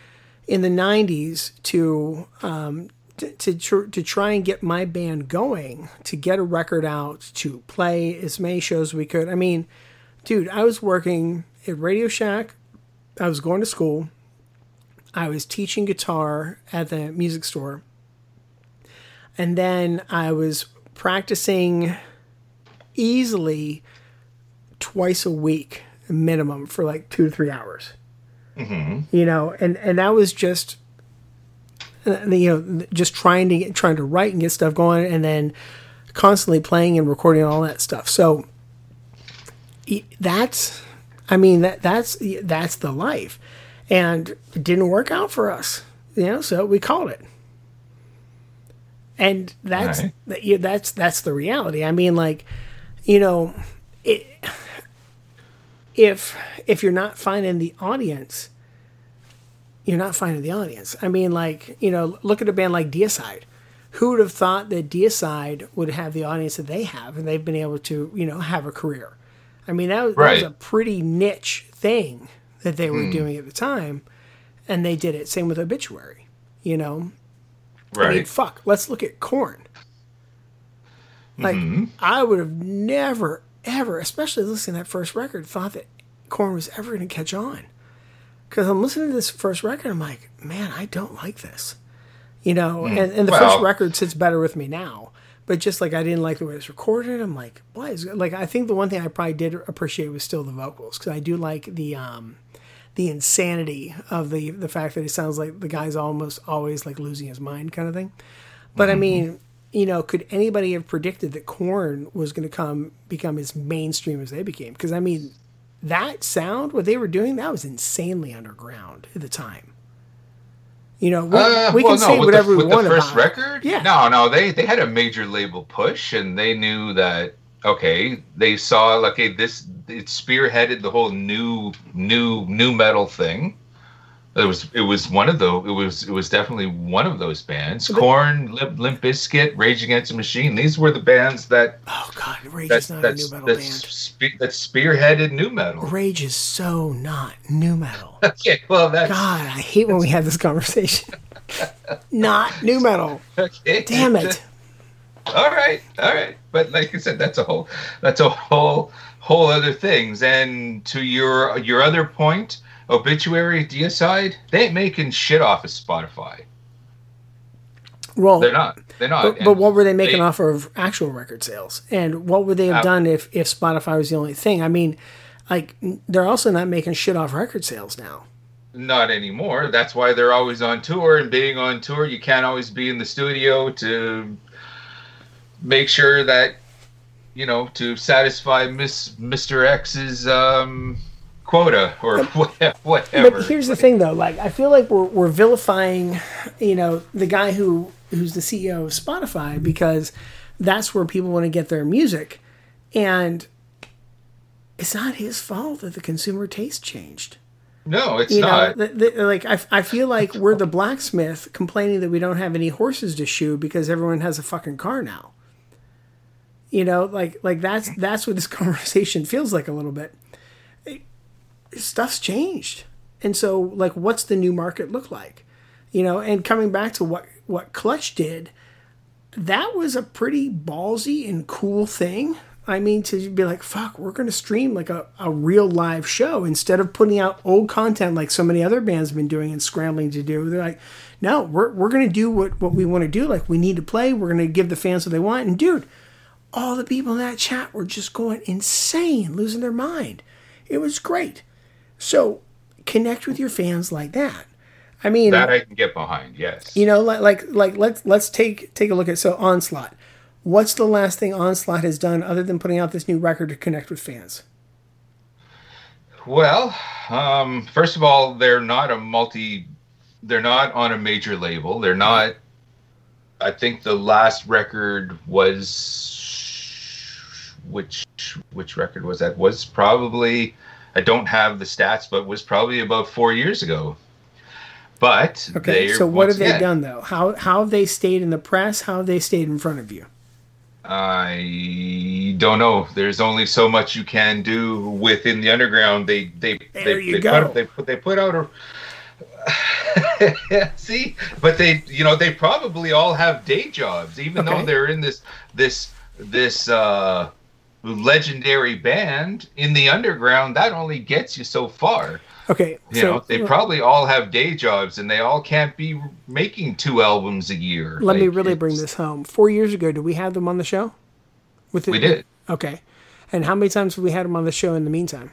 [SPEAKER 1] in the '90s to um, to to, tr- to try and get my band going, to get a record out, to play as many shows as we could. I mean, dude, I was working at Radio Shack. I was going to school. I was teaching guitar at the music store. And then I was practicing easily twice a week minimum for like two to three hours. You know, and and that was just uh, you know just trying to get trying to write and get stuff going, and then constantly playing and recording all that stuff. So that's I mean that that's that's the life, and it didn't work out for us. You know, so we called it and that's
[SPEAKER 3] Right.
[SPEAKER 1] that yeah, that's that's the reality. I mean, like, you know, it, if if you're not finding the audience, you're not finding the audience. I mean, like, you know, look at a band like Deicide. Who would have thought that Deicide would have the audience that they have, and they've been able to, you know, have a career? I mean, that was, that was a pretty niche thing that they were doing at the time, and they did it. Same with Obituary, you know.
[SPEAKER 3] right?
[SPEAKER 1] I mean, fuck. Let's look at Korn. Like,
[SPEAKER 3] Mm-hmm.
[SPEAKER 1] I would have never, ever, especially listening to that first record, thought that Korn was ever going to catch on. Because I'm listening to this first record, I'm like, man, I don't like this. You know, and, and the first
[SPEAKER 3] Mm.
[SPEAKER 1] Record sits better with me now. But just like I didn't like the way it was recorded, I'm like, why is it? like I think the one thing I probably did appreciate was still the vocals because I do like the um the insanity of the the fact that it sounds like the guy's almost always like losing his mind kind of thing. But I mean, you know, could anybody have predicted that Korn was going to come become as mainstream as they became? Because I mean, that sound, what they were doing, that was insanely underground at the time. You know, we,
[SPEAKER 3] Uh,
[SPEAKER 1] we
[SPEAKER 3] well,
[SPEAKER 1] can
[SPEAKER 3] no,
[SPEAKER 1] say whatever
[SPEAKER 3] the,
[SPEAKER 1] we
[SPEAKER 3] with
[SPEAKER 1] want
[SPEAKER 3] the first
[SPEAKER 1] about it.
[SPEAKER 3] record.
[SPEAKER 1] Yeah.
[SPEAKER 3] No, no, they they had a major label push, and they knew that okay, they saw like okay, this it spearheaded the whole new new new metal thing. It was it was one of the it was it was definitely one of those bands. Korn, Limp, Limp Bizkit, Rage Against the Machine. These were the bands that
[SPEAKER 1] Oh God, Rage
[SPEAKER 3] that
[SPEAKER 1] is not a new metal
[SPEAKER 3] that
[SPEAKER 1] band.
[SPEAKER 3] spe- that spearheaded new metal.
[SPEAKER 1] Rage is so not new metal.
[SPEAKER 3] Okay, well that's
[SPEAKER 1] God, I hate when we have this conversation. not new metal.
[SPEAKER 3] okay.
[SPEAKER 1] Damn it.
[SPEAKER 3] all right all right but like i said that's a whole that's a whole whole other things and to your your other point obituary deicide they ain't making shit off of spotify
[SPEAKER 1] Well,
[SPEAKER 3] they're not they're not
[SPEAKER 1] But, but what were they making
[SPEAKER 3] they-
[SPEAKER 1] off of actual record sales? And what would they have
[SPEAKER 3] Uh,
[SPEAKER 1] done if, if Spotify was the only thing? I mean, like, they're also not making shit off record sales now.
[SPEAKER 3] not anymore that's why they're always on tour and being on tour you can't always be in the studio to make sure that you know to satisfy miss mr Ek's um quota or whatever
[SPEAKER 1] But here's the thing, though. Like, I feel like we're, we're vilifying, you know, the guy who who's the CEO of Spotify because that's where people want to get their music, and it's not his fault that the consumer taste changed.
[SPEAKER 3] no it's
[SPEAKER 1] you
[SPEAKER 3] not
[SPEAKER 1] know, th- th- like I, I feel like we're the blacksmith complaining that we don't have any horses to shoe because everyone has a fucking car now. You know, like like that's that's what this conversation feels like a little bit. Stuff's changed, and so like, what's the new market look like? You know, and coming back to what what Clutch did, that was a pretty ballsy and cool thing. I mean, to be like, fuck, we're going to stream like a, a real live show instead of putting out old content like so many other bands have been doing and scrambling to do. They're like, no, we're, we're going to do what, what we want to do. Like, we need to play. We're going to give the fans what they want. And dude, all the people in that chat were just going insane, losing their mind. It was great. So connect with your fans like that. I mean,
[SPEAKER 3] that I can get behind. Yes.
[SPEAKER 1] you know, like like like let's let's take take a look at so onslaught. What's the last thing onslaught has done other than putting out this new record to connect with fans?
[SPEAKER 3] Well, um, first of all, they're not a multi. They're not on a major label. They're not. I think the last record was which which record was that? Was probably I don't have the stats, but was probably about four years ago. But
[SPEAKER 1] Okay, so what have they done though? How how have they stayed in the press? How have they stayed in front of you?
[SPEAKER 3] I don't know. There's only so much you can do within the underground. They they
[SPEAKER 1] There
[SPEAKER 3] they,
[SPEAKER 1] you
[SPEAKER 3] they
[SPEAKER 1] go.
[SPEAKER 3] Put, they put they put out a see, but they you know they probably all have day jobs, even
[SPEAKER 1] Okay.
[SPEAKER 3] though they're in this this this uh legendary band in the underground. That only gets you so far.
[SPEAKER 1] Okay,
[SPEAKER 3] You
[SPEAKER 1] so
[SPEAKER 3] know, they probably all have day jobs, and they all can't be making two albums a year.
[SPEAKER 1] let me really bring this home. Four years ago, did we have them on the show? With the,
[SPEAKER 3] We did.
[SPEAKER 1] Okay, and how many times have we had them on the show in the meantime?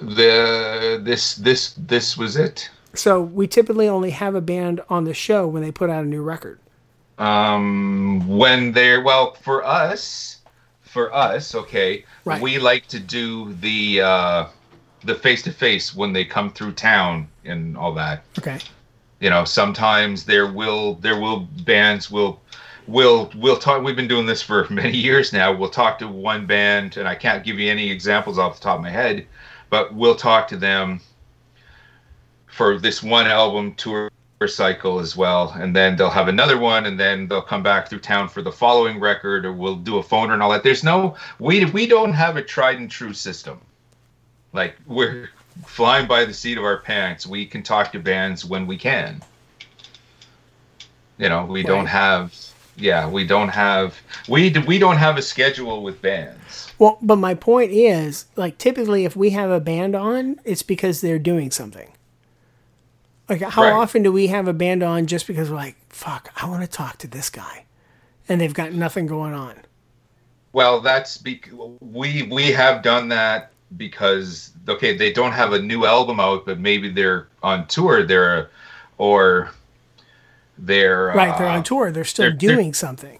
[SPEAKER 3] the this this this was it.
[SPEAKER 1] So we typically only have a band on the show when they put out a new record.
[SPEAKER 3] um when they're well for us for us okay
[SPEAKER 1] Right.
[SPEAKER 3] we like to do the uh the face to face when they come through town and all that
[SPEAKER 1] Okay.
[SPEAKER 3] you know sometimes there will there will bands will will will talk we've been doing this for many years now we'll talk to one band and i can't give you any examples off the top of my head but we'll talk to them for this one album tour cycle as well and then they'll have another one and then they'll come back through town for the following record or we'll do a phoner and all that. There's no we we don't have a tried and true system. Like we're flying by the seat of our pants. We can talk to bands when we can. You know we don't have yeah we don't have we we don't have a schedule with bands.
[SPEAKER 1] Well, but my point is, like, typically if we have a band on, it's because they're doing something. Like, how
[SPEAKER 3] Right.
[SPEAKER 1] often do we have a band on just because we're like, fuck, I want to talk to this guy, and they've got nothing going on?
[SPEAKER 3] well that's bec- we we have done that because okay, they don't have a new album out, but maybe they're on tour. They're or they're
[SPEAKER 1] Right, they're
[SPEAKER 3] uh,
[SPEAKER 1] on tour. They're still
[SPEAKER 3] they're- they're-
[SPEAKER 1] doing something.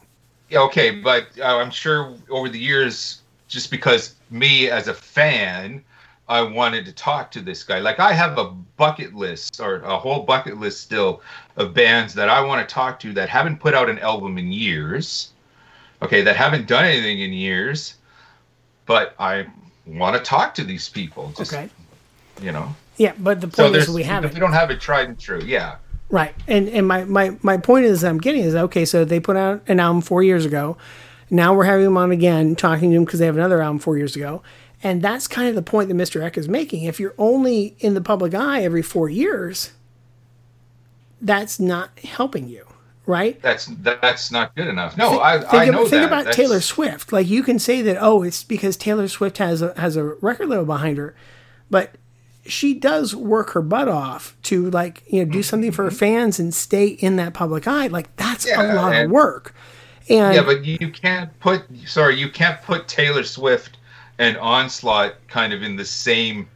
[SPEAKER 3] Yeah, okay, but uh, I'm sure over the years, just because me as a fan, I wanted to talk to this guy. Like I have a bucket list or a whole bucket list still of bands that I want to talk to that haven't put out an album in years. Okay, that haven't done anything in years, but I want to talk to these people. Just
[SPEAKER 1] Okay.
[SPEAKER 3] you know.
[SPEAKER 1] Yeah, but the
[SPEAKER 3] So
[SPEAKER 1] point
[SPEAKER 3] there's
[SPEAKER 1] is we haven't.
[SPEAKER 3] we don't have it tried and true. Yeah.
[SPEAKER 1] Right. And and my, my, my point is I'm getting is okay, so they put out an album four years ago. Now we're having them on again, talking to them because they have another album four years ago. And that's kind of the point that Mr. Ek is making. If you're only in the public eye every four years, that's not helping you, right?
[SPEAKER 3] That's that's not good enough. No,
[SPEAKER 1] think,
[SPEAKER 3] I
[SPEAKER 1] think
[SPEAKER 3] I know
[SPEAKER 1] think
[SPEAKER 3] that.
[SPEAKER 1] about
[SPEAKER 3] That's-
[SPEAKER 1] Taylor Swift. Like you can say that, oh, it's because Taylor Swift has a has a record label behind her, but she does work her butt off to like you know do something for her fans and stay in that public eye. Like that's a
[SPEAKER 3] Mm-hmm. Yeah,
[SPEAKER 1] lot of work. And
[SPEAKER 3] yeah, but you can't put sorry, you can't put Taylor Swift and Onslaught kind of in the same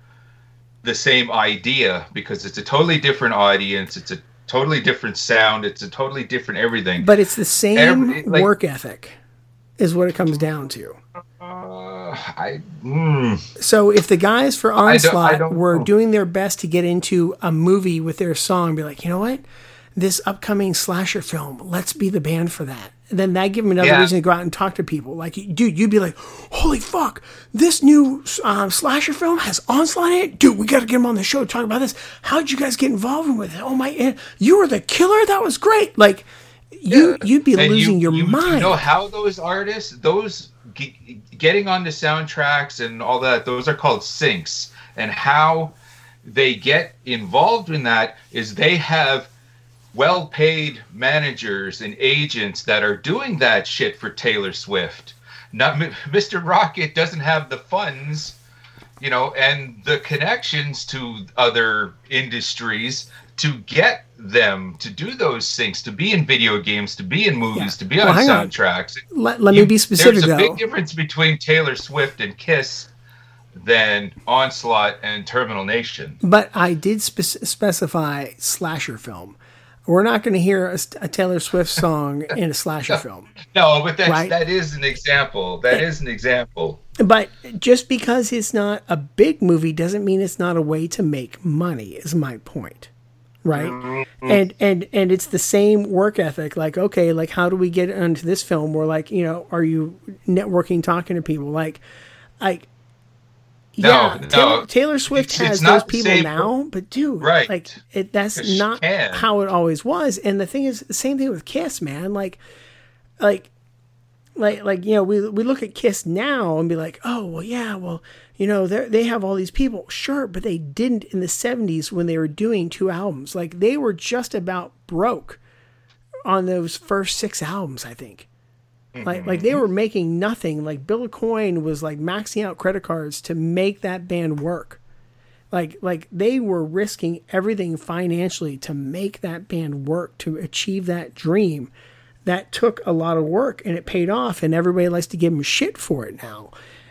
[SPEAKER 3] the same idea because it's a totally different audience, it's a totally different sound, it's a totally different everything.
[SPEAKER 1] but it's the same
[SPEAKER 3] Every- like-
[SPEAKER 1] work ethic, is what it comes down to.
[SPEAKER 3] Uh, I mm,
[SPEAKER 1] So if the guys for
[SPEAKER 3] I don't- I
[SPEAKER 1] Onslaught
[SPEAKER 3] don't
[SPEAKER 1] were
[SPEAKER 3] know.
[SPEAKER 1] doing their best to get into a movie with their song, be like, you know what, this upcoming slasher film, let's be the band for that. Then that give them another
[SPEAKER 3] Yeah.
[SPEAKER 1] reason to go out and talk to people. Like, dude, you'd be like, holy fuck, this new um, slasher film has Onslaught in it, dude. We got to get them on the show to talk about this. How'd you guys get involved with it? Oh my, you were the killer. That was great. Like, you you'd be
[SPEAKER 3] and
[SPEAKER 1] losing
[SPEAKER 3] you,
[SPEAKER 1] your
[SPEAKER 3] you,
[SPEAKER 1] mind.
[SPEAKER 3] You know how those artists, those ge- getting the soundtracks and all that, those are called syncs. And how they get involved in that is they have well paid managers and agents that are doing that shit for Taylor Swift. Not Mr. Rockett doesn't have the funds, you know, and the connections to other industries to get them to do those things, to be in video games, to be in movies, to be
[SPEAKER 1] Well,
[SPEAKER 3] on
[SPEAKER 1] hang on.
[SPEAKER 3] soundtracks.
[SPEAKER 1] Let- let me be specific,
[SPEAKER 3] There's a
[SPEAKER 1] though.
[SPEAKER 3] big difference between Taylor Swift and Kiss than Onslaught and Terminal Nation.
[SPEAKER 1] But I did spec- specify slasher film. We're not going to hear a, a Taylor Swift song in a slasher film.
[SPEAKER 3] No, but that's
[SPEAKER 1] Right.
[SPEAKER 3] that is an example. That is an example.
[SPEAKER 1] But just because it's not a big movie doesn't mean it's not a way to make money. Is my point, right? Mm-hmm. And and and it's the same work ethic. Like, okay, like how do we get onto this film? Where like you know, are you networking, talking to people? Like, like.
[SPEAKER 3] No,
[SPEAKER 1] Yeah,
[SPEAKER 3] no.
[SPEAKER 1] Taylor, Taylor Swift has those people
[SPEAKER 3] same-
[SPEAKER 1] now, but dude,
[SPEAKER 3] Right.
[SPEAKER 1] like it, that's not how it always was. And the thing is, the same thing with Kiss, man. Like, like like like you know we we look at Kiss now and be like, oh well, yeah, well, you know they they have all these people, sure, but they didn't in the '70s when they were doing two albums. Like they were just about broke on those first six albums, I think. Mm-hmm. Like like they were making nothing. Like Bill Aucoin was like maxing out credit cards to make that band work. Like like they were risking everything financially to make that band work to achieve that dream. That took a lot of work and it paid off and everybody likes to give them shit for it now.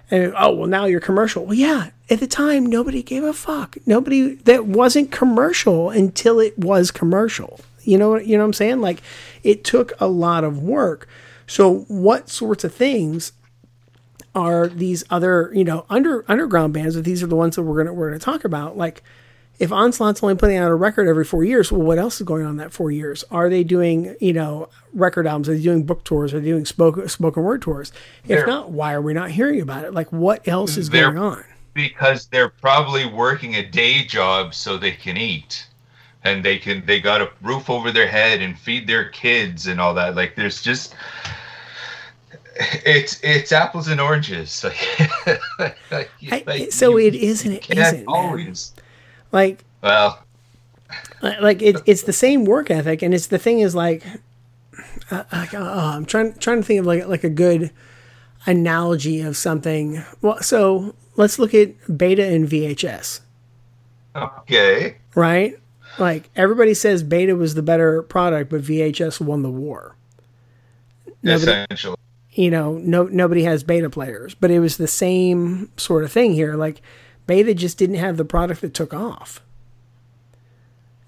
[SPEAKER 1] And oh well now you're commercial. Well yeah at the time nobody gave a fuck. Nobody that wasn't commercial until it was commercial. You know you know what i'm saying? Like it took a lot of work so what sorts of things are these other you know under underground bands if these are the ones that we're gonna we're gonna talk about like if Onslaught's only putting out a record every four years, well, what else is going on in that four years? Are they doing, you know, record albums? Are they doing book tours? Are they doing spoken spoken word tours? If
[SPEAKER 3] They're-
[SPEAKER 1] not, why are we not hearing about it? Like, what else is going on?
[SPEAKER 3] Because they're probably working a day job so they can eat. And they can they got a roof over their head and feed their kids and all that. Like there's just it's it's apples and oranges. Like, like,
[SPEAKER 1] I-
[SPEAKER 3] like,
[SPEAKER 1] so
[SPEAKER 3] you-
[SPEAKER 1] it is and it isn't, man.
[SPEAKER 3] always.
[SPEAKER 1] Like,
[SPEAKER 3] Well,
[SPEAKER 1] like it, it's the same work ethic, and it's the thing is like, uh, like, uh, I'm trying trying to think of like like a good analogy of something. Well, so let's look at Beta and VHS.
[SPEAKER 3] okay.
[SPEAKER 1] right? Like everybody says Beta was the better product, but VHS won the war. Nobody-
[SPEAKER 3] Essentially.
[SPEAKER 1] You know, no nobody has beta players, but it was the same sort of thing here. Like beta just didn't have the product that took off.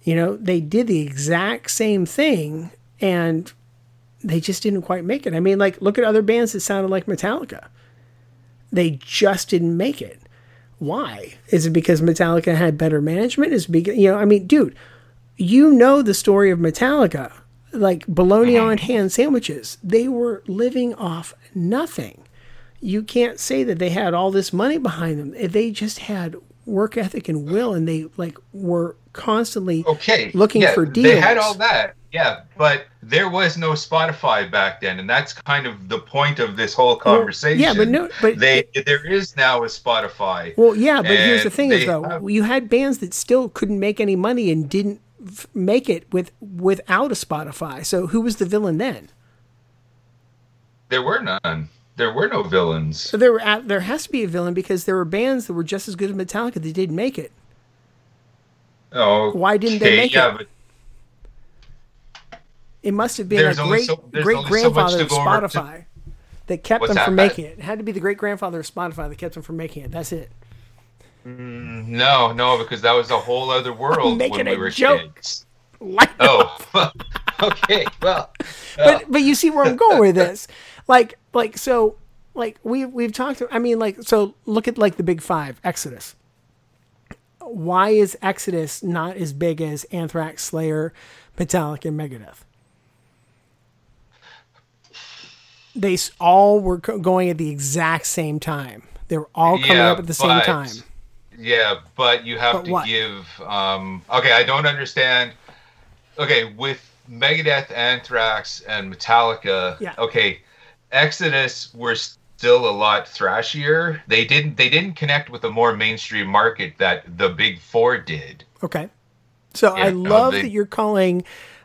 [SPEAKER 1] You know, they did the exact same thing and they just didn't quite make it. I mean, like look at other bands that sounded like Metallica. They just didn't make it. Why? Is it because Metallica had better management? Is because you know, I mean, dude, you know the story of Metallica. Like bologna on hand sandwiches. They were living off nothing. You can't say that they had all this money behind them. They just had work ethic and will and they like were constantly
[SPEAKER 3] okay
[SPEAKER 1] looking
[SPEAKER 3] yeah,
[SPEAKER 1] for deals.
[SPEAKER 3] They had all that, yeah, but there was no Spotify back then, and that's kind of the point of this whole conversation.
[SPEAKER 1] yeah, but no- but-
[SPEAKER 3] they there is now a Spotify.
[SPEAKER 1] Well, yeah, but here's the thing: is though
[SPEAKER 3] have-
[SPEAKER 1] you had bands that still couldn't make any money and didn't f- make it with without a Spotify. So who was the villain then?
[SPEAKER 3] there were none. There were no villains.
[SPEAKER 1] So there were at, there has to be a villain because there were bands that were just as good as Metallica that didn't make it.
[SPEAKER 3] Oh,
[SPEAKER 1] Why didn't they make
[SPEAKER 3] yeah,
[SPEAKER 1] it? It must have been
[SPEAKER 3] There's
[SPEAKER 1] a great
[SPEAKER 3] so-
[SPEAKER 1] great
[SPEAKER 3] only so
[SPEAKER 1] grandfather of
[SPEAKER 3] over to-
[SPEAKER 1] Spotify that kept
[SPEAKER 3] What's
[SPEAKER 1] them from
[SPEAKER 3] that?
[SPEAKER 1] making it. It had to be the great grandfather of Spotify that kept them from making it. That's it.
[SPEAKER 3] Mm, no, no, because that was a whole other world
[SPEAKER 1] making
[SPEAKER 3] when we
[SPEAKER 1] a
[SPEAKER 3] were
[SPEAKER 1] joke.
[SPEAKER 3] kids.
[SPEAKER 1] Like,
[SPEAKER 3] Oh, okay. Well,
[SPEAKER 1] but but you see where I'm going with this. Like like so like we we've talked I mean like so look at like the big 5 Exodus. Why is Exodus not as big as Anthrax, Slayer, Metallica and Megadeth? They all were co- going at the exact same time. They were all coming
[SPEAKER 3] Yeah,
[SPEAKER 1] up at the same
[SPEAKER 3] but-
[SPEAKER 1] time.
[SPEAKER 3] Yeah, but you have
[SPEAKER 1] But
[SPEAKER 3] to
[SPEAKER 1] what?
[SPEAKER 3] give. Um, okay, I don't understand. Okay, with Megadeth, Anthrax, and Metallica.
[SPEAKER 1] Yeah.
[SPEAKER 3] Okay, Exodus were still a lot thrashier. They didn't. They didn't connect with a more mainstream market that the Big Four did.
[SPEAKER 1] Okay. So I
[SPEAKER 3] Yeah, no,
[SPEAKER 1] love
[SPEAKER 3] they-
[SPEAKER 1] that you're calling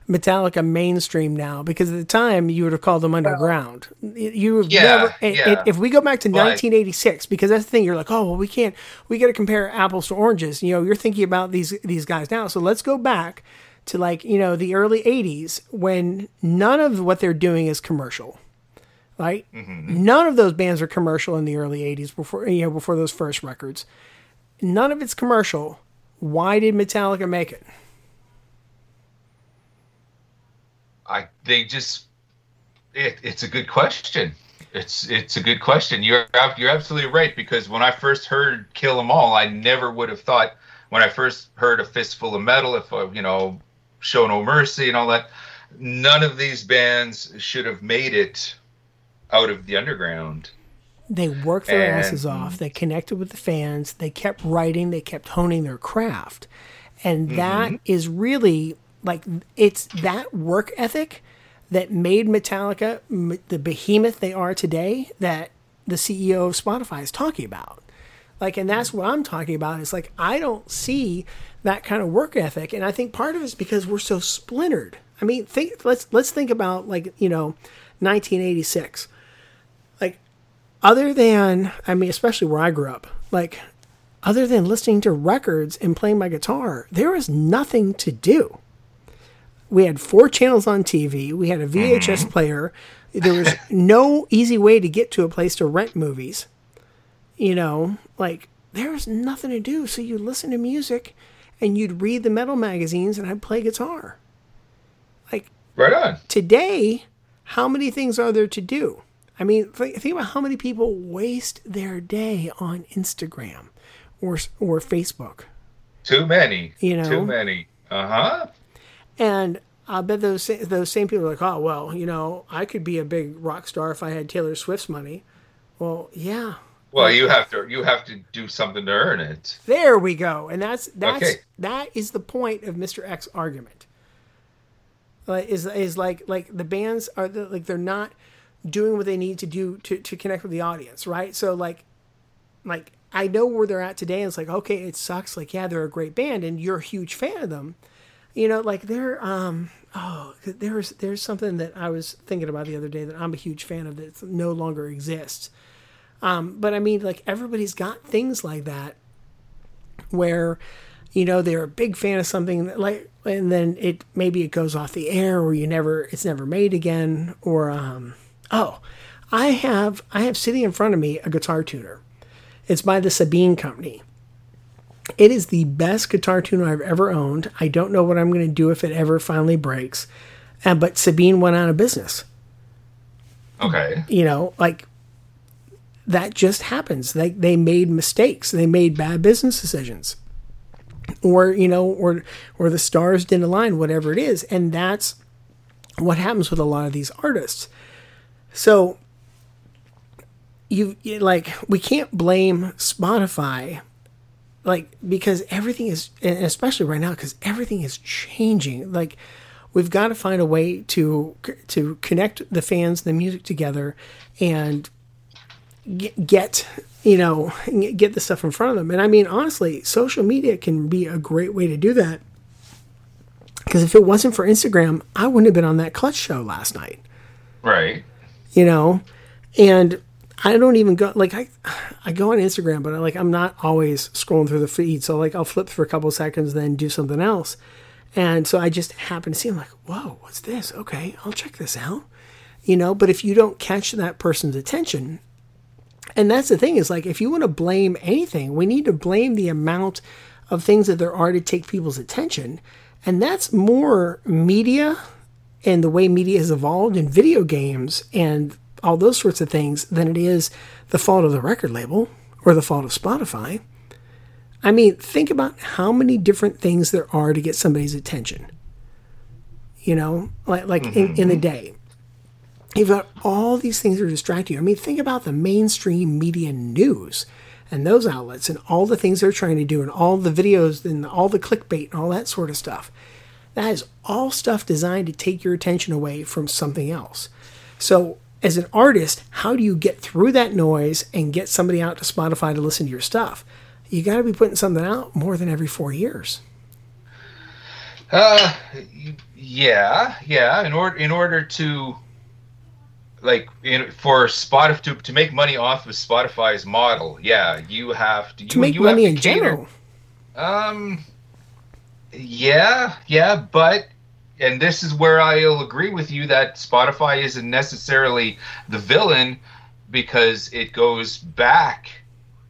[SPEAKER 1] Metallica mainstream now because at the time you would have called them underground. You
[SPEAKER 3] Yeah,
[SPEAKER 1] never.
[SPEAKER 3] yeah.
[SPEAKER 1] if we go back to
[SPEAKER 3] But-
[SPEAKER 1] 1986, because that's the thing, you're like, oh well, we can't. We got to compare apples to oranges. You know, you're thinking about these these guys now. So let's go back to like you know the early 80s when none of what they're doing is commercial. Right?
[SPEAKER 3] Mm-hmm.
[SPEAKER 1] None of those bands are commercial in the early 80s before you know before those first records. None of it's commercial. Why did Metallica make it?
[SPEAKER 3] I. They just. It, it's a good question. It's it's a good question. You're you're absolutely right because when I first heard "Kill 'Em All," I never would have thought. When I first heard "A Fistful of Metal," if uh, you know, "Show No Mercy" and all that, none of these bands should have made it out of the underground.
[SPEAKER 1] They worked their
[SPEAKER 3] And-
[SPEAKER 1] asses off. They connected with the fans. They kept writing. They kept honing their craft. And that is really like it's that work ethic that made Metallica the behemoth they are today that the CEO of Spotify is talking about. Like, and that's what I'm talking about. It's like I don't see that kind of work ethic, and I think part of it is because we're so splintered. I mean, think let's let's think about like you know, 1986. Like, other than I mean, especially where I grew up, like other than listening to records and playing my guitar, there was nothing to do. We had four channels on TV. We had a VHS player. There was no easy way to get to a place to rent movies. You know, like there was nothing to do. So you'd listen to music and you'd read the metal magazines and I'd play guitar. Like
[SPEAKER 3] Right on.
[SPEAKER 1] today, how many things are there to do? I mean, think, think about how many people waste their day on Instagram or or Facebook.
[SPEAKER 3] Too many.
[SPEAKER 1] You know?
[SPEAKER 3] Too many. Uh huh.
[SPEAKER 1] And I bet those those same people are like, oh well, you know, I could be a big rock star if I had Taylor Swift's money. Well, yeah,
[SPEAKER 3] Well, you have to you have to do something to earn it.
[SPEAKER 1] there we go, and that's that's
[SPEAKER 3] Okay.
[SPEAKER 1] that is the point of Mr. Ek argument. Is is like like the bands are the, like they're not doing what they need to do to to connect with the audience, right? So like like I know where they're at today, and it's like okay, it sucks. Like yeah, they're a great band, and you're a huge fan of them. You know, like they're um oh there's there's something that I was thinking about the other day that I'm a huge fan of that no longer exists. Um, but I mean, like everybody's got things like that where you know they're a big fan of something that, like and then it maybe it goes off the air or you never it's never made again or um oh I have I have sitting in front of me a guitar tuner. It's by the Sabine company. It is the best guitar tuner I've ever owned. I don't know what I'm going to do if it ever finally breaks. And but Sabine went out of business.
[SPEAKER 3] Okay.
[SPEAKER 1] You know, like that just happens. They they made mistakes. They made bad business decisions. Or, you know, or or the stars didn't align, whatever it is. And that's what happens with a lot of these artists. So you, you like we can't blame Spotify like because everything is and especially right now because everything is changing. Like we've got to find a way to to connect the fans the music together and get, get you know get the stuff in front of them. And i mean honestly social media can be a great way to do that. Because if it wasn't for instagram i wouldn't have been on that clutch show last night.
[SPEAKER 3] Right.
[SPEAKER 1] you know? And i don't even go like i i go on instagram but I, like i'm not always scrolling through the feed. So like i'll flip for a couple seconds then do something else. And so i just happen to see i'm like whoa what's this? Okay i'll check this out. You know but if you don't catch that person's attention and that's the thing is like if you want to blame anything we need to blame the amount of things that there are to take people's attention. And that's more media and the way media has evolved in video games and all those sorts of things than it is the fault of the record label or the fault of Spotify. I mean, think about how many different things there are to get somebody's attention. You know, like like in, mm-hmm. in the day. You've got all these things that distract you. I mean, think about the mainstream media news and those outlets and all the things they're trying to do and all the videos and all the clickbait and all that sort of stuff. That is all stuff designed to take your attention away from something else. So, as an artist, how do you get through that noise and get somebody out to Spotify to listen to your stuff? You got to be putting something out more than every four years.
[SPEAKER 3] Uh, yeah, yeah. In order, in order to, like, in, for Spotify to, to make money off of Spotify's model, yeah, you have to.
[SPEAKER 1] To make
[SPEAKER 3] you have
[SPEAKER 1] money
[SPEAKER 3] to
[SPEAKER 1] in
[SPEAKER 3] cater-
[SPEAKER 1] general.
[SPEAKER 3] Um, yeah, yeah, but and this is where I'll agree with you that Spotify isn't necessarily the villain because it goes back.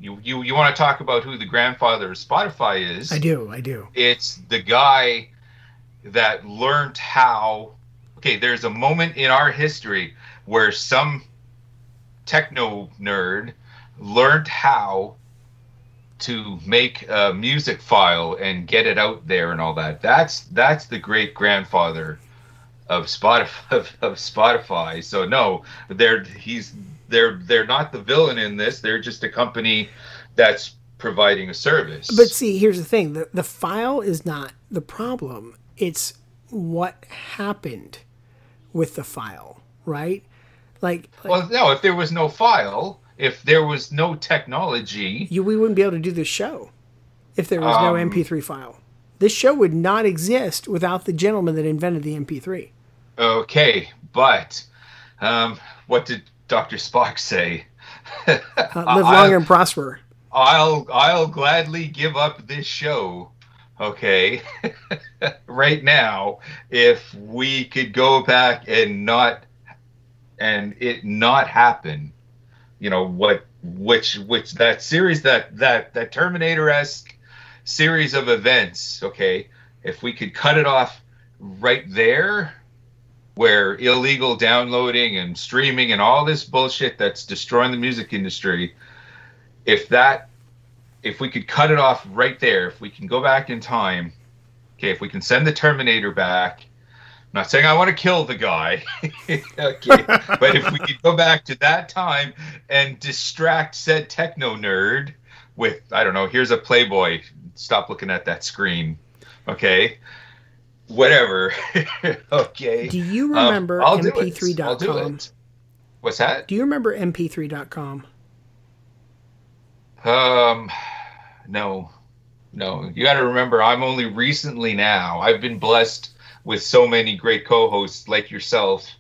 [SPEAKER 3] You you you want to talk about who the grandfather of Spotify is?
[SPEAKER 1] I do, I do.
[SPEAKER 3] It's the guy that learned how. Okay, there's a moment in our history where some techno nerd learned how to make a music file and get it out there and all that. That's that's the great grandfather of Spotify of, of Spotify. So no, they're he's they're they're not the villain in this. They're just a company that's providing a service.
[SPEAKER 1] But see, here's the thing: the the file is not the problem. It's what happened with the file, right? Like, like
[SPEAKER 3] well, no, if there was no file, if there was no technology,
[SPEAKER 1] you we wouldn't be able to do this show if there was no
[SPEAKER 3] Um,
[SPEAKER 1] MP3 file. This show would not exist without the gentleman that invented the MP3.
[SPEAKER 3] okay. But um, what did Doctor Spock say?
[SPEAKER 1] Uh, live long and prosper.
[SPEAKER 3] I'll I'll gladly give up this show, okay, right now if we could go back and not and it not happen. You know what? Which which that series that that that Terminator esque series of events. Okay, if we could cut it off right there, where illegal downloading and streaming and all this bullshit that's destroying the music industry if that if we could cut it off right there if we can go back in time okay if we can send the terminator back i'm not saying i want to kill the guy okay but if we could go back to that time and distract said techno nerd with i don't know here's a playboy stop looking at that screen okay whatever okay
[SPEAKER 1] Do you
[SPEAKER 3] Um,
[SPEAKER 1] remember
[SPEAKER 3] I'll do it. I'll do
[SPEAKER 1] mp3.com?
[SPEAKER 3] what's that
[SPEAKER 1] Do you remember mp3.com?
[SPEAKER 3] Um, no, no. You got to remember, I'm only recently now. I've been blessed with so many great co-hosts like yourself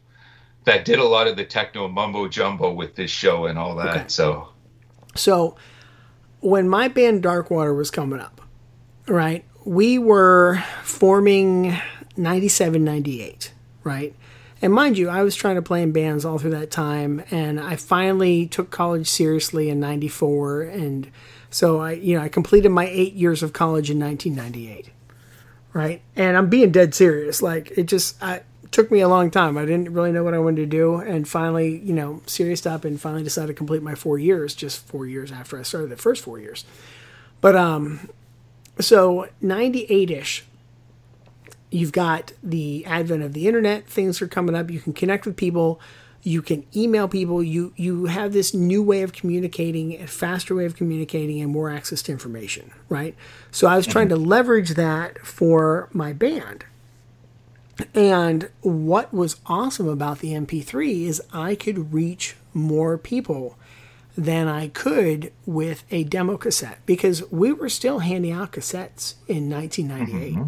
[SPEAKER 3] that did a lot of the techno mumbo jumbo with this show and all that.
[SPEAKER 1] Okay.
[SPEAKER 3] So,
[SPEAKER 1] So, when my band Darkwater was coming up, right, we were forming 97, 98, right? And mind you, I was trying to play in bands all through that time, and I finally took college seriously in '94, and so I, you know, I completed my eight years of college in 1998, right? And I'm being dead serious. Like it just I, it took me a long time. I didn't really know what I wanted to do, and finally, you know, serious up and finally decided to complete my four years, just four years after I started the first four years. But um, so 98 ish you've got the advent of the internet things are coming up you can connect with people you can email people. You you have this new way of communicating a faster way of communicating and more access to information right? So i was mm-hmm. trying to leverage that for my band. And what was awesome about the mp3 is i could reach more people than I could with a demo cassette because we were still handing out cassettes in 1998 mm-hmm.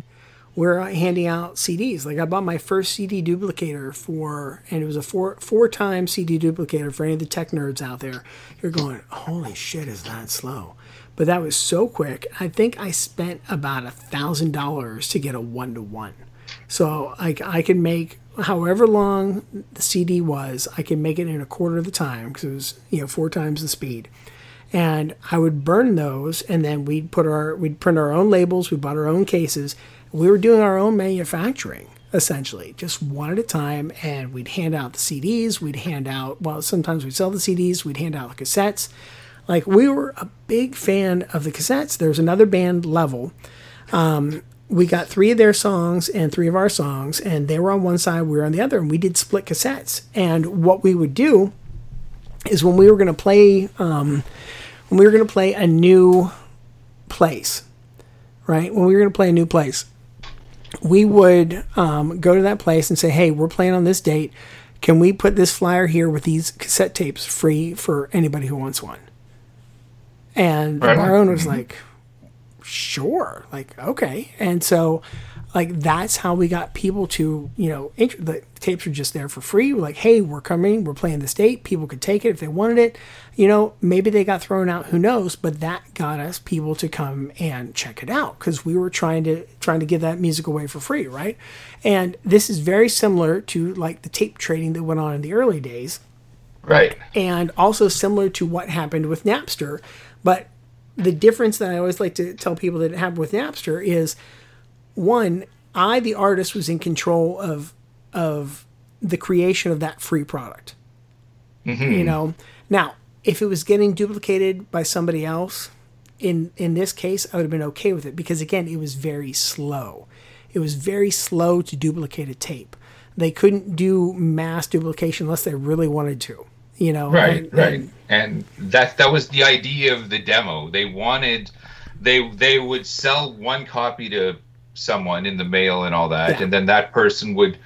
[SPEAKER 1] We're handing out CDs. Like I bought my first CD duplicator for, and it was a four four time CD duplicator for any of the tech nerds out there. You're going, holy shit, is that slow? But that was so quick. I think I spent about a thousand dollars to get a one to one. So I, I could make however long the CD was, I could make it in a quarter of the time because it was you know four times the speed and I would burn those, and then we'd put our we'd print our own labels. We bought our own cases. We were doing our own manufacturing essentially, just one at a time, and we'd hand out the CDs. We'd hand out well, sometimes we'd sell the CDs. We'd hand out the cassettes. Like we were a big fan of the cassettes. There's another band level. Um, we got three of their songs and three of our songs, and they were on one side, we were on the other, and we did split cassettes. And what we would do is when we were going to play um, when we were going to play a new place right when we were going to play a new place we would um, go to that place and say hey we're playing on this date. Can we put this flyer here with these cassette tapes free for anybody who wants one? And
[SPEAKER 3] Right.
[SPEAKER 1] bar owner was like sure like okay. And so like that's how we got people to you know int- the tapes are just there for free. We're like hey we're coming. We're playing this date. People could take it if they wanted it. You know maybe they got thrown out. Who knows? But that got us people to come and check it out because we were trying to trying to give that music away for free right? And this is very similar to like the tape trading that went on in the early days.
[SPEAKER 3] Right.
[SPEAKER 1] and also similar to what happened with Napster. But the difference that I always like to tell people that it happened with Napster is one, I, the artist, was in control of of the creation of that free product. Mm-hmm. You know, now if it was getting duplicated by somebody else, in in this case, I would have been okay with it because again, it was very slow. It was very slow to duplicate a tape. They couldn't do mass duplication unless they really wanted to. You know,
[SPEAKER 3] Right,
[SPEAKER 1] and-
[SPEAKER 3] right.
[SPEAKER 1] and-
[SPEAKER 3] And that that was the idea of the demo. They wanted they they would sell one copy to someone in the mail and all that,
[SPEAKER 1] Yeah.
[SPEAKER 3] and then that person would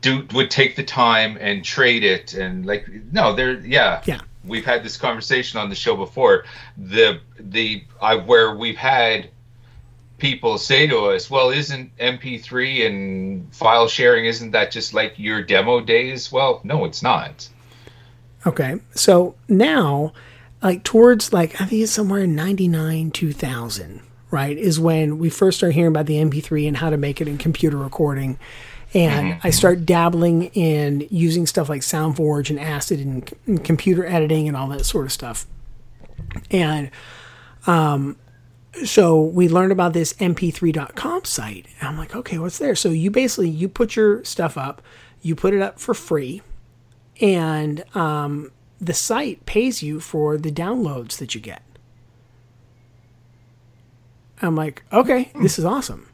[SPEAKER 3] do would take the time and trade it and like no, there yeah.
[SPEAKER 1] Yeah.
[SPEAKER 3] We've had this conversation on the show before. The the I where we've had people say to us, "Well, isn't MP3 and file sharing isn't that just like your demo days?" Well, no, it's not.
[SPEAKER 1] Okay. So now, like towards like I think it's somewhere in ninety nine two thousand, right, is when we first start hearing about the MP3 and how to make it in computer recording. And I start dabbling in using stuff like SoundForge and Acid and, and computer editing and all that sort of stuff. And um, so we learned about this mp3.com site. And I'm like, okay, what's there? So you basically you put your stuff up, you put it up for free, and um, the site pays you for the downloads that you get. I'm like, okay, this is awesome.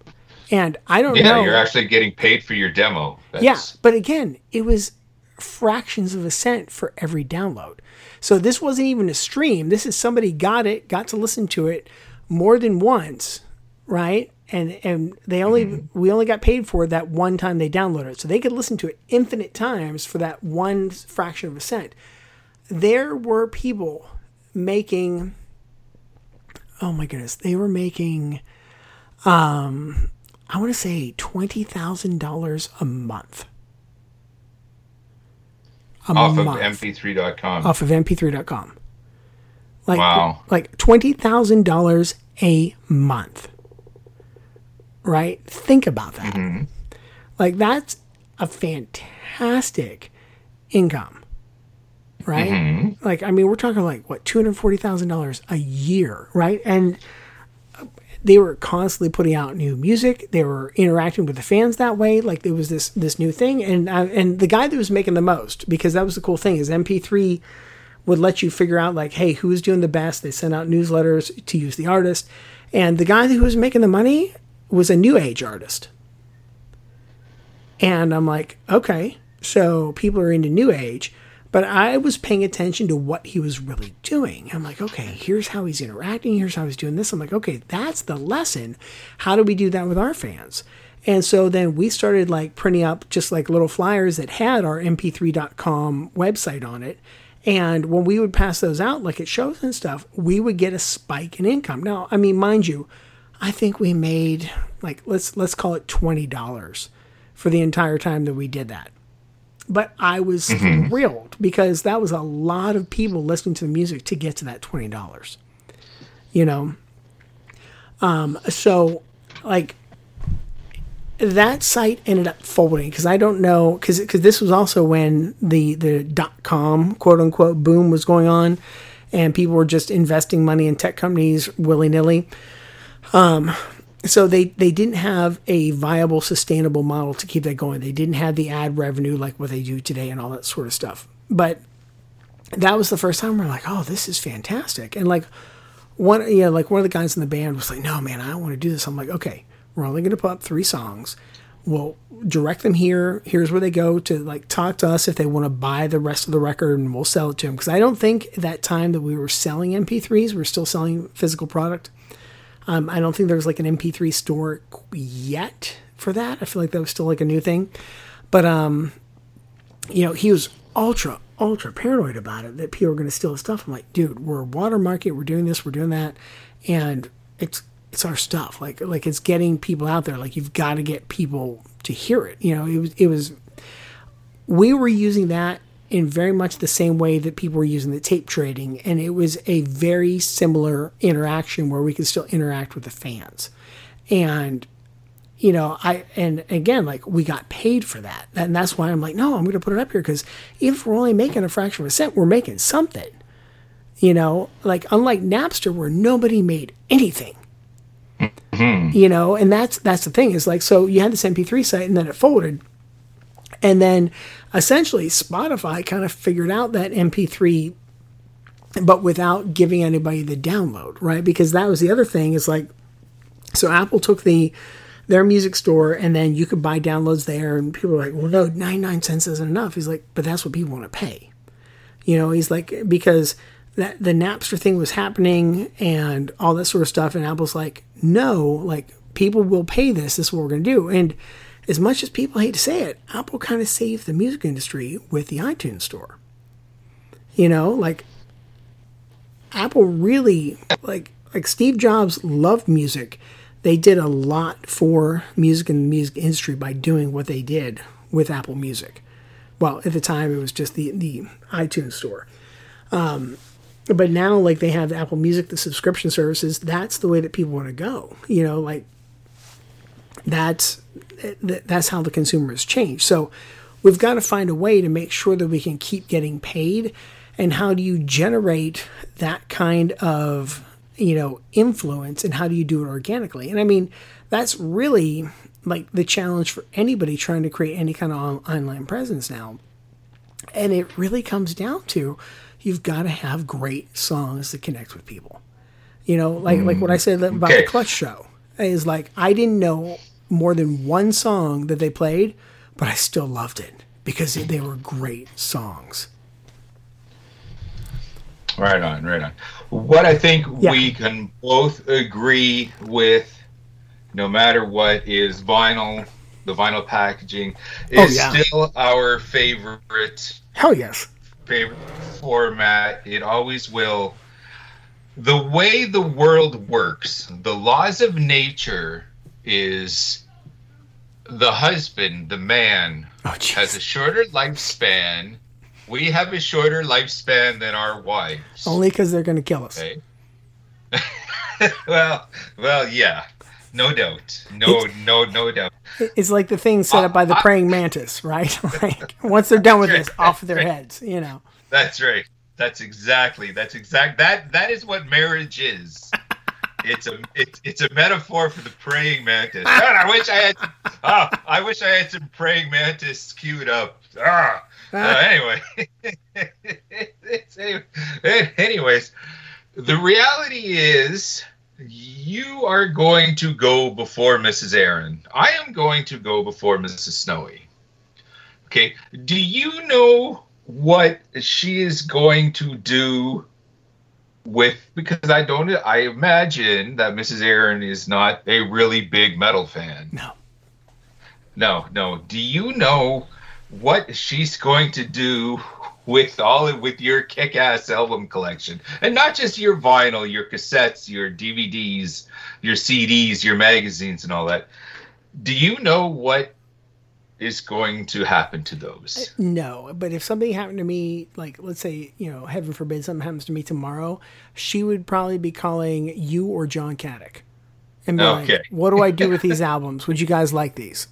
[SPEAKER 1] And I don't
[SPEAKER 3] Yeah,
[SPEAKER 1] know.
[SPEAKER 3] Yeah, you're actually getting paid for your demo.
[SPEAKER 1] Yeah, but again, it was fractions of a cent for every download. So this wasn't even a stream. This is somebody got it, got to listen to it more than once, right? And and they only mm-hmm. we only got paid for that one time they downloaded it. So they could listen to it infinite times for that one fraction of a cent. There were people making oh my goodness, they were making um I want to say $20,000 a month. A
[SPEAKER 3] off of
[SPEAKER 1] month
[SPEAKER 3] mp3.com.
[SPEAKER 1] off of mp3.com. Like
[SPEAKER 3] Wow.
[SPEAKER 1] like $20,000 a month. Right? Think about that.
[SPEAKER 3] Mm-hmm.
[SPEAKER 1] Like that's a fantastic income, right?
[SPEAKER 3] Mhm.
[SPEAKER 1] Like, I mean, we're talking like what two hundred forty thousand dollars a year, right? And they were constantly putting out new music. They were interacting with the fans that way. Like there was this this new thing, and uh, and the guy that was making the most because that was the cool thing is MP3 would let you figure out like, hey, who's doing the best. They sent out newsletters to use the artist, and the guy who was making the money was a new age artist. And I'm like, okay, so people are into new age, but I was paying attention to what he was really doing. I'm like, okay, here's how he's interacting, here's how he's doing this. I'm like, okay, that's the lesson. How do we do that with our fans? And so then we started like printing up just like little flyers that had our mp3.com website on it. And when we would pass those out, like at shows and stuff, we would get a spike in income. Now, I mean, mind you, I think we made like let's let's call it twenty dollars for the entire time that we did that. But I was
[SPEAKER 3] Mhm.
[SPEAKER 1] thrilled because that was a lot of people listening to the music to get to that twenty dollars. You know. Um, so like that site ended up folding because I don't know because because this was also when the the dot com quote unquote boom was going on, and people were just investing money in tech companies willy nilly. Um, so they they didn't have a viable, sustainable model to keep that going. They didn't have the ad revenue like what they do today and all that sort of stuff. But that was the first time we're like, oh, this is fantastic. And like one, you know, like one of the guys in the band was like, no, man, I don't want to do this. I'm like, okay, we're only going to put up three songs. We'll direct them here. Here's where they go to like talk to us if they want to buy the rest of the record, and we'll sell it to them. Because I don't think at that time that we were selling MP3s, we are still selling physical product. Um, I don't think there was like an MP3 store yet for that. I feel like that was still like a new thing. But um, you know, he was ultra, ultra paranoid about it that people were going to steal his stuff. I'm like, dude, we're water market. We're doing this. We're doing that, and it's it's our stuff. Like like it's getting people out there. Like you've got to get people to hear it. You know, it was it was. We were using that in very much the same way that people were using the tape trading, and it was a very similar interaction where we could still interact with the fans, and you know, I and again, like we got paid for that, and that's why I'm like, no, I'm going to put it up here because if we're only making a fraction of a cent, we're making something. You know, like unlike Napster, where nobody made anything. Mm-hmm. You know, and that's that's the thing is like, so you had this MP3 site, and then it folded, and then essentially Spotify kind of figured out that MP3 but without giving anybody the download, right? Because that was the other thing is like so Apple took the their music store and then you could buy downloads there and people were like, "Well, no, 99 cents isn't enough." He's like, "But that's what people want to pay." You know, he's like because that the Napster thing was happening and all that sort of stuff and Apple's like, "No, like people will pay this. This is what we're going to do." And as much as people hate to say it, Apple kind of saved the music industry with the iTunes store. You know, like Apple really like like Steve Jobs loved music. They did a lot for music and the music industry by doing what they did with Apple Music. Well, at the time it was just the the iTunes store. Um, but now like they have Apple Music, the subscription services. That's the way that people want to go. You know, like that's th- that's how the consumer has changed. So we've got to find a way to make sure that we can keep getting paid. And how do you generate that kind of you know influence, and how do you do it organically? And I mean, that's really like the challenge for anybody trying to create any kind of on- online presence now. And it really comes down to you've got to have great songs that connect with people. You know, like like what I said about
[SPEAKER 3] Okay.
[SPEAKER 1] the Clutch Show is like I didn't know more than one song that they played, but I still loved it because they were great songs.
[SPEAKER 3] Right on, right on. What I think
[SPEAKER 1] Yeah.
[SPEAKER 3] we can both agree with, no matter what, is vinyl. The vinyl packaging
[SPEAKER 1] Oh,
[SPEAKER 3] is
[SPEAKER 1] yeah.
[SPEAKER 3] still our favorite
[SPEAKER 1] Hell yes.
[SPEAKER 3] favorite format. It always will. The way the world works, the laws of nature is the husband, the man, oh, has a shorter lifespan. We have a shorter lifespan than our wives.
[SPEAKER 1] Only because they're going to kill us.
[SPEAKER 3] Okay. well, well, yeah. no doubt, no, no, no doubt.
[SPEAKER 1] It's like the thing set up by the uh, uh, praying mantis, right? like once they're done with this, off their heads, you know.
[SPEAKER 3] That's right. That's exactly. That's exact. That that is what marriage is. It's a it's it's a metaphor for the praying mantis. God, I wish I had. Oh, I wish I had some praying mantis queued up. Ah. Uh, anyway, anyway, anyways, the reality is you are going to go before Mrs. Aaron. I am going to go before Mrs. Snowy. Okay. Do you know what she is going to do with because I don't I imagine that Mrs. Aaron is not a really big metal fan.
[SPEAKER 1] No.
[SPEAKER 3] No, no. Do you know what she's going to do with all of with your kick-ass album collection? And not just your vinyl, your cassettes, your DVDs, your CDs, your magazines and all that. Do you know what is going to happen to those?
[SPEAKER 1] No, but if something happened to me, like let's say, you know, heaven forbid something happens to me tomorrow, she would probably be calling you or John Caddick. And be
[SPEAKER 3] Okay.
[SPEAKER 1] like, what do I do with these albums? Would you guys like these?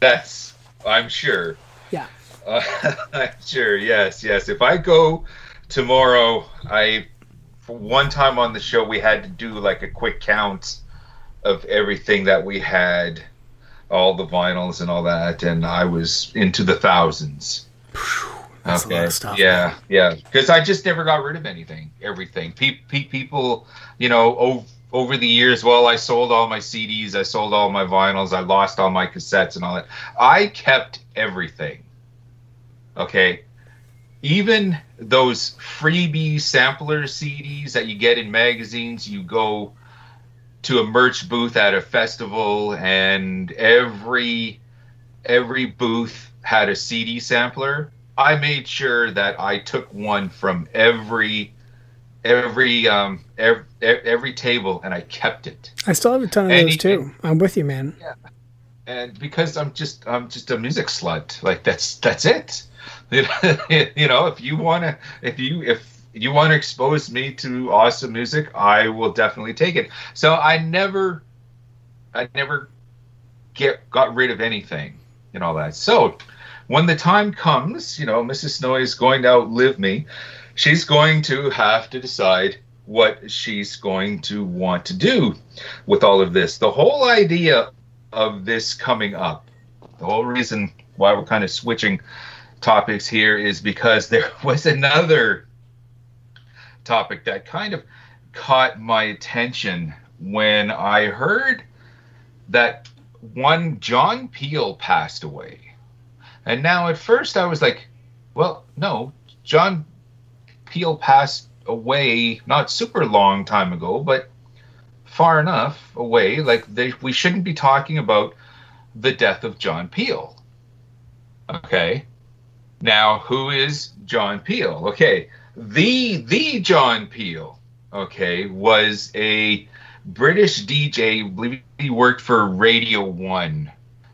[SPEAKER 3] That's I'm sure.
[SPEAKER 1] Yeah.
[SPEAKER 3] Uh, I'm sure. Yes, yes. If I go tomorrow, I for one time on the show we had to do like a quick count of everything that we had, all the vinyls and all that, and I was into the thousands.
[SPEAKER 1] That's a lot of stuff,
[SPEAKER 3] Yeah, yeah. Because I just never got rid of anything, everything. Pe- pe- people, you know, ov- over the years, well, I sold all my CDs, I sold all my vinyls, I lost all my cassettes and all that. I kept everything. Okay. Even those freebie sampler CDs that you get in magazines, you go to a merch booth at a festival and every every booth had a CD sampler. I made sure that I took one from every every um every, every table and I kept it.
[SPEAKER 1] I still have a ton of
[SPEAKER 3] And
[SPEAKER 1] those
[SPEAKER 3] you-
[SPEAKER 1] too. I'm with you, man. Yeah.
[SPEAKER 3] And because I'm just I'm just a music slut. Like that's that's it. you know, if you want to if you if you want to expose me to awesome music, I will definitely take it. So I never I never get got rid of anything and all that. So when the time comes, you know, Mrs. Snowy is going to outlive me. She's going to have to decide what she's going to want to do with all of this. The whole idea of this coming up, the whole reason why we're kind of switching topics here is because there was another topic that kind of caught my attention when I heard that one John Peel passed away. And now at first I was like, well, no, John Peel passed away not super long time ago, but far enough away. Like they, we shouldn't be talking about the death of John Peel. Okay. Now, who is John Peel? Okay, the the John Peel, okay, was a British DJ. Believe he worked for Radio One,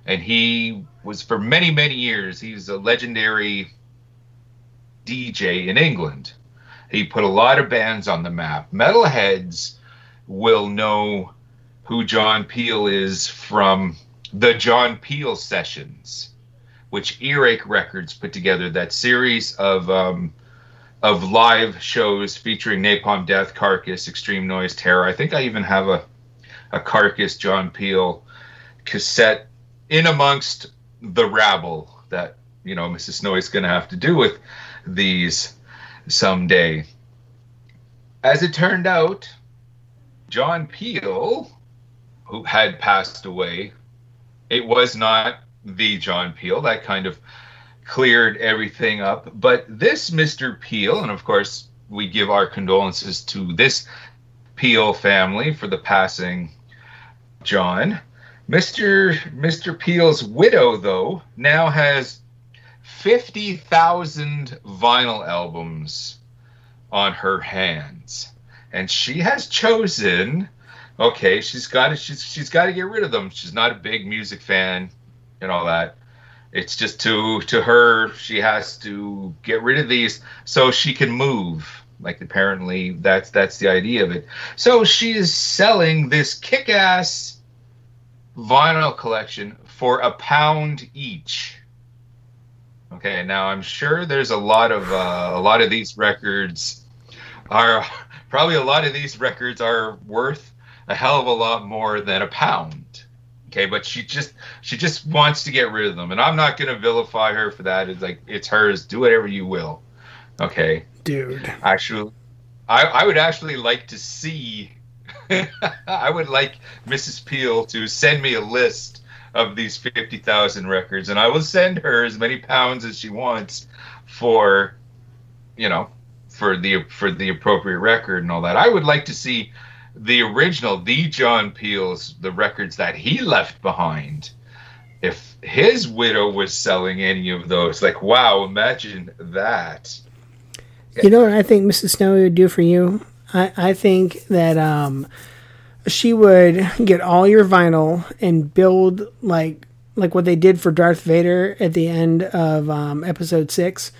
[SPEAKER 3] and he was for many many years. He was a legendary DJ in England. He put a lot of bands on the map. Metalheads will know who John Peel is from the John Peel sessions which Earache Records put together that series of um, of live shows featuring Napalm Death, Carcass, Extreme Noise, Terror. I think I even have a a Carcass John Peel cassette in amongst the rabble that you know Mrs. Snowy's going to have to do with these someday. As it turned out, John Peel, who had passed away, it was not the John Peel. That kind of cleared everything up. But this Mr. Peel, and of course, we give our condolences to this Peel family for the passing John. Mr. Mr. Peel's widow, though, now has 50,000 vinyl albums on her hands. And she has chosen okay, she's got to she's she's got to get rid of them. She's not a big music fan and all that. It's just to to her she has to get rid of these so she can move. Like apparently that's that's the idea of it. So she is selling this kick-ass vinyl collection for a pound each. Okay, now I'm sure there's a lot of uh, a lot of these records are probably a lot of these records are worth a hell of a lot more than a pound. Okay, but she just she just wants to get rid of them, and I'm not gonna vilify her for that. It's like it's hers. Do whatever you will. Okay,
[SPEAKER 1] dude.
[SPEAKER 3] Actually, I I would actually like to see. I would like Mrs. Peel to send me a list of these fifty thousand records, and I will send her as many pounds as she wants for, you know, for the for the appropriate record and all that. I would like to see the original, the John Peel's, the records that he left behind. If his widow was selling any of those, like wow, imagine that.
[SPEAKER 1] You know what I think Mrs. Snowy would do for you? I, I think that um, she would get all your vinyl and build like like what they did for Darth Vader at the end of um, Episode Six,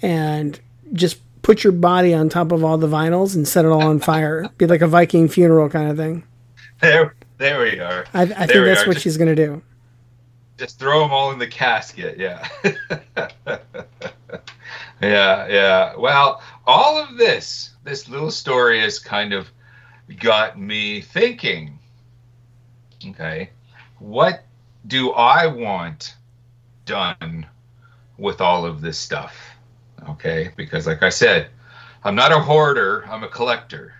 [SPEAKER 1] and just put your body on top of all the vinyls and set it all on fire. Be like a Viking funeral kind of thing.
[SPEAKER 3] There, there we are.
[SPEAKER 1] I, I
[SPEAKER 3] There
[SPEAKER 1] think that's
[SPEAKER 3] are.
[SPEAKER 1] what
[SPEAKER 3] Just-
[SPEAKER 1] she's gonna do.
[SPEAKER 3] just throw them all in the casket yeah yeah yeah well all of this this little story has kind of got me thinking okay what do i want done with all of this stuff okay because like i said i'm not a hoarder i'm a collector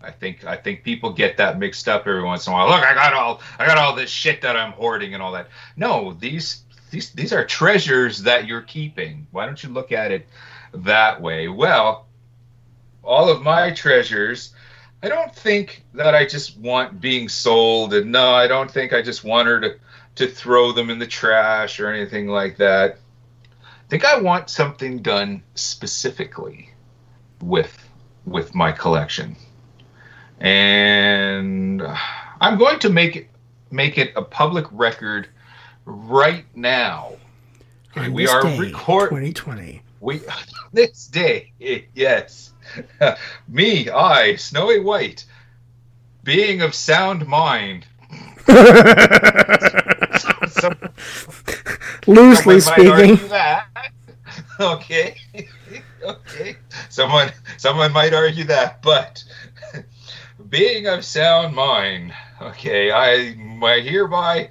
[SPEAKER 3] I think I think people get that mixed up every once in a while. Look, I got all I got all this shit that I'm hoarding and all that. No, these these these are treasures that you're keeping. Why don't you look at it that way? Well, all of my treasures, I don't think that I just want being sold and no, I don't think I just want her to to throw them in the trash or anything like that. I think I want something done specifically with with my collection and I'm going to make it make it a public record right now. Okay, we are recording
[SPEAKER 1] 2020.
[SPEAKER 3] we this day, yes. Me, I, Snowy White, being of sound mind. Some-
[SPEAKER 1] Loosely speaking.
[SPEAKER 3] Okay. okay. Someone someone might argue that, but being of sound mind, okay, I my hereby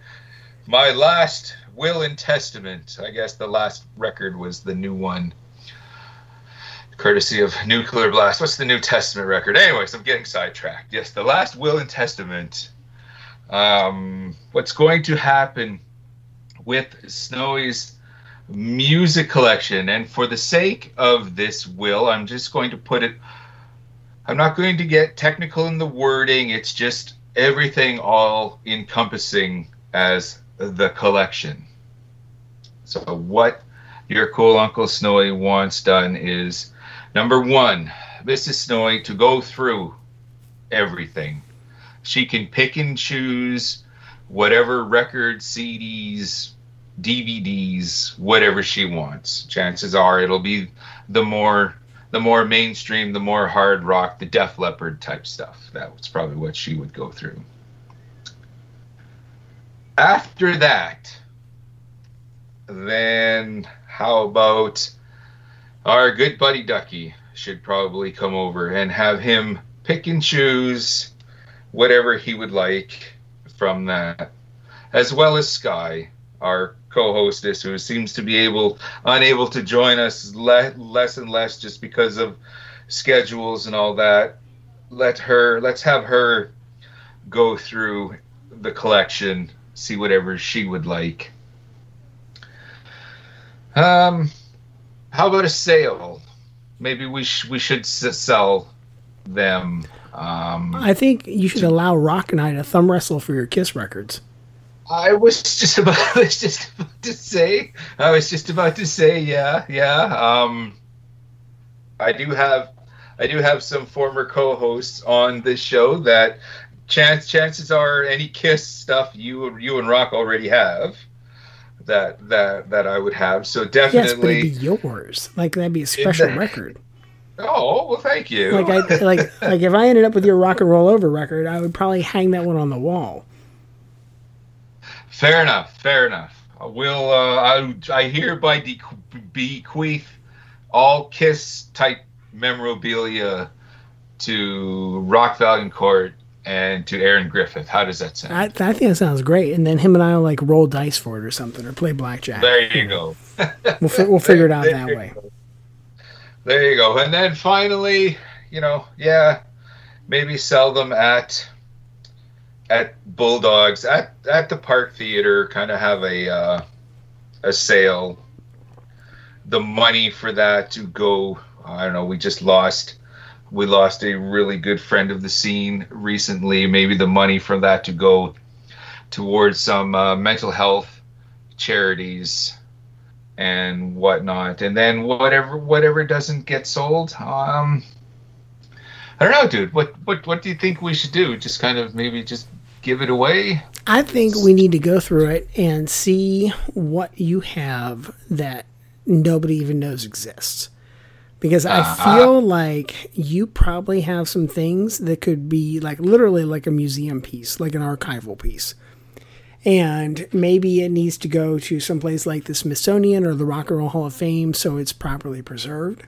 [SPEAKER 3] my last will and testament. I guess the last record was the new one. Courtesy of Nuclear Blast. What's the New Testament record? Anyways, I'm getting sidetracked. Yes, the last will and testament. Um, what's going to happen with Snowy's music collection. And for the sake of this will, I'm just going to put it, I'm not going to get technical in the wording. It's just everything all encompassing as the collection. So, what your cool Uncle Snowy wants done is number one, Mrs. Snowy to go through everything. She can pick and choose whatever records, CDs, DVDs, whatever she wants. Chances are it'll be the more the more mainstream, the more hard rock, the Def Leppard type stuff. That's probably what she would go through. After that, then how about our good buddy Ducky should probably come over and have him pick and choose whatever he would like from that, as well as Sky, our co-hostess, who seems to be able unable to join us le- less and less just because of schedules and all that. Let her, let's have her go through the collection, see whatever she would like. Um, how about a sale? Maybe we sh- we should s- sell them. Um,
[SPEAKER 1] I think you should allow Rock and I to thumb wrestle for your Kiss records.
[SPEAKER 3] I was just about I was just about to say I was just about to say yeah yeah um I do have I do have some former co-hosts on this show that chance chances are any Kiss stuff you you and Rock already have that that that I would have so definitely
[SPEAKER 1] Yes, but it'd be yours. Like that'd be a special record.
[SPEAKER 3] oh well thank you
[SPEAKER 1] Like I like like if I ended up with your Rock and Roll Over record, I would probably hang that one on the wall.
[SPEAKER 3] Fair enough. Fair enough. I will. Uh, I, I hereby de- bequeath all Kiss type memorabilia to Rock Valiant Court and to Aaron Griffith. How does that sound?
[SPEAKER 1] I, I think that sounds great. And then him and I will like roll dice for it or something, or play blackjack.
[SPEAKER 3] There you go.
[SPEAKER 1] We'll fi- we'll figure it out that way.
[SPEAKER 3] go. There you go. And then finally, you know, yeah, maybe sell them at at Bulldogs at at the Park Theater. Kind of have a uh, a sale. The money for that to go. I don't know. We just lost. We lost a really good friend of the scene recently. Maybe the money from that to go towards some uh, mental health charities and whatnot. And then whatever whatever doesn't get sold, um, I don't know, dude. What what what do you think we should do? Just kind of maybe just give it away.
[SPEAKER 1] I think we need to go through it and see what you have that nobody even knows exists. Because I
[SPEAKER 3] Uh-huh.
[SPEAKER 1] feel like you probably have some things that could be like literally like a museum piece, like an archival piece. And maybe it needs to go to someplace like the Smithsonian or the Rock and Roll Hall of Fame so it's properly preserved.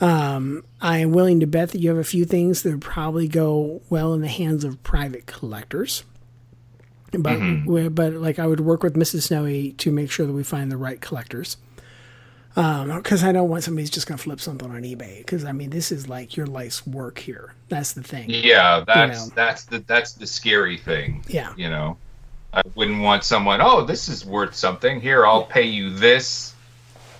[SPEAKER 1] Um, I am willing to bet that you have a few things that would probably go well in the hands of private collectors. But we- but like I would work with Mrs. Snowy to make sure that we find the right collectors. Because I don't want somebody who's just going to flip something on eBay. Because I mean, this is like your life's work here. That's the thing.
[SPEAKER 3] Yeah, that's
[SPEAKER 1] know.
[SPEAKER 3] that's the that's the scary thing.
[SPEAKER 1] Yeah.
[SPEAKER 3] You know, I wouldn't want someone. Oh, this is worth something. Here, I'll pay you this,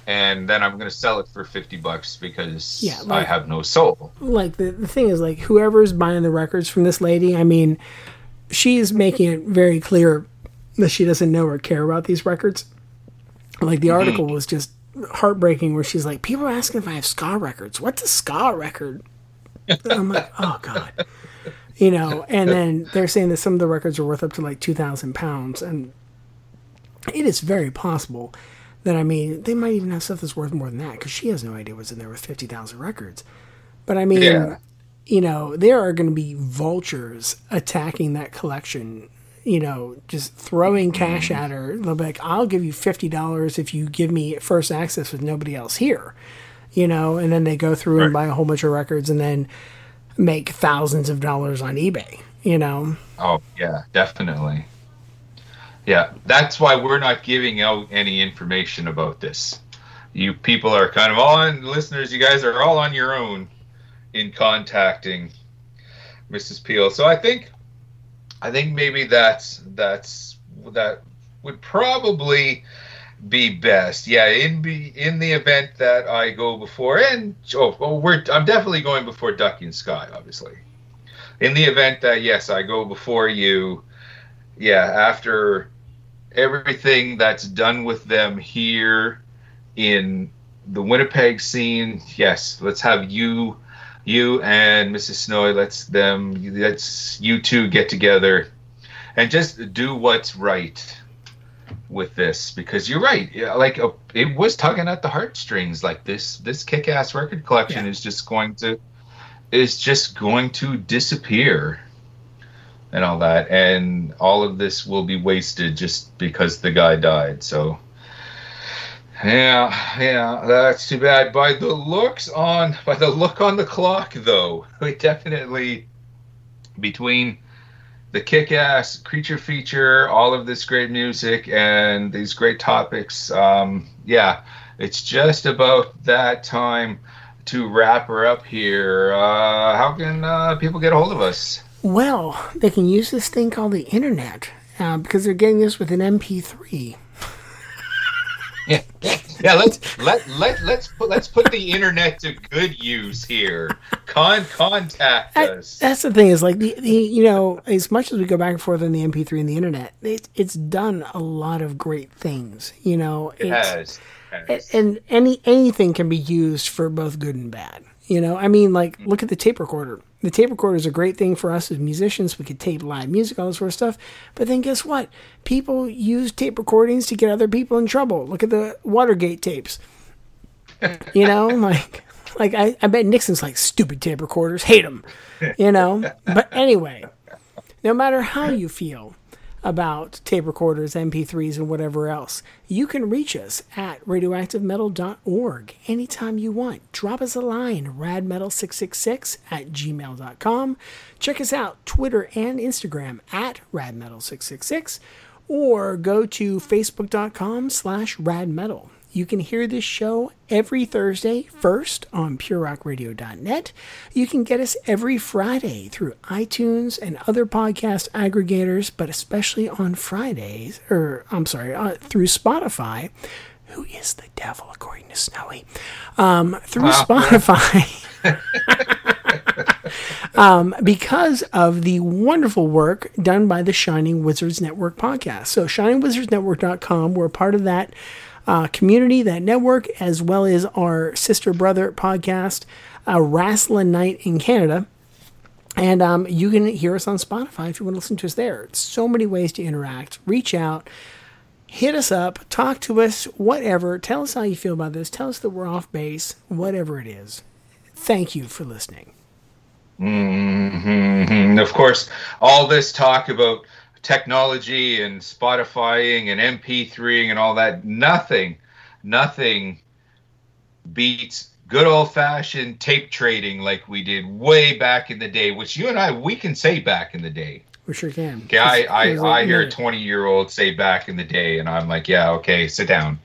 [SPEAKER 3] and then I'm going to sell it for fifty bucks because
[SPEAKER 1] Yeah,
[SPEAKER 3] I have no soul.
[SPEAKER 1] like the, the thing is like whoever's buying the records from this lady i mean she's making it very clear that she doesn't know or care about these records. Like the mm-hmm. article was just heartbreaking where she's like people are asking if i have ska records. What's a ska record? I'm like oh god. You know and then they're saying that some of the records are worth up to like 2000 pounds and it is very possible that i mean they might even have stuff that's worth more than that because she has no idea what's in there with 50000 records but I mean,
[SPEAKER 3] Yeah.
[SPEAKER 1] you know, there are going to be vultures attacking that collection. You know, just throwing cash mm-hmm. at her. They'll be like, "I'll give you fifty dollars if you give me first access with nobody else here." You know, and then they go through and buy a whole bunch of records and then make thousands of dollars on eBay. You know,
[SPEAKER 3] Oh yeah, definitely. Yeah, that's why we're not giving out any information about this. You people are kind of all on listeners. You guys are all on your own in contacting Mrs. Peel. So I think, I think maybe that's that's that would probably be best. Yeah, in be in the event that I go before and oh, oh we're I'm definitely going before Ducky and Sky, obviously in the event that yes i go before you yeah after everything that's done with them here in the winnipeg scene yes let's have you you and mrs snowy let's them let's you two get together and just do what's right with this because you're right yeah, like uh, it was tugging at the heartstrings like this this kick-ass record collection is just going to is just going to disappear and all that. And all of this will be wasted just because the guy died so. Yeah yeah that's too bad. By the looks on by the look on the clock though we definitely between the kick-ass creature feature all of this great music and these great topics um yeah it's just about that time to wrap her up here, uh, how can uh, people get a hold of us?
[SPEAKER 1] Well, they can use this thing called the internet uh, because they're getting this with an MP3.
[SPEAKER 3] Yeah, yeah. Let's let let let's put let's put the internet to good use here. Con contact us.
[SPEAKER 1] that's the thing is like the, the you know as much as we go back and forth on the MP3 and the internet, it, it's done a lot of great things. You know,
[SPEAKER 3] It
[SPEAKER 1] it's,
[SPEAKER 3] has.
[SPEAKER 1] and any anything can be used for both good and bad. You know, I mean, like look at the tape recorder. The tape recorder is a great thing for us as musicians. We could tape live music, all this sort of stuff. But then guess what? People use tape recordings to get other people in trouble. Look at the Watergate tapes. You know, like like I, I bet Nixon's like stupid tape recorders, hate them. You know, but anyway, no matter how you feel, about tape recorders, MP3s, and whatever else, you can reach us at radioactivemetal.org anytime you want. Drop us a line, radmetal666 at gmail.com. Check us out, Twitter and Instagram at radmetal666, or go to facebook.com slash radmetal. You can hear this show every Thursday first on purerockradio.net. You can get us every Friday through iTunes and other podcast aggregators, but especially on Fridays, or I'm sorry, uh, through Spotify. Who is the devil, according to Snowy? Um, through
[SPEAKER 3] Wow.
[SPEAKER 1] Spotify. um, because of the wonderful work done by the Shining Wizards Network podcast. So, shiningwizardsnetwork.com, we're part of that uh, community, that network, as well as our sister brother podcast, uh, Wrestling Night in Canada. And um, you can hear us on Spotify if you want to listen to us there. So many ways to interact. Reach out, hit us up, talk to us, whatever. Tell us how you feel about this. Tell us that we're off base, whatever it is. Thank you for listening.
[SPEAKER 3] hmm Of course, all this talk about technology and Spotifying and MP3ing and all that, nothing, nothing beats good old fashioned tape trading like we did way back in the day, which you and I, we can say back in the day.
[SPEAKER 1] We sure can.
[SPEAKER 3] Okay, I, I, I hear a 20 year old say back in the day, and I'm like, yeah, okay, sit down.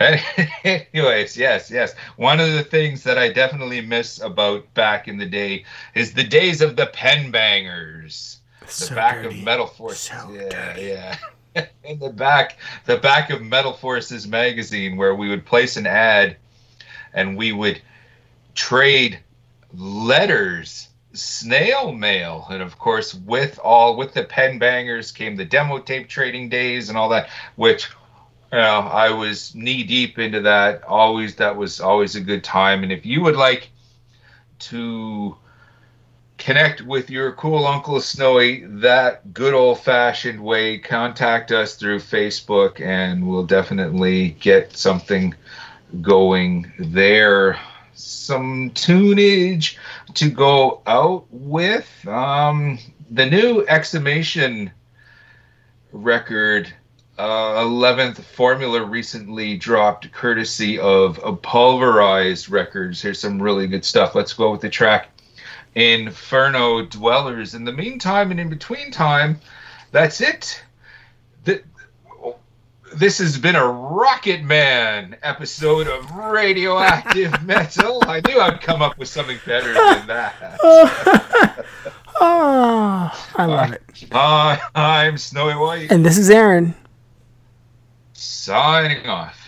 [SPEAKER 3] Anyways, yes, yes. One of the things that I definitely miss about back in the day is the days of the pen bangers. The
[SPEAKER 1] So
[SPEAKER 3] back
[SPEAKER 1] dirty.
[SPEAKER 3] of Metal Forces. yeah, yeah. in the back, the back of Metal Forces magazine, where we would place an ad, and we would trade letters snail mail and of course with all with the pen bangers came the demo tape trading days and all that which you know i was knee deep into that always that was always a good time and if you would like to connect with your cool uncle snowy that good old fashioned way. Contact us through facebook and we'll definitely get something going there. Some tunage to go out with. Um the new Exhumation record uh, 11th formula recently dropped courtesy of, of pulverized records. Here's some really good stuff. Let's go with the track inferno dwellers in the meantime and in between time that's it Th- this has been a Rockett Man episode of Radioactive Metal. I knew I'd come up with something better than that.
[SPEAKER 1] Oh, I love it.
[SPEAKER 3] Hi, I'm Snowy White,
[SPEAKER 1] And this is Aaron.
[SPEAKER 3] signing off.